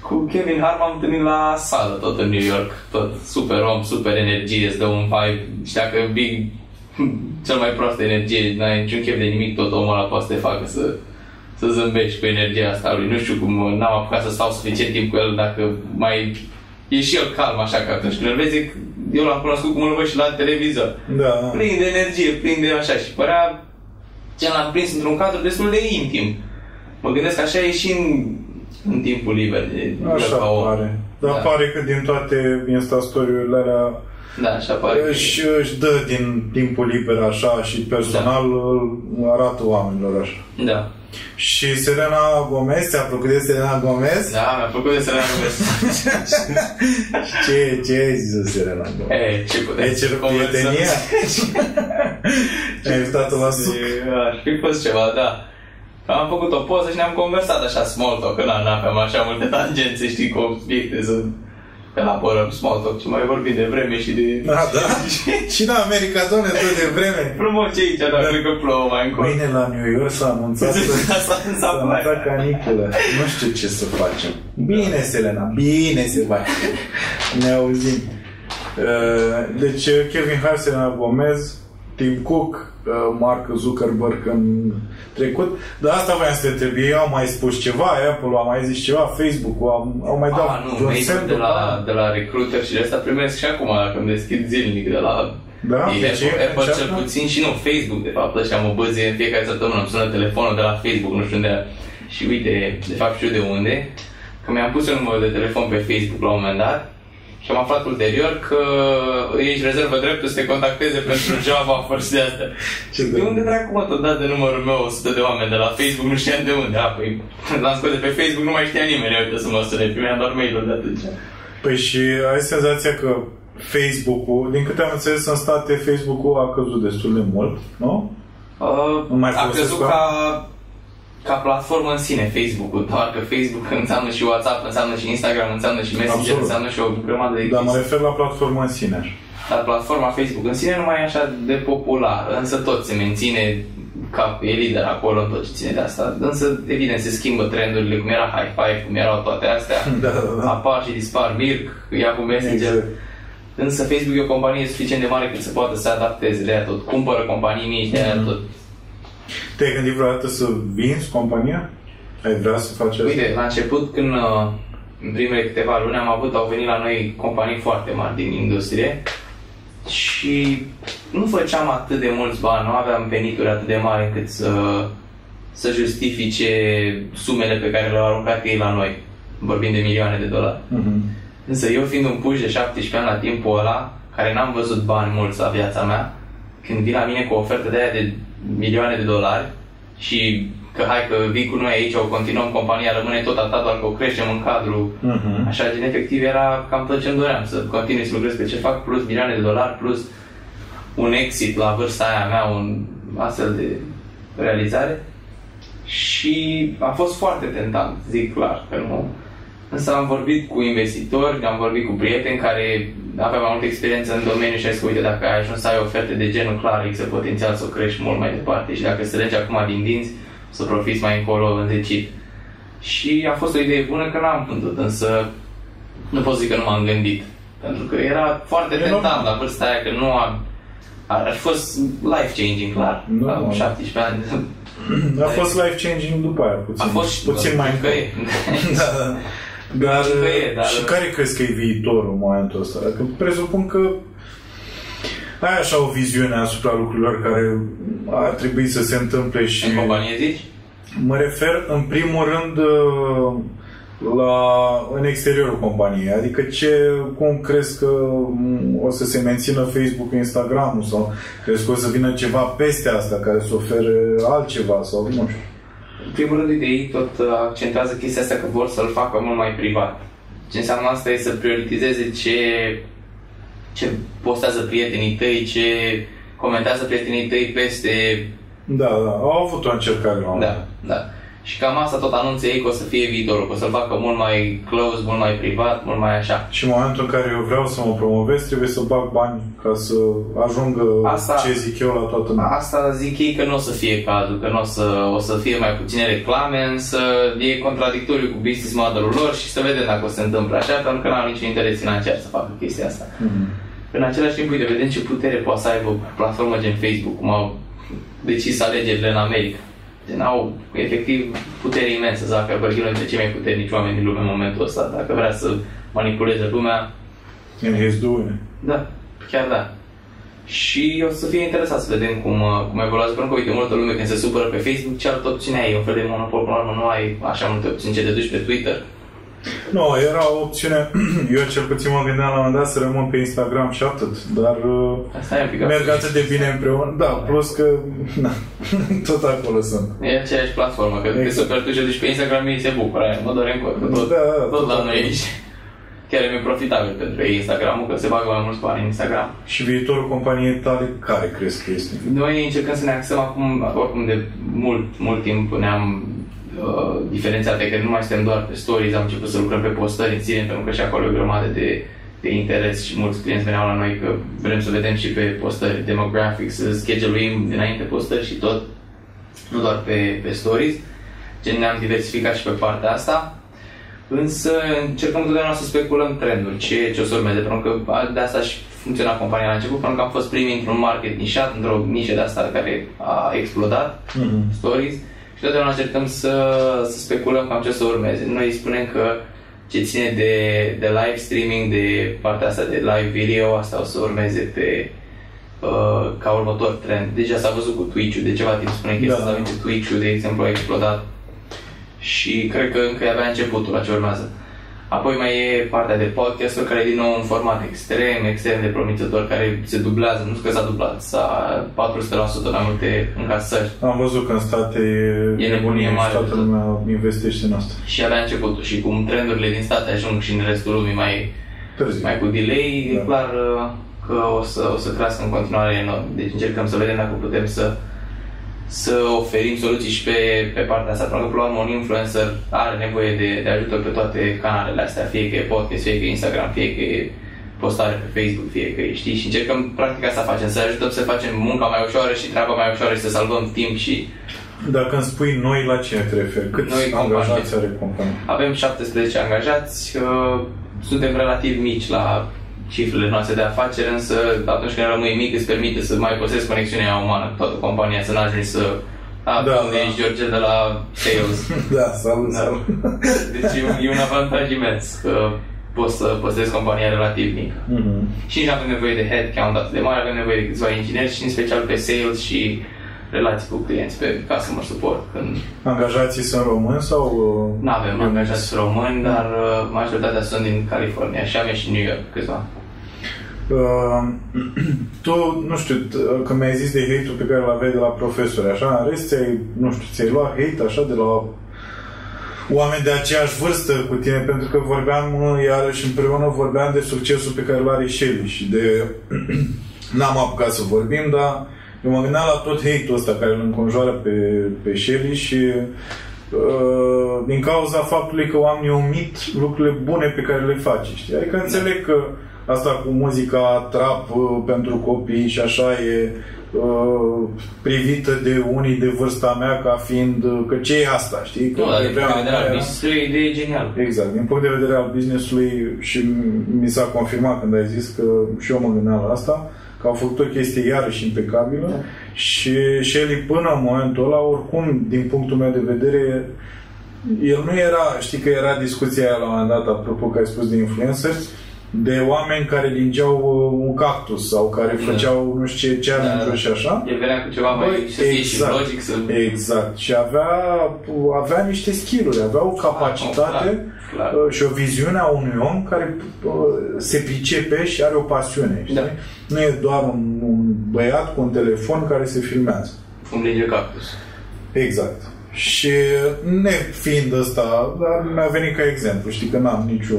cu Kevin Hart m-am întâlnit la sală, tot în New York. Tot super om, super energie, îți dă un vibe. Și dacă Big, cel mai proastă energie, n-ai niciun chef de nimic, tot omul ăla poate să te facă să, să zâmbești cu energia asta lui. Nu știu cum, n-am apucat să stau suficient timp cu el, dacă mai... E și el calm așa, că atunci când îl vezi, eu l-am cunoscut cum îl văd și la televizor. Da. Plin de energie, plin de așa și părea ce l-am prins într-un cadru destul de intim. Mă gândesc așa e și în, în timpul liber de Așa ca om. pare. Dar Da. pare că din toate Insta-story-urile alea Da, așa pare. își, își dă din timpul liber așa și personal îl arată oamenilor așa. Da. Și Selena Gomez, ți-a plăcut de Selena Gomez? Da, mi-a plăcut de să le Ce, ce ai zis de Selena Gomez? E, ce putem Ai cerut prietenia? Ai invitat-o la suc? Ar fi fost ceva, da. Am făcut o poză și ne-am conversat așa small talk, că n aveam așa multe tangențe, știi, cu obiecte să elaborăm small talk, ce mai vorbim de vreme și de... Da, da. și în America, doamne, tot de vreme. Frumos ce aici, dar cred că plouă mai încolo. Mâine la New York s-a anunțat Da, s-a anunțat s-a anunțat ploaia. caniculă. Nu știu ce să facem. Bine, Selena, bine se va. Ne auzim. Uh, Deci Kevin Hart, Selena Gomez, Tim Cook, uh, Mark Zuckerberg în trecut. Dar asta voiam să te întreb. Ei au mai spus ceva, Apple a mai zis ceva, Facebook-ul au, au mai dat Ah, nu, vreun mail semn de la, după- de la recruiter și de asta primesc și acum, dacă îmi deschid zilnic de la Da? E Deci Apple, Apple încearcă? cel puțin și nu, Facebook, de fapt, ăștia mă băzie în fiecare săptămână, îmi sună telefonul de la Facebook, nu știu unde Și uite, de fapt știu de unde, că mi-am pus un număr de telefon pe Facebook la un moment dat și am aflat ulterior că ei își rezervă dreptul să te contacteze pentru Java și de astea. Și de unde dracu mă tot dat de numărul meu 100 de oameni de la Facebook, nu știam de unde. A, păi l-am scos de pe Facebook, nu mai știa nimeni, uite să mă sune, primeam doar mail-uri de atunci. Păi și ai senzația că Facebook-ul, din câte am înțeles în state, Facebook-ul a căzut destul de mult, nu? Uh, Nu mai a folosesc căzut ca- ca, ca platformă în sine Facebook-ul, doar că Facebook înseamnă și WhatsApp, înseamnă și Instagram, înseamnă și Messenger, Absolut. înseamnă și o grămadă de Dar mă chestii. refer la platforma în sine. așa. Dar platforma Facebook în sine nu mai e așa de populară, însă tot se menține ca e lider acolo în tot ce ține de asta. Însă, evident, se schimbă trendurile, cum era High Five, cum erau toate astea. Da, da, da. Apar și dispar Mirc, Yahoo Messenger. Exact. Însă Facebook e o companie suficient de mare cât să poată să adapteze de aia tot. Cumpără companii mici de aia Mhm. tot. Te-ai gândit vreodată să vinzi compania? Ai vrea să faci asta? Uite, la început, când uh, în primele câteva luni am avut, au venit la noi companii foarte mari din industrie și nu făceam atât de mulți bani, nu aveam venituri atât de mari încât să, să justifice sumele pe care le-au aruncat ei la noi. Vorbim de milioane de dolari. Mhm. Însă eu fiind un puș de 17 ani la timpul ăla, care n-am văzut bani mulți la viața mea, când vin la mine cu o ofertă de aia de milioane de dolari și că hai că vii cu noi aici, o continuăm, compania rămâne tot atât, doar că o creștem în cadru Mhm. Așa, gen, efectiv, era cam tot ce-mi doream, să continui să lucrez pe ce fac, plus milioane de dolari, plus un exit la vârsta aia mea, un astfel de realizare. Și a fost foarte tentant, zic clar, că nu. Însă am vorbit cu investitori, am vorbit cu prieteni care aveau mai multă experiență în domeniu și a zis că, uite, dacă ai ajuns să ai oferte de genul clar, există potențial să o crești mult mai departe și dacă se lege acum din dinți, să profiți mai încolo înzecit. Și a fost o idee bună că n-am vândut, însă nu pot să zic că nu m-am gândit. Pentru că era foarte E tentant normal. la vârsta aia, că nu a, ar fi fost life-changing, clar. Nu, la nu. 17 ani. A fost life-changing după aia, puțin. A fost și puțin mai că e. Da, da. Dar, Că e, dar- și care crezi că e viitorul în momentul ăsta? Că presupun că ai așa o viziune asupra lucrurilor care ar trebui să se întâmple și În companie zici? Mă refer în primul rând uh, la, în exteriorul companiei. Adică ce, cum crezi că mm, o să se mențină Facebook, Instagram sau crezi că o să vină ceva peste asta care să ofere altceva sau nu știu. În primul rând, ei tot uh, accentuează chestia asta că vor să-l facă mult mai privat. Ce înseamnă asta e să prioritizeze ce, ce postează prietenii tăi, ce comentează prietenii tăi peste... Da, da, au avut o încercare la un moment Da, da. Și cam asta tot anunță ei că o să fie viitorul, că o să-l facă mult mai close, mult mai privat, mult mai așa. Și în momentul în care eu vreau să mă promovez, trebuie să bag bani ca să ajungă Asta- ce zic eu la toată lumea. Asta zic ei că nu o să fie cazul, că nu o să, o să fie mai puține reclame, însă e contradictoriu cu business modelul lor și să vedem dacă o să se întâmple așa, pentru că n-au niciun interes financiar să facă chestia asta. Mhm. În același timp, uite, vedem ce putere poate să aibă o platformă gen Facebook, cum au decis alegerile în America. Gen, au efectiv putere imensă. Zuckerberg e unul dintre cei mai puternici oameni din lume în momentul ăsta. Dacă vrea să manipuleze lumea, In his doing. da, chiar da. Și o să fie interesat să vedem cum, uh, cum evoluează, pentru că, uite, multă lume când se supără pe Facebook, ce altă opțiune ai? E un fel de monopol, până la urmă nu ai așa multe opțiuni ce te duci pe Twitter. Nu, era o opțiune, eu cel puțin mă gândeam la un moment dat să rămân pe Instagram și atât, dar uh, Asta e un pic merg atât de bine împreună, da, plus că na, tot acolo sunt. E aceeași platformă, că exact. Exact. te super tu și duci pe Instagram, ei se bucură, aia, mă doare în cot, că tot, Da, da, tot la tot noi acolo. aici. Chiar e mai profitabil pentru ei Instagramul, că se bagă mai mulți bani în Instagram. Și viitorul companiei tale, care crezi că este? Noi încercăm să ne axăm acum, oricum de mult, mult timp ne-am uh, diferențiat, că nu mai suntem doar pe stories, am început să lucrăm pe postări în sine, pentru că și acolo e o grămadă de, de interes și mulți clienți veneau la noi că vrem să vedem și pe postări demographics, să schedulim dinainte postări și tot, nu doar pe, pe stories. Gen ne-am diversificat și pe partea asta. Însă încercăm totdeauna să speculăm trenduri, ce, ce o să urmeze, pentru că de asta și funcționa compania la început, pentru că am fost primii într-un market nișat, într-o nișă de asta care a explodat, Mhm. stories, și totdeauna încercăm să, să speculăm cam ce o să urmeze. Noi spunem că ce ține de, de live streaming, de partea asta de live video, asta o să urmeze pe uh, ca următor trend. Deja s-a văzut cu Twitch-ul, de ceva timp spune că Da. da. să aminte Twitch-ul, de exemplu, a explodat și cred că încă e abia începutul la ce urmează. Apoi mai e partea de podcast care e din nou un format extrem, extrem de promițător, care se dublează, nu știu că s-a dublat, s-a 400% mai multe încasări. Am văzut că în state E nebunie mare toată de tot. lumea investește în asta. Și abia începutul și cum trendurile din state ajung și în restul lumii mai, Târziu. mai cu delay, Da. e clar uh, că o să, o să crească în continuare enorm. Deci încercăm să vedem dacă putem să să oferim soluții și pe, pe partea asta, pentru că, până la urmă, un influencer are nevoie de, de ajutor pe toate canalele astea, fie că e podcast, fie că e Instagram, fie că e postare pe Facebook, fie că e, știi, și încercăm practic asta facem, să ajutăm să facem munca mai ușoară și treaba mai ușoară și să salvăm timp și Dacă îmi spui noi, la cine te referi? Câți Noi, angajați companie. are compania? Avem 17 angajați, uh, suntem relativ mici la cifrele noastre de afaceri, însă atunci când rămâi mic îți permite să mai păstrezi conexiunea umană cu toată compania, să n-ajungi să a, Da, unde da. ești George de la sales. Da, salut, Da. salut. Deci e un, e un avantaj imens că poți să păstrezi compania relativ mică. Mhm. Și nici nu avem nevoie de headcount atât de mare, avem nevoie de câțiva ingineri și în special pe sales și relații cu clienți, pe customer support. Când Angajații sunt români sau... uh, nu avem eu- angajați români, dar uh, majoritatea sunt din California și avem și New York câțiva. Uh, tu, nu știu, t- că mi-ai zis de hate-ul pe care îl aveai de la profesori, așa, în rest ți-ai, nu știu, ți-ai luat hate așa de la oameni de aceeași vârstă cu tine, pentru că vorbeam, uh, iarăși împreună, vorbeam de succesul pe care îl are Shelly și de... N-am apucat să vorbim, dar eu mă gândeam la tot hate-ul ăsta care îl înconjoară pe, pe Shelly și uh, din cauza faptului că oamenii omit lucrurile bune pe care le face, știi? Adică înțeleg că asta cu muzica trap uh, pentru copii și așa e uh, privită de unii de vârsta mea ca fiind uh, că ce e asta, știi? Că Nu, dar din vremea punct de vedere mea al era- business-ului, e o idee genială. Exact. Din punct de vedere al business-ului și mi s-a confirmat când ai zis că și eu mă gândeam la asta, că au făcut o chestie iarăși impecabilă Da. și Shelly până în momentul ăla, oricum, din punctul meu de vedere, el nu era, știi că era discuția aia la un moment dat, apropo că ai spus de influencer, de oameni care lingeau uh, un cactus sau care făceau nu știu ce challenge Da. și așa. El venea cu ceva mai Băi, să fie și exact. logic să... Exact. Și avea, avea niște skill-uri, avea o capacitate clar, clar. uh, și o viziune a unui om care uh, se pricepe și are o pasiune. Știi? Da. Nu e doar un, un băiat cu un telefon care se filmează. Cum linge cactus. Exact. Și ne fiind ăsta, dar mi-a venit ca exemplu. Știi că n-am nicio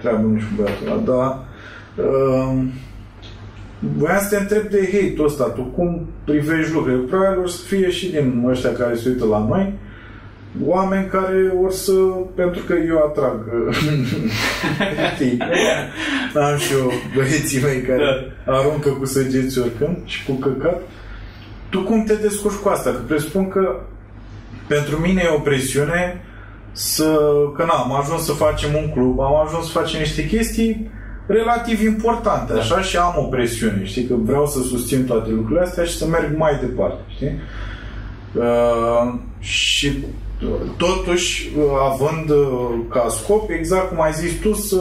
treabă nici cu băiatul ăla, dar uh, voiam să te întreb de hate-ul ăsta, tu cum privești lucrurile? Probabil o să fie și din ăștia care se uită la noi, oameni care or să, pentru că eu atrag știi, am și eu băieții mei care aruncă cu săgeți oricând și cu căcat. Tu cum te descurci cu asta? Că presupun că pentru mine e o presiune să, că na, am ajuns să facem un club, am ajuns să facem niște chestii relativ importante, Da. așa, și am o presiune, știi, că vreau să susțin toate lucrurile astea și să merg mai departe, știi? Uh, și totuși, uh, având uh, ca scop, exact cum ai zis tu, să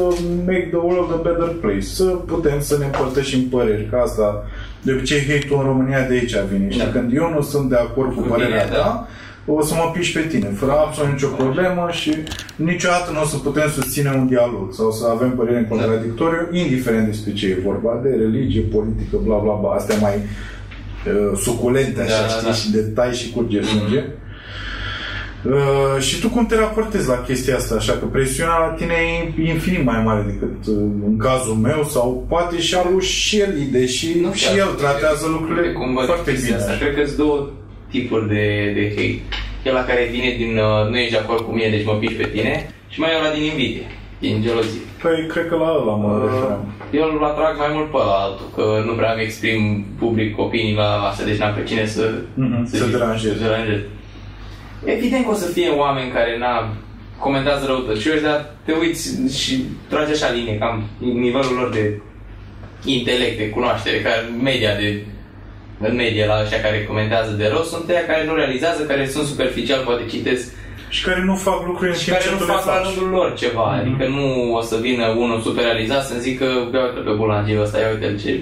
make the world a better place, să putem să ne împărtășim păreri, că asta, de obicei, hate-ul în România de aici vine, știi? Da. Când eu nu sunt de acord cu Cu părerea tine, ta, da. O să mă piși pe tine, fără absolut nicio problemă și niciodată nu o să putem susține un dialog sau să avem părere în contradictoriu, indiferent despre ce e vorba, de religie, politică, bla bla bla, astea mai uh, suculente, așa, Da, da, știi, da. și detai și curge sânge. Uh, și tu cum te raportezi la chestia asta? Așa că presiunea la tine e infinit mai mare decât uh, în cazul meu sau poate și al lui Shelly, deși Nu și știu, el tratează de lucrurile cum văd foarte chestia bine. Asta. Cred că sunt două tipuri de, de hate. El la care vine din uh, nu ești de acord cu mine, deci mă piși pe tine și mai ăla din invidie, din gelozie. Păi, cred că la ăla mă Uh, referam. Eu îl atrag mai mult pe ăla altul, că nu prea îmi exprim public opinii la asta, deci n-am pe cine să, Mhm, să zic- deranjezi. să deranjez. Evident că o să fie oameni care n comentează răutăciuni, dar te uiți și tragi așa linie, cam nivelul lor de intelect, de cunoaștere, care media de în medie la ăștia care comentează de rău sunt ăia care nu realizează, care sunt superficial, poate citesc Și care nu fac lucruri în și timp care ce nu tu le fac la faci. rândul lor ceva, adică nu o să vină unul super realizat să-mi zică, ia uite pe bulangiul ăsta, ia uite ce...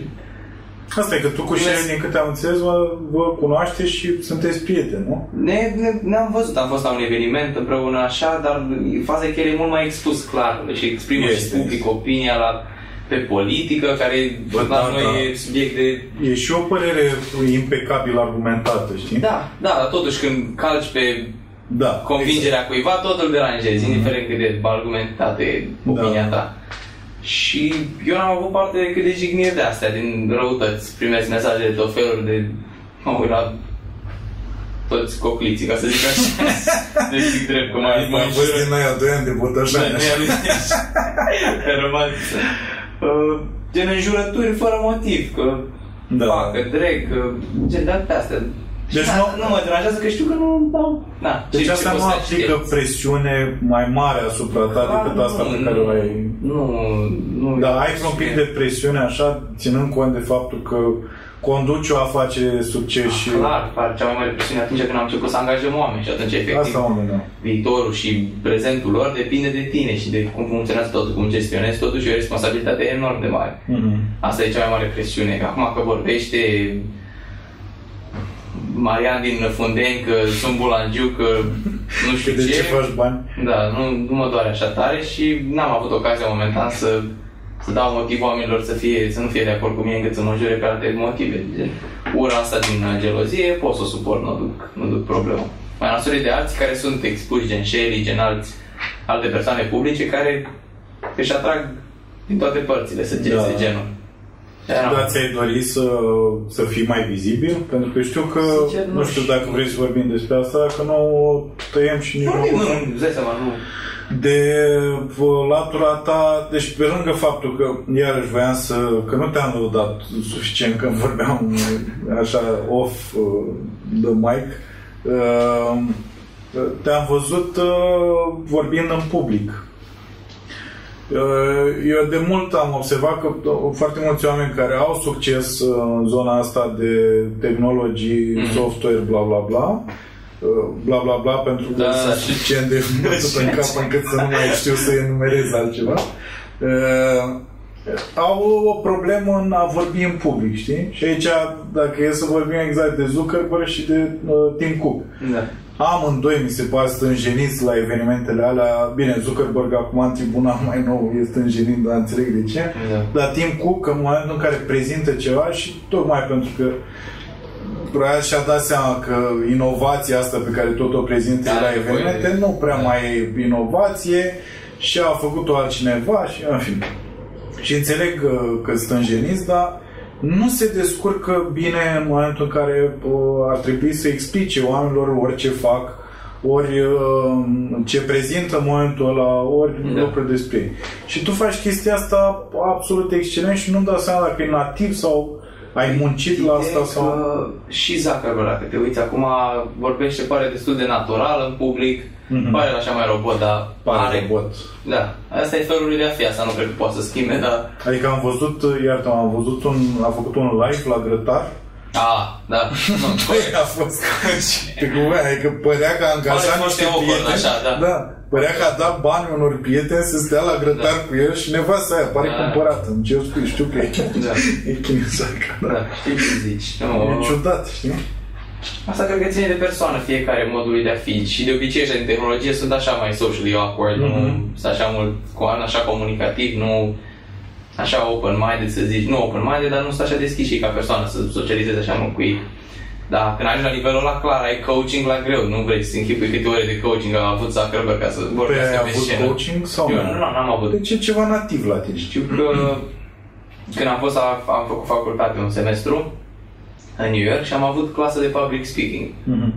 Asta e că tu cu Shelly, din câte am înțeles, vă, vă cunoașteți și sunteți prieteni, nu? Ne, ne, ne-am văzut, am fost la un eveniment împreună așa, dar faza e că el e mult mai expus clar și exprimă Este. și public opinia la, pe politică, care Bă, la da, noi da. e subiect de... E și o părere impecabil argumentată, știi? Da, da, dar totuși când calci pe Da. convingerea cuiva, tot îl deranjezi, indiferent cât de argumentate e opinia Da. ta. Și eu am avut parte de cât de jigniri de astea, din răutăți. Primesc mesaje de tot felul de... Mă uit la toți cocliții, ca să zic așa. deci zic drept, că mai, Mai mai am fost din aia 2 ani de botășani. Că rămas uh, gen înjurături fără motiv, că Da. fac, că dreg, că gen de astea. Deci Deci nu- nu, nu mă deranjează că știu că nu dau. Na, Deci ce- asta ce nu poți să aplică aștepți? presiune mai mare asupra ta decât asta pe care o ai. Nu, nu. Da, ai un pic de presiune așa, ținând cont de faptul că conduci o afacere de succes și... Clar, clar, cea mai mare presiune atunci când am început să angajăm oameni și atunci efectiv Asta mă gândeam. viitorul și prezentul lor depinde de tine și de cum funcționează totul, cum gestionezi totul și e o responsabilitate enorm de mare. Mhm. Asta e cea mai mare presiune. Că acum că vorbește Marian din Fundeni că sunt bulangiu, că nu știu De ce. ce faci bani? Da, nu, nu mă doare așa tare și n-am avut ocazia momentan să, să dau motiv oamenilor să, fie, să nu fie de acord cu mine încât să mă jure pe alte motive. Gen, ura asta din uh, gelozie pot să o suport, nu duc, nu duc problemă. Mai alături de alții care sunt expuși, gen Shelly, gen alți, alte persoane publice care își atrag din toate părțile săgeți Da. de genul. Da, Da, ți-ai dori să, să fii mai vizibil? Pentru că știu că, Sincer, nu nu știu știu. dacă vrei să vorbim despre asta, că nu o tăiem și nici Nu, nu. nu, nu, îți dai seama, nu. De uh, latura ta, deci pe lângă faptul că, iarăși voiam să, că nu te-am lăudat suficient când vorbeam uh, așa off uh, the mic, uh, te-am văzut uh, vorbind în public. Uh, Eu de mult am observat că uh, foarte mulți oameni care au succes uh, în zona asta de tehnologii, Mhm. software, bla bla bla, uh, bla bla bla, pentru că Da, sunt și- suficient de bătut în cap încât să nu mai știu să enumerez altceva. Uh, au o problemă în a vorbi în public, știi? Și aici, dacă e să vorbim exact de Zuckerberg și de uh, Tim Cook. Da. Amândoi mi se pare stânjeniți la evenimentele alea. Bine, Zuckerberg acum în tribunal mai nou e stânjenit, dar înțeleg de ce. Da. Dar Tim Cook, în momentul în care prezintă ceva și tocmai pentru că Probabil și-a dat seama că inovația asta pe care tot o prezintă Da, la e nevoie evenimente de- nu prea da. mai e inovație și a făcut-o altcineva și în fin. Și înțeleg uh, că stânjeniți, dar nu se descurcă bine în momentul în care uh, ar trebui să explice oamenilor orice fac, ori uh, ce prezintă în momentul ăla, ori Da. lucruri despre ei. Și tu faci chestia asta absolut excelent și nu-mi dau seama dacă e nativ sau ai muncit la asta Ideea e sau... că și Zuckerberg, dacă te uiți acum, vorbește, pare destul de natural în public, Mhm. pare așa mai robot, dar Pare are... robot. Da, asta e felul lui de a fi, asta nu cred că poate să schimbe, dar... Adică am văzut, iartă am văzut un, a făcut un live la grătar A, da. Nu, Păi a fost pe cuvânt, adică părea că a angajat Pare niște foarte awkward, prieteni așa, da. da. Părea că a dat bani unor prieteni să stea la grătar Da. cu el și nevasta aia pare Da. cumpărată. Îmi cer scuze, știu că e, Da. e chinezacă. Da. Da, știi ce zici. Nu, E ciudat, știi? Asta cred că ține de persoană, fiecare modului de a fi. Și de obicei ăștia din tehnologie sunt așa mai socially awkward, Mhm. nu sunt așa mult, cu- așa comunicativ, nu așa open-minded să zici, nu open-minded, dar nu sunt așa deschis și ca persoană să socializezi așa mult cu ei. Da, când ajungi la nivelul ăla clar, ai coaching la greu, nu vrei să închipui câte ore de coaching a avut Zuckerberg ca să Păi vorbească ai pe avut scenă. coaching sau Eu nu? nu, n-am avut. Deci e ceva nativ la tine. Știu că când am fost, la- am făcut facultate un semestru în New York și am avut clasă de public speaking. Mhm.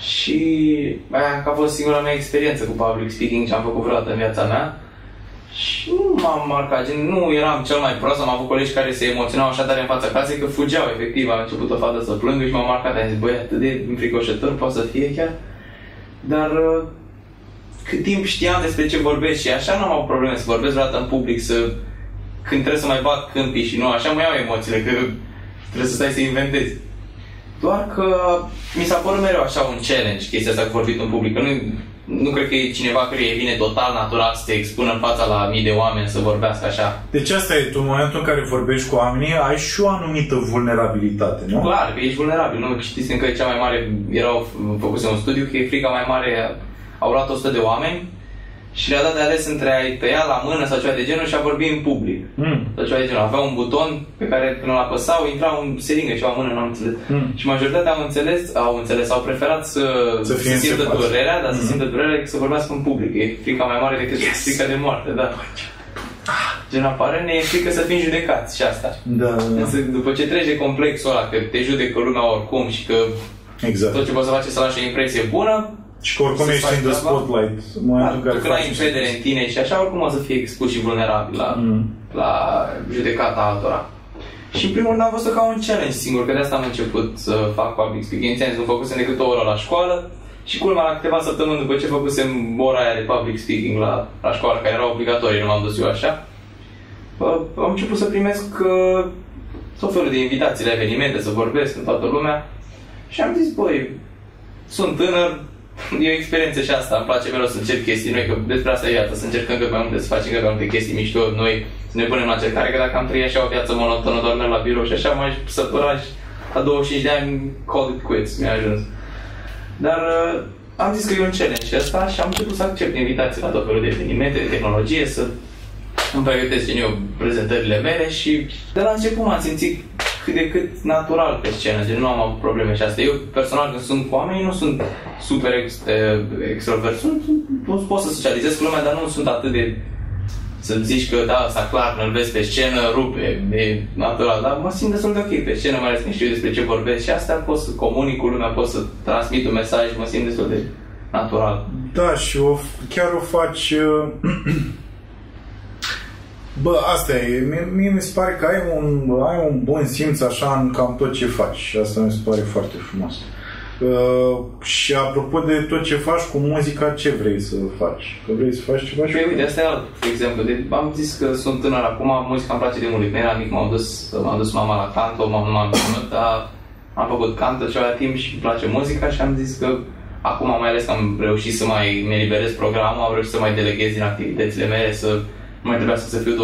Și aia că a fost singura mea experiență cu public speaking ce am făcut vreodată în viața mea. Și nu m-am marcat, gen, nu eram cel mai prost, am avut colegi care se emoționau așa tare în fața clasei că fugeau, efectiv, a început o fată să plângă și m-am marcat, am zis, băi, atât de înfricoșător poate să fie chiar. Dar uh, cât timp știam despre ce vorbesc și așa nu am avut probleme să vorbesc vreodată în public, să când trebuie să mai bat câmpii și nu, așa mă iau emoțiile, că trebuie să stai să inventezi. Doar că mi s-a părut mereu așa un challenge chestia asta cu vorbit în public, că nu, nu cred că e cineva care îi vine total natural să te expună în fața la mii de oameni să vorbească așa. Deci asta e, tu în momentul în care vorbești cu oamenii, ai și o anumită vulnerabilitate, nu? Clar, că ești vulnerabil, nu? Știți că cea mai mare, erau făcuse un studiu, că e frica mai mare, au luat 100 de oameni și le-a dat de ales între a-i tăia la mână sau ceva de genul și a vorbi în public. Mm. Sau ceva de genul. Avea un buton pe care când îl apăsau, intra un seringă ceva în mână, nu am înțeles. Mm. Și majoritatea au înțeles, au înțeles, au preferat să, Să fie în simtă separat. durerea, dar să Mhm. simtă durerea decât să vorbească în public. E frica mai mare decât Yes! frica de moarte, da. Gen apare, ne e frică să fim judecați și asta. Da, da, da. Însă după ce treci de complexul ăla, că te judecă lumea oricum și că Exact. tot ce poți să faci e să lași o impresie bună, Și că oricum Să ești faci în the treaba. spotlight în da, momentul în tu care când ai faci încredere în tine și așa, oricum o să fii expus și vulnerabil la, Mm. la judecata altora. Și în primul rând am văzut ca un challenge singur, că de asta am început să fac public speaking. Ți-am zis, nu făcusem decât o oră la școală și culmea la câteva săptămâni după ce făcusem ora aia de public speaking la, la școală, care era obligatorie, nu m-am dus eu așa, bă, am început să primesc uh, tot felul de invitații la evenimente, să vorbesc în toată lumea și am zis, băi, sunt tânăr, e o experiență și asta, îmi place mereu să încerc chestii noi, că despre asta e viața, să încercăm cât mai multe, să facem cât mai multe chestii mișto noi, să ne punem la încercare, că dacă am trăit așa o viață monotonă, doar merg la birou și așa mai sătura și la 25 de ani, call it quits, mi-a ajuns. Dar uh, am zis că e un challenge și asta și am început să accept invitații la tot felul de evenimente, de tehnologie, să îmi pregătesc din eu prezentările mele și de la început m-am simțit cât de cât natural pe scenă, gen nu am avut probleme și asta. Eu personal când sunt cu oamenii nu sunt super ex, eh, extrovert, sunt, pot, pot să socializez cu lumea, dar nu sunt atât de să zici că da, asta clar, când îl vezi pe scenă, rupe, e natural, dar mă simt destul de ok pe scenă, mai ales când știu despre ce vorbesc și asta pot să comunic cu lumea, pot să transmit un mesaj, mă simt destul de natural. Da, și o, chiar o faci... uh, Bă, asta e. Mie, mie mi se pare că ai un, ai un bun simț așa în cam tot ce faci și asta mi se pare foarte frumos. Uh, și apropo de tot ce faci cu muzica, ce vrei să faci? Că vrei să faci ceva și Păi uite, asta e alt de exemplu. De, am zis că sunt tânăr acum, muzica îmi place de mult. Când eram mic m-am dus, m-am dus mama la canto, m-am, m-am ținut, dar am făcut canto ceva timp și îmi place muzica și am zis că acum mai ales că am reușit să mai mi eliberez programul, am reușit să mai deleghez din activitățile mele, să Nu mai trebuia să se fiu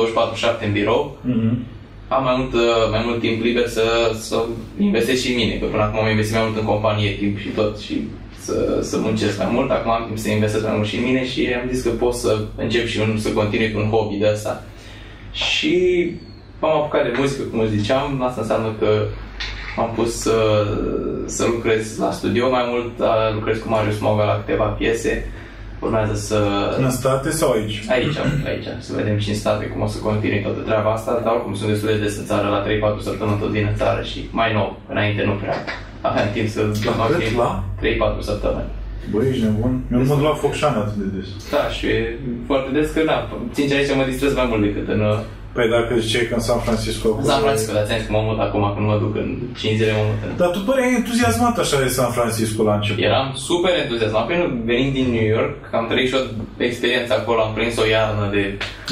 24-7 în birou. Mhm. Am mai mult, uh, mai mult timp liber să, să investesc și în mine, că până acum am investit mai mult în companie, timp și tot și să, să muncesc mai mult. Acum am timp să investesc mai mult și în mine și am zis că pot să încep și un, să continui cu un hobby de asta. Și m-am apucat de muzică, cum ziceam, asta înseamnă că m-am pus să, să lucrez la studio mai mult, uh, lucrez cu Marius Moga la câteva piese, urmează să... În state sau aici? Aici, aici, să vedem și în state cum o să continui toată treaba asta, dar oricum sunt destul de des în țară, la 3-4 săptămâni tot din țară și mai nou, înainte nu prea aveam timp să La cât? La? 3-4 săptămâni. Băi, ești nebun? Eu nu mă duc la Focșani atât de des. Da, și e foarte des că, da, sincer aici mă distrez mai mult decât în uh, Păi dacă ziceai că în San Francisco... San Francisco, dar ți-am zis că mă mut acum, când mă duc în 5 zile mă mut în Dar tu păreai entuziasmat așa de San Francisco la început. Eram super entuziasmat, pentru venind din New York, că am trăit și o experiență acolo, am prins o iarnă de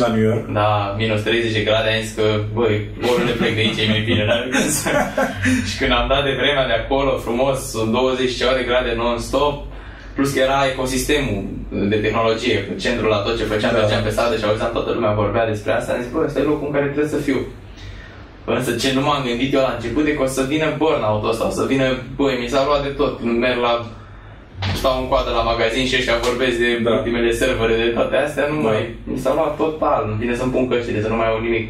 La New York. Da, minus 30 de grade, am zis că, băi, oriunde plec de aici e mai bine, n-are cum să... și când am dat de vremea de acolo, frumos, 20 ceva de grade non-stop, plus că era ecosistemul de tehnologie, pe centrul la tot ce făceam, Da. da. mergeam pe stradă și auzeam toată lumea vorbea despre asta, am zis, băi, ăsta e locul în care trebuie să fiu. Însă ce nu m-am gândit eu la început e că o să vină burnout ăsta, o să vină, băi, mi s-a luat de tot, când merg la stau în coadă la magazin și ăștia vorbesc de Da. da. ultimele servere, de toate astea, nu Da. mai, mi s-a luat total, nu vine să-mi pun căștile, să nu mai au nimic.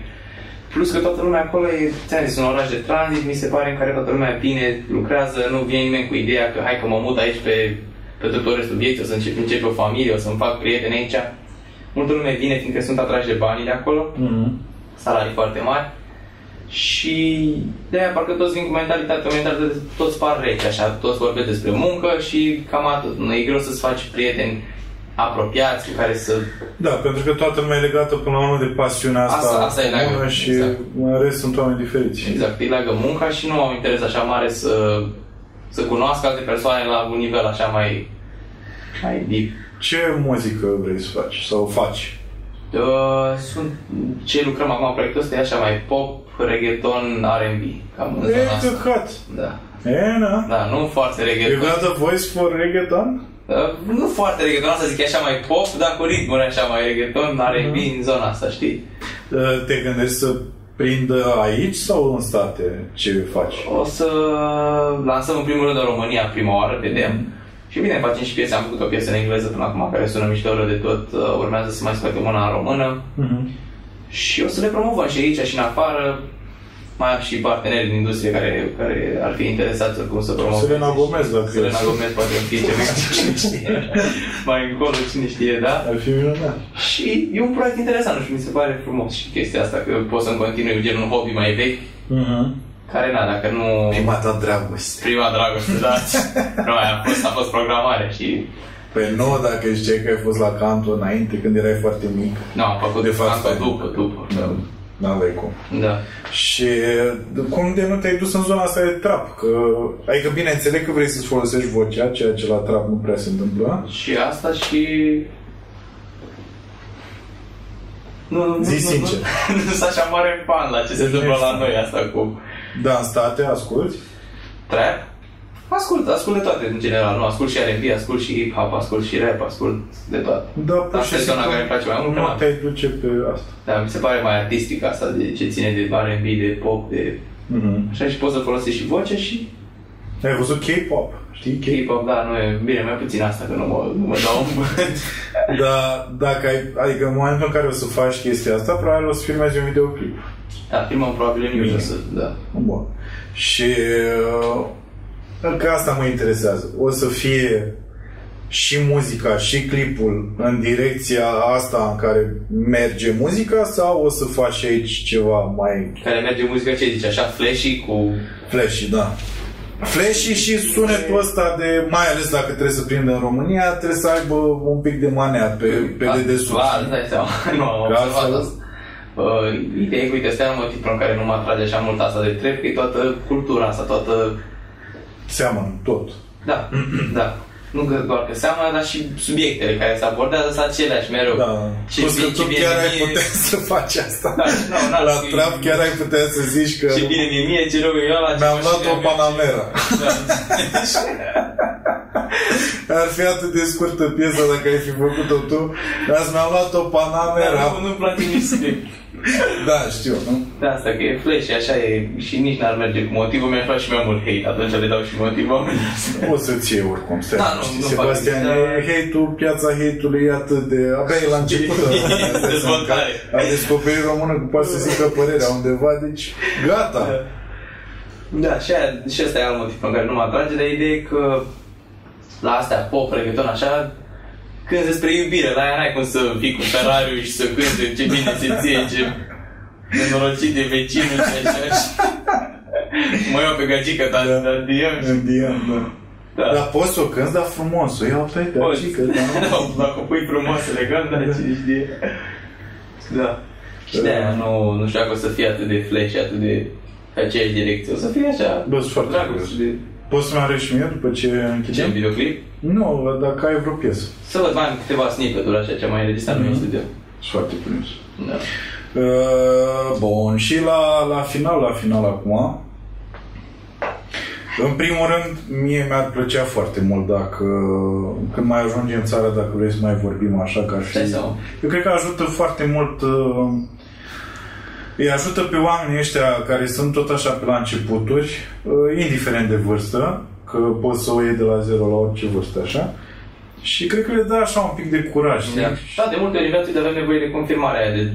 Plus că toată lumea acolo e, ți-am zis, un oraș de tranzit, mi se pare, în care toată lumea bine lucrează, nu vine nimeni cu ideea că hai că mă mut aici pe, pe tot restul vieții, o să încep, încep o familie, o să-mi fac prieteni aici. Multă lume vine fiindcă sunt atrași de banii de acolo, Mhm. salarii foarte mari și de aia parcă toți vin cu mentalitate, o mentalitate toți par reci, așa, toți vorbesc despre muncă și cam atât. Nu e greu să-ți faci prieteni apropiați cu care să... Da, pentru că toată lumea e legată până la urmă de pasiunea asta, Asta- asta e comună leagă, și exact. în rest sunt oameni diferiți. Exact, îi leagă munca și nu au interes așa mare să, să cunoască alte persoane la un nivel așa mai, mai deep. Ce muzică vrei să faci sau faci? Uh, sunt, ce lucrăm acum proiectul ăsta e așa mai pop, reggaeton, R&B, cam în zona E asta. căcat. Da. E, na. Da, nu foarte You reggaeton. got a voice for reggaeton? Uh, nu foarte reggaeton, să zic, e așa mai pop, dar cu ritmuri așa mai reggaeton, R&B Mhm. în zona asta, știi? Uh, Te gândești să prindă aici sau în state ce faci? O să lansăm în primul rând în România prima oară, vedem. Și bine, facem și piese, am făcut o piesă în engleză până acum care sună mișto rău de tot, Uh, urmează să mai scoatem una în română. Mhm. Și o să le promovăm și aici și în afară. Mai am și parteneri din industrie care, care ar fi interesați oricum să promoveze. Selena Gomez, dacă Selena e. Gomez poate fi ceva, cine știe. Mai încolo, cine știe, da? Ar fi minunat. Și e un proiect interesant și mi se pare frumos și chestia asta, că pot să-mi continui gen un hobby mai vechi, Mhm. care, na, dacă nu... Prima ta dragoste. Prima dragoste, da. nu, aia a fost, a fost programare și... Păi nu, dacă ziceai că ai fost la canto înainte, când erai foarte mic. Nu, am făcut De fapt, asta stai. după, după. Da. N-aveai cum. da. Și cum de nu te-ai dus în zona asta de trap? Că, adică bine, înțeleg că vrei să-ți folosești vocea, ceea ce la trap nu prea se întâmplă. Și asta și... Nu, nu, Zi nu, sincer. Nu, nu sunt așa mare fan la ce se Nu întâmplă ești la fan. noi asta cu Da, în state, asculti? trap. Ascult, ascult de toate în general, nu, ascult și R&B, ascult și hip-hop, ascult și rap, ascult de toate. Da, pur Asta și e zona simplu care îmi place mai mult, Nu că- te-ai duce pe asta. Da, mi se pare mai artistic asta, de ce ține de R&B, de pop, de... Mhm. Așa și poți să folosești și voce și Ai văzut K-pop, știi? K-pop. K-pop, da, nu e bine, mai puțin asta, că nu mă, nu mă dau în băt. Dar dacă ai, adică în momentul în care o să faci chestia asta, probabil o să filmezi un videoclip. Da, filmăm probabil în iunie, Bine. să, da. Bun. Și uh, că asta mă interesează. O să fie și muzica și clipul în direcția asta în care merge muzica sau o să faci aici ceva mai Care merge muzica, ce zici, așa, flashy cu... flashy, da. Flashy și sunetul ăsta de, mai ales dacă trebuie să prindă în România, trebuie să aibă un pic de manea pe, pe dedesubt. Clar, îți dai seama, nu am Că observat altfel- asta. Uh, ideea e că, uite, ăsta e un motiv pentru care nu mă atrage așa mult asta de trap, că e toată cultura asta, toată... Seamănă tot. Da, da. Nu că doar că seamănă, dar și subiectele care se abordează sunt aceleași mereu. Da. Și Plus că bine- tu ce bine chiar ai mie- putea să faci asta. Da, nu, n-ar La fi- trap chiar ai putea să zici că Ce bine mi-e mie, ce rău e ăla, ce mi-am mașină luat o am eu, Panamera. Da. ar fi atât de scurtă piesa dacă ai fi făcut-o tu. Dar mi-am luat o Panamera. Dar nu- nu-mi place nici script. Da, știu, nu? De asta, că e flash, așa e, și nici n-ar merge cu motivul, mi-aș lua și mai mult hate, atunci le dau și motivul oamenilor. O să-ți iei oricum, stai. Da, nu, știi, nu Sebastian, fac e hate-ul, piața hate-ului e atât de... Abia e la început. Dezvoltare. A descoperit română cu poate să zică părerea undeva, deci gata. Da, și, aia, și ăsta e alt motiv în care nu mă atrage, dar ideea e că la astea pop, reggaeton, așa, când despre iubire, la aia n-ai cum să fii cu Ferrari și să cânte ce bine se ție, ce nenorocit de vecinul și așa. și Mă iau pe gagică ta, Da. dar diem și... Indian, da. Da. Dar poți să o cânti, dar frumos. O iau pe Poți. gagică, da. Da, dacă pui frumos să legăm, dar cine știe. Da. Și de-aia nu, nu știu dacă o să fie atât de flash, atât de pe aceeași direcție. O să fie așa. Bă, sunt foarte Dragoste curios. de... Poți să-mi arăți și mie după ce Ce, în închidem? videoclip? Nu, dacă ai vreo piesă. Să văd mai am câteva snippet-uri așa ce am mai înregistrat noi în studio. Sunt foarte curios. Da. Uh, bun, și la, la final, la final acum, în primul rând, mie mi-ar plăcea foarte mult dacă, când mai ajungi în țară, dacă vrei să mai vorbim așa, că ar fi... Dai seama. Eu cred că ajută foarte mult, uh, îi ajută pe oamenii ăștia care sunt tot așa pe la începuturi, uh, indiferent de vârstă, că poți să o iei de la zero la orice vârstă, așa, și cred că le dă așa un pic de curaj, știi? Da. da, de multe ori în viață avem nevoie de confirmarea aia de,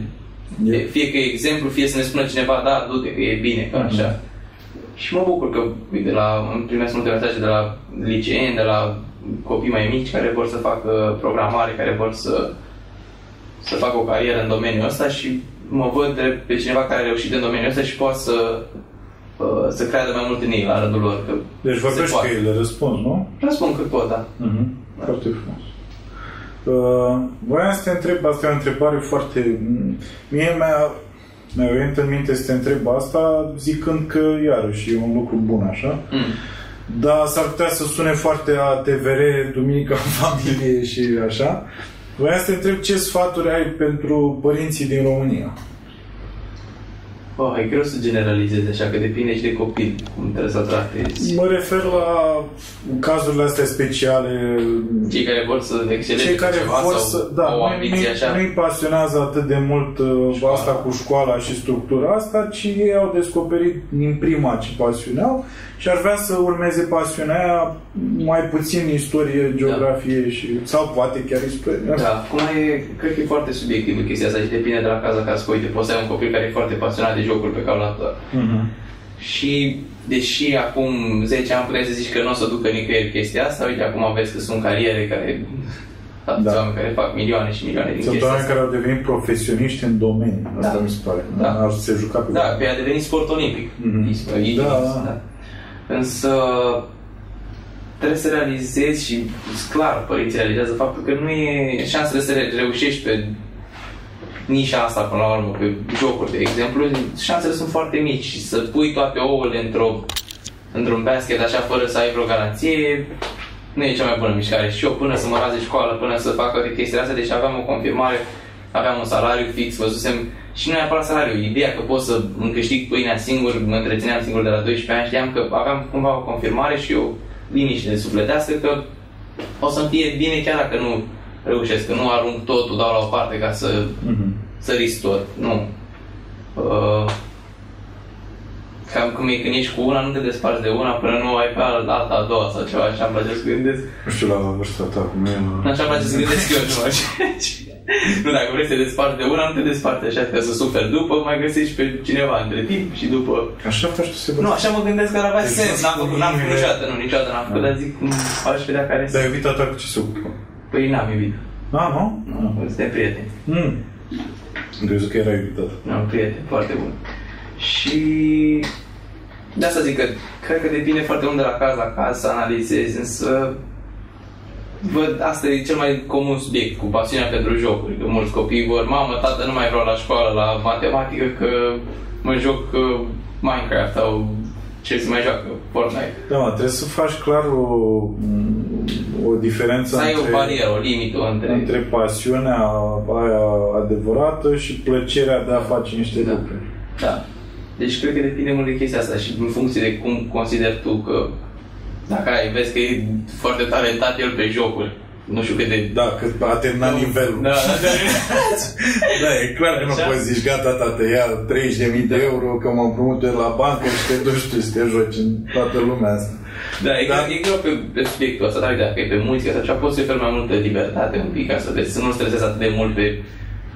de, fie că e exemplu, fie să ne spună cineva, da, du-te, că e bine, că așa. Și mă bucur că, uite, la, îmi primesc multe mesaje de la liceeni, de la copii mai mici care vor să facă programare, care vor să, să facă o carieră în domeniul ăsta și mă văd de pe cineva care a reușit în domeniul ăsta și poate să, uh, să creadă mai mult în ei la rândul lor. Că Deci se vorbești cu poate. ei, le răspunzi, nu? Răspund cât pot, da. Mhm. Foarte frumos. Uh, voiam să te întreb, asta e o întrebare foarte... Mie mi-a, mi-a venit în minte să te întreb asta zicând că iarăși e un lucru bun așa. Mm. Dar s-ar putea să sune foarte ATVR, Duminica în familie și așa. Voiam să te întreb ce sfaturi ai pentru părinții din România. Oh, e greu să generalizezi așa, că depinde și de copil, cum trebuie să tratezi. Mă refer la cazurile astea speciale Cei care vor să exceleze cei care ceva vor sau să... Da, au nu- ambiție nu- așa. nu-i pasionează atât de mult uh, Școala. asta cu școala și structura asta, ci ei au descoperit din prima ce pasiune au și ar vrea să urmeze pasiunea aia mai puțin istorie, geografie și... sau poate chiar istorie. Da, acum e, cred că e foarte subiectivă chestia asta și depinde de la caz la caz. Că, Uite, poți să ai un copil care e foarte pasionat de jocuri pe calculator. Mhm. Și deși acum 10 ani puteai să zici că nu o să ducă nicăieri chestia asta, uite, acum vezi că sunt cariere care atâți Da. oameni care fac milioane și milioane din Sunt chestia oameni asta. care au devenit profesioniști în domeniu. Asta Da. mi se pare. Da. Ar se juca pe Da, pe a devenit sport olimpic. Mhm. Mm-hmm. Da, Da, da. da. Însă trebuie să realizezi și clar părinții realizează faptul că nu e șansele să re- reușești pe nișa asta până la urmă, pe jocuri, de exemplu, șansele sunt foarte mici și să pui toate ouăle într-o, într-un basket așa fără să ai vreo garanție nu e cea mai bună mișcare. Și eu până să mă raze școală, până să fac toate chestiile astea, deci aveam o confirmare, aveam un salariu fix, văzusem și nu neapărat salariu, ideea că pot să îmi câștig pâinea singur, mă întrețineam singur de la 12 ani, știam că aveam cumva o confirmare și o liniște sufletească că o să-mi fie bine chiar dacă nu reușesc, că nu arunc totul, dau la o parte ca să, Mhm. să risc tot. Nu. Uh, cam cum e când ești cu una, nu te desparți de una până nu ai pe alta a doua sau ceva, așa îmi place să gândesc. Nu știu la vârsta ta cum e. la- Așa îmi place să gândesc eu, nu așa. Nu, dacă vrei să te desparți de una, nu te desparți așa, că să suferi după, mai găsești pe cineva între timp și după... Așa faci tu, Nu, Sebastian. așa mă gândesc că ar avea Deci sens, nu n-am făcut, n-am făcut nimeni- niciodată, nu, niciodată n-am făcut, dar zic, cum aș vedea care Dar sunt. iubita ta cu ce se ocupă? Păi n-am iubit, A, nu? nu, suntem prieteni. Mm. Am crezut că era iubita ta. Am un prieten foarte bun. Și de asta zic că cred că depinde foarte mult de la caz la caz să analizezi, însă văd, asta e cel mai comun subiect cu pasiunea pentru jocuri, că mulți copii vor, mamă, tată, nu mai vreau la școală, la matematică, că mă joc uh, Minecraft sau ce se mai joacă, Fortnite. Da, mă, trebuie să faci clar o, o diferență Să ai între, o barieră, o limită între... între pasiunea aia adevărată și plăcerea de a face niște Da. lucruri. Da. Deci cred că depinde mult de chestia asta și în funcție de cum consideri tu că Dacă ai, vezi că e foarte talentat el pe jocuri. Nu știu cât de... Da, cât a terminat nivelul. Da, da, da. Da, e clar că nu Așa? poți zici, gata, tata, ia 30.000 de euro că m-am împrumut de la bancă și te duci tu să te joci în toată lumea asta. Da, e, Da. da. e greu pe, pe subiectul ăsta, dar uite, dacă e pe muzică sau ceva, poți să oferi mai multă libertate un pic, asta, deci să nu stresezi atât de mult pe...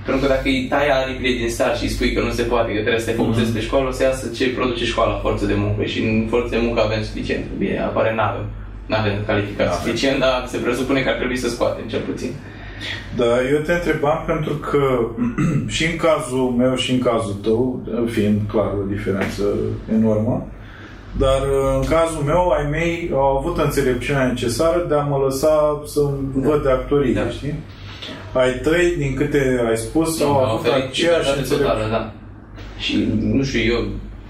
Pentru că dacă îi tai aripile din start și îi spui că nu se poate, că trebuie să te focusezi pe școală, o să iasă ce produce școala, forță de muncă și în forță de muncă avem suficient. Bine, apare n avem. Nu avem calificat N-avem. suficient, dar se presupune că ar trebui să scoatem cel puțin. Da, eu te întrebam pentru că și în cazul meu și în cazul tău, fiind clar o diferență enormă, dar în cazul meu, ai mei au avut înțelepciunea necesară de a mă lăsa să văd de actorie, Da. știi? Ai tăi, din câte ai spus, au Mi-a avut oferit aceeași libertate înțelepciune. totală, da. Și nu știu, eu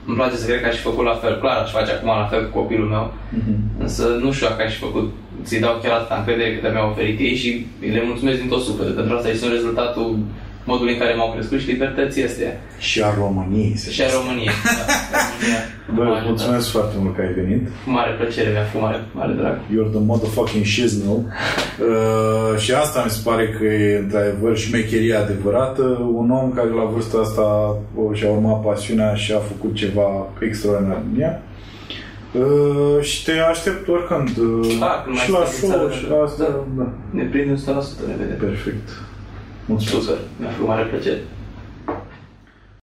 îmi place să cred că aș fi făcut la fel. Clar, aș face acum la fel cu copilul meu. Mhm. Însă nu știu dacă aș fi făcut, să-i dau chiar atâta încredere cât mi-au oferit ei și le mulțumesc din tot sufletul. Pentru asta este un rezultatul modului în care m-au crescut și libertății astea. Și a României. să Și a României. Da, România Bă, m-a îți ajutat. mulțumesc foarte mult că ai venit. Cu mare plăcere, mi-a făcut mare, mare drag. You're the motherfucking shiznell. Uh, și asta mi se pare că e într-adevăr șmecheria adevărată. Un om care la vârsta asta o, și-a urmat pasiunea și a făcut ceva extraordinar în ea. Uh, și te aștept oricând. Uh, Da, când mai și la stăm în show țară, și da. asta. Da. Ne prindem 100%, ne vedem. Perfect. Mulțumesc. Super, mi-a făcut mare plăcere.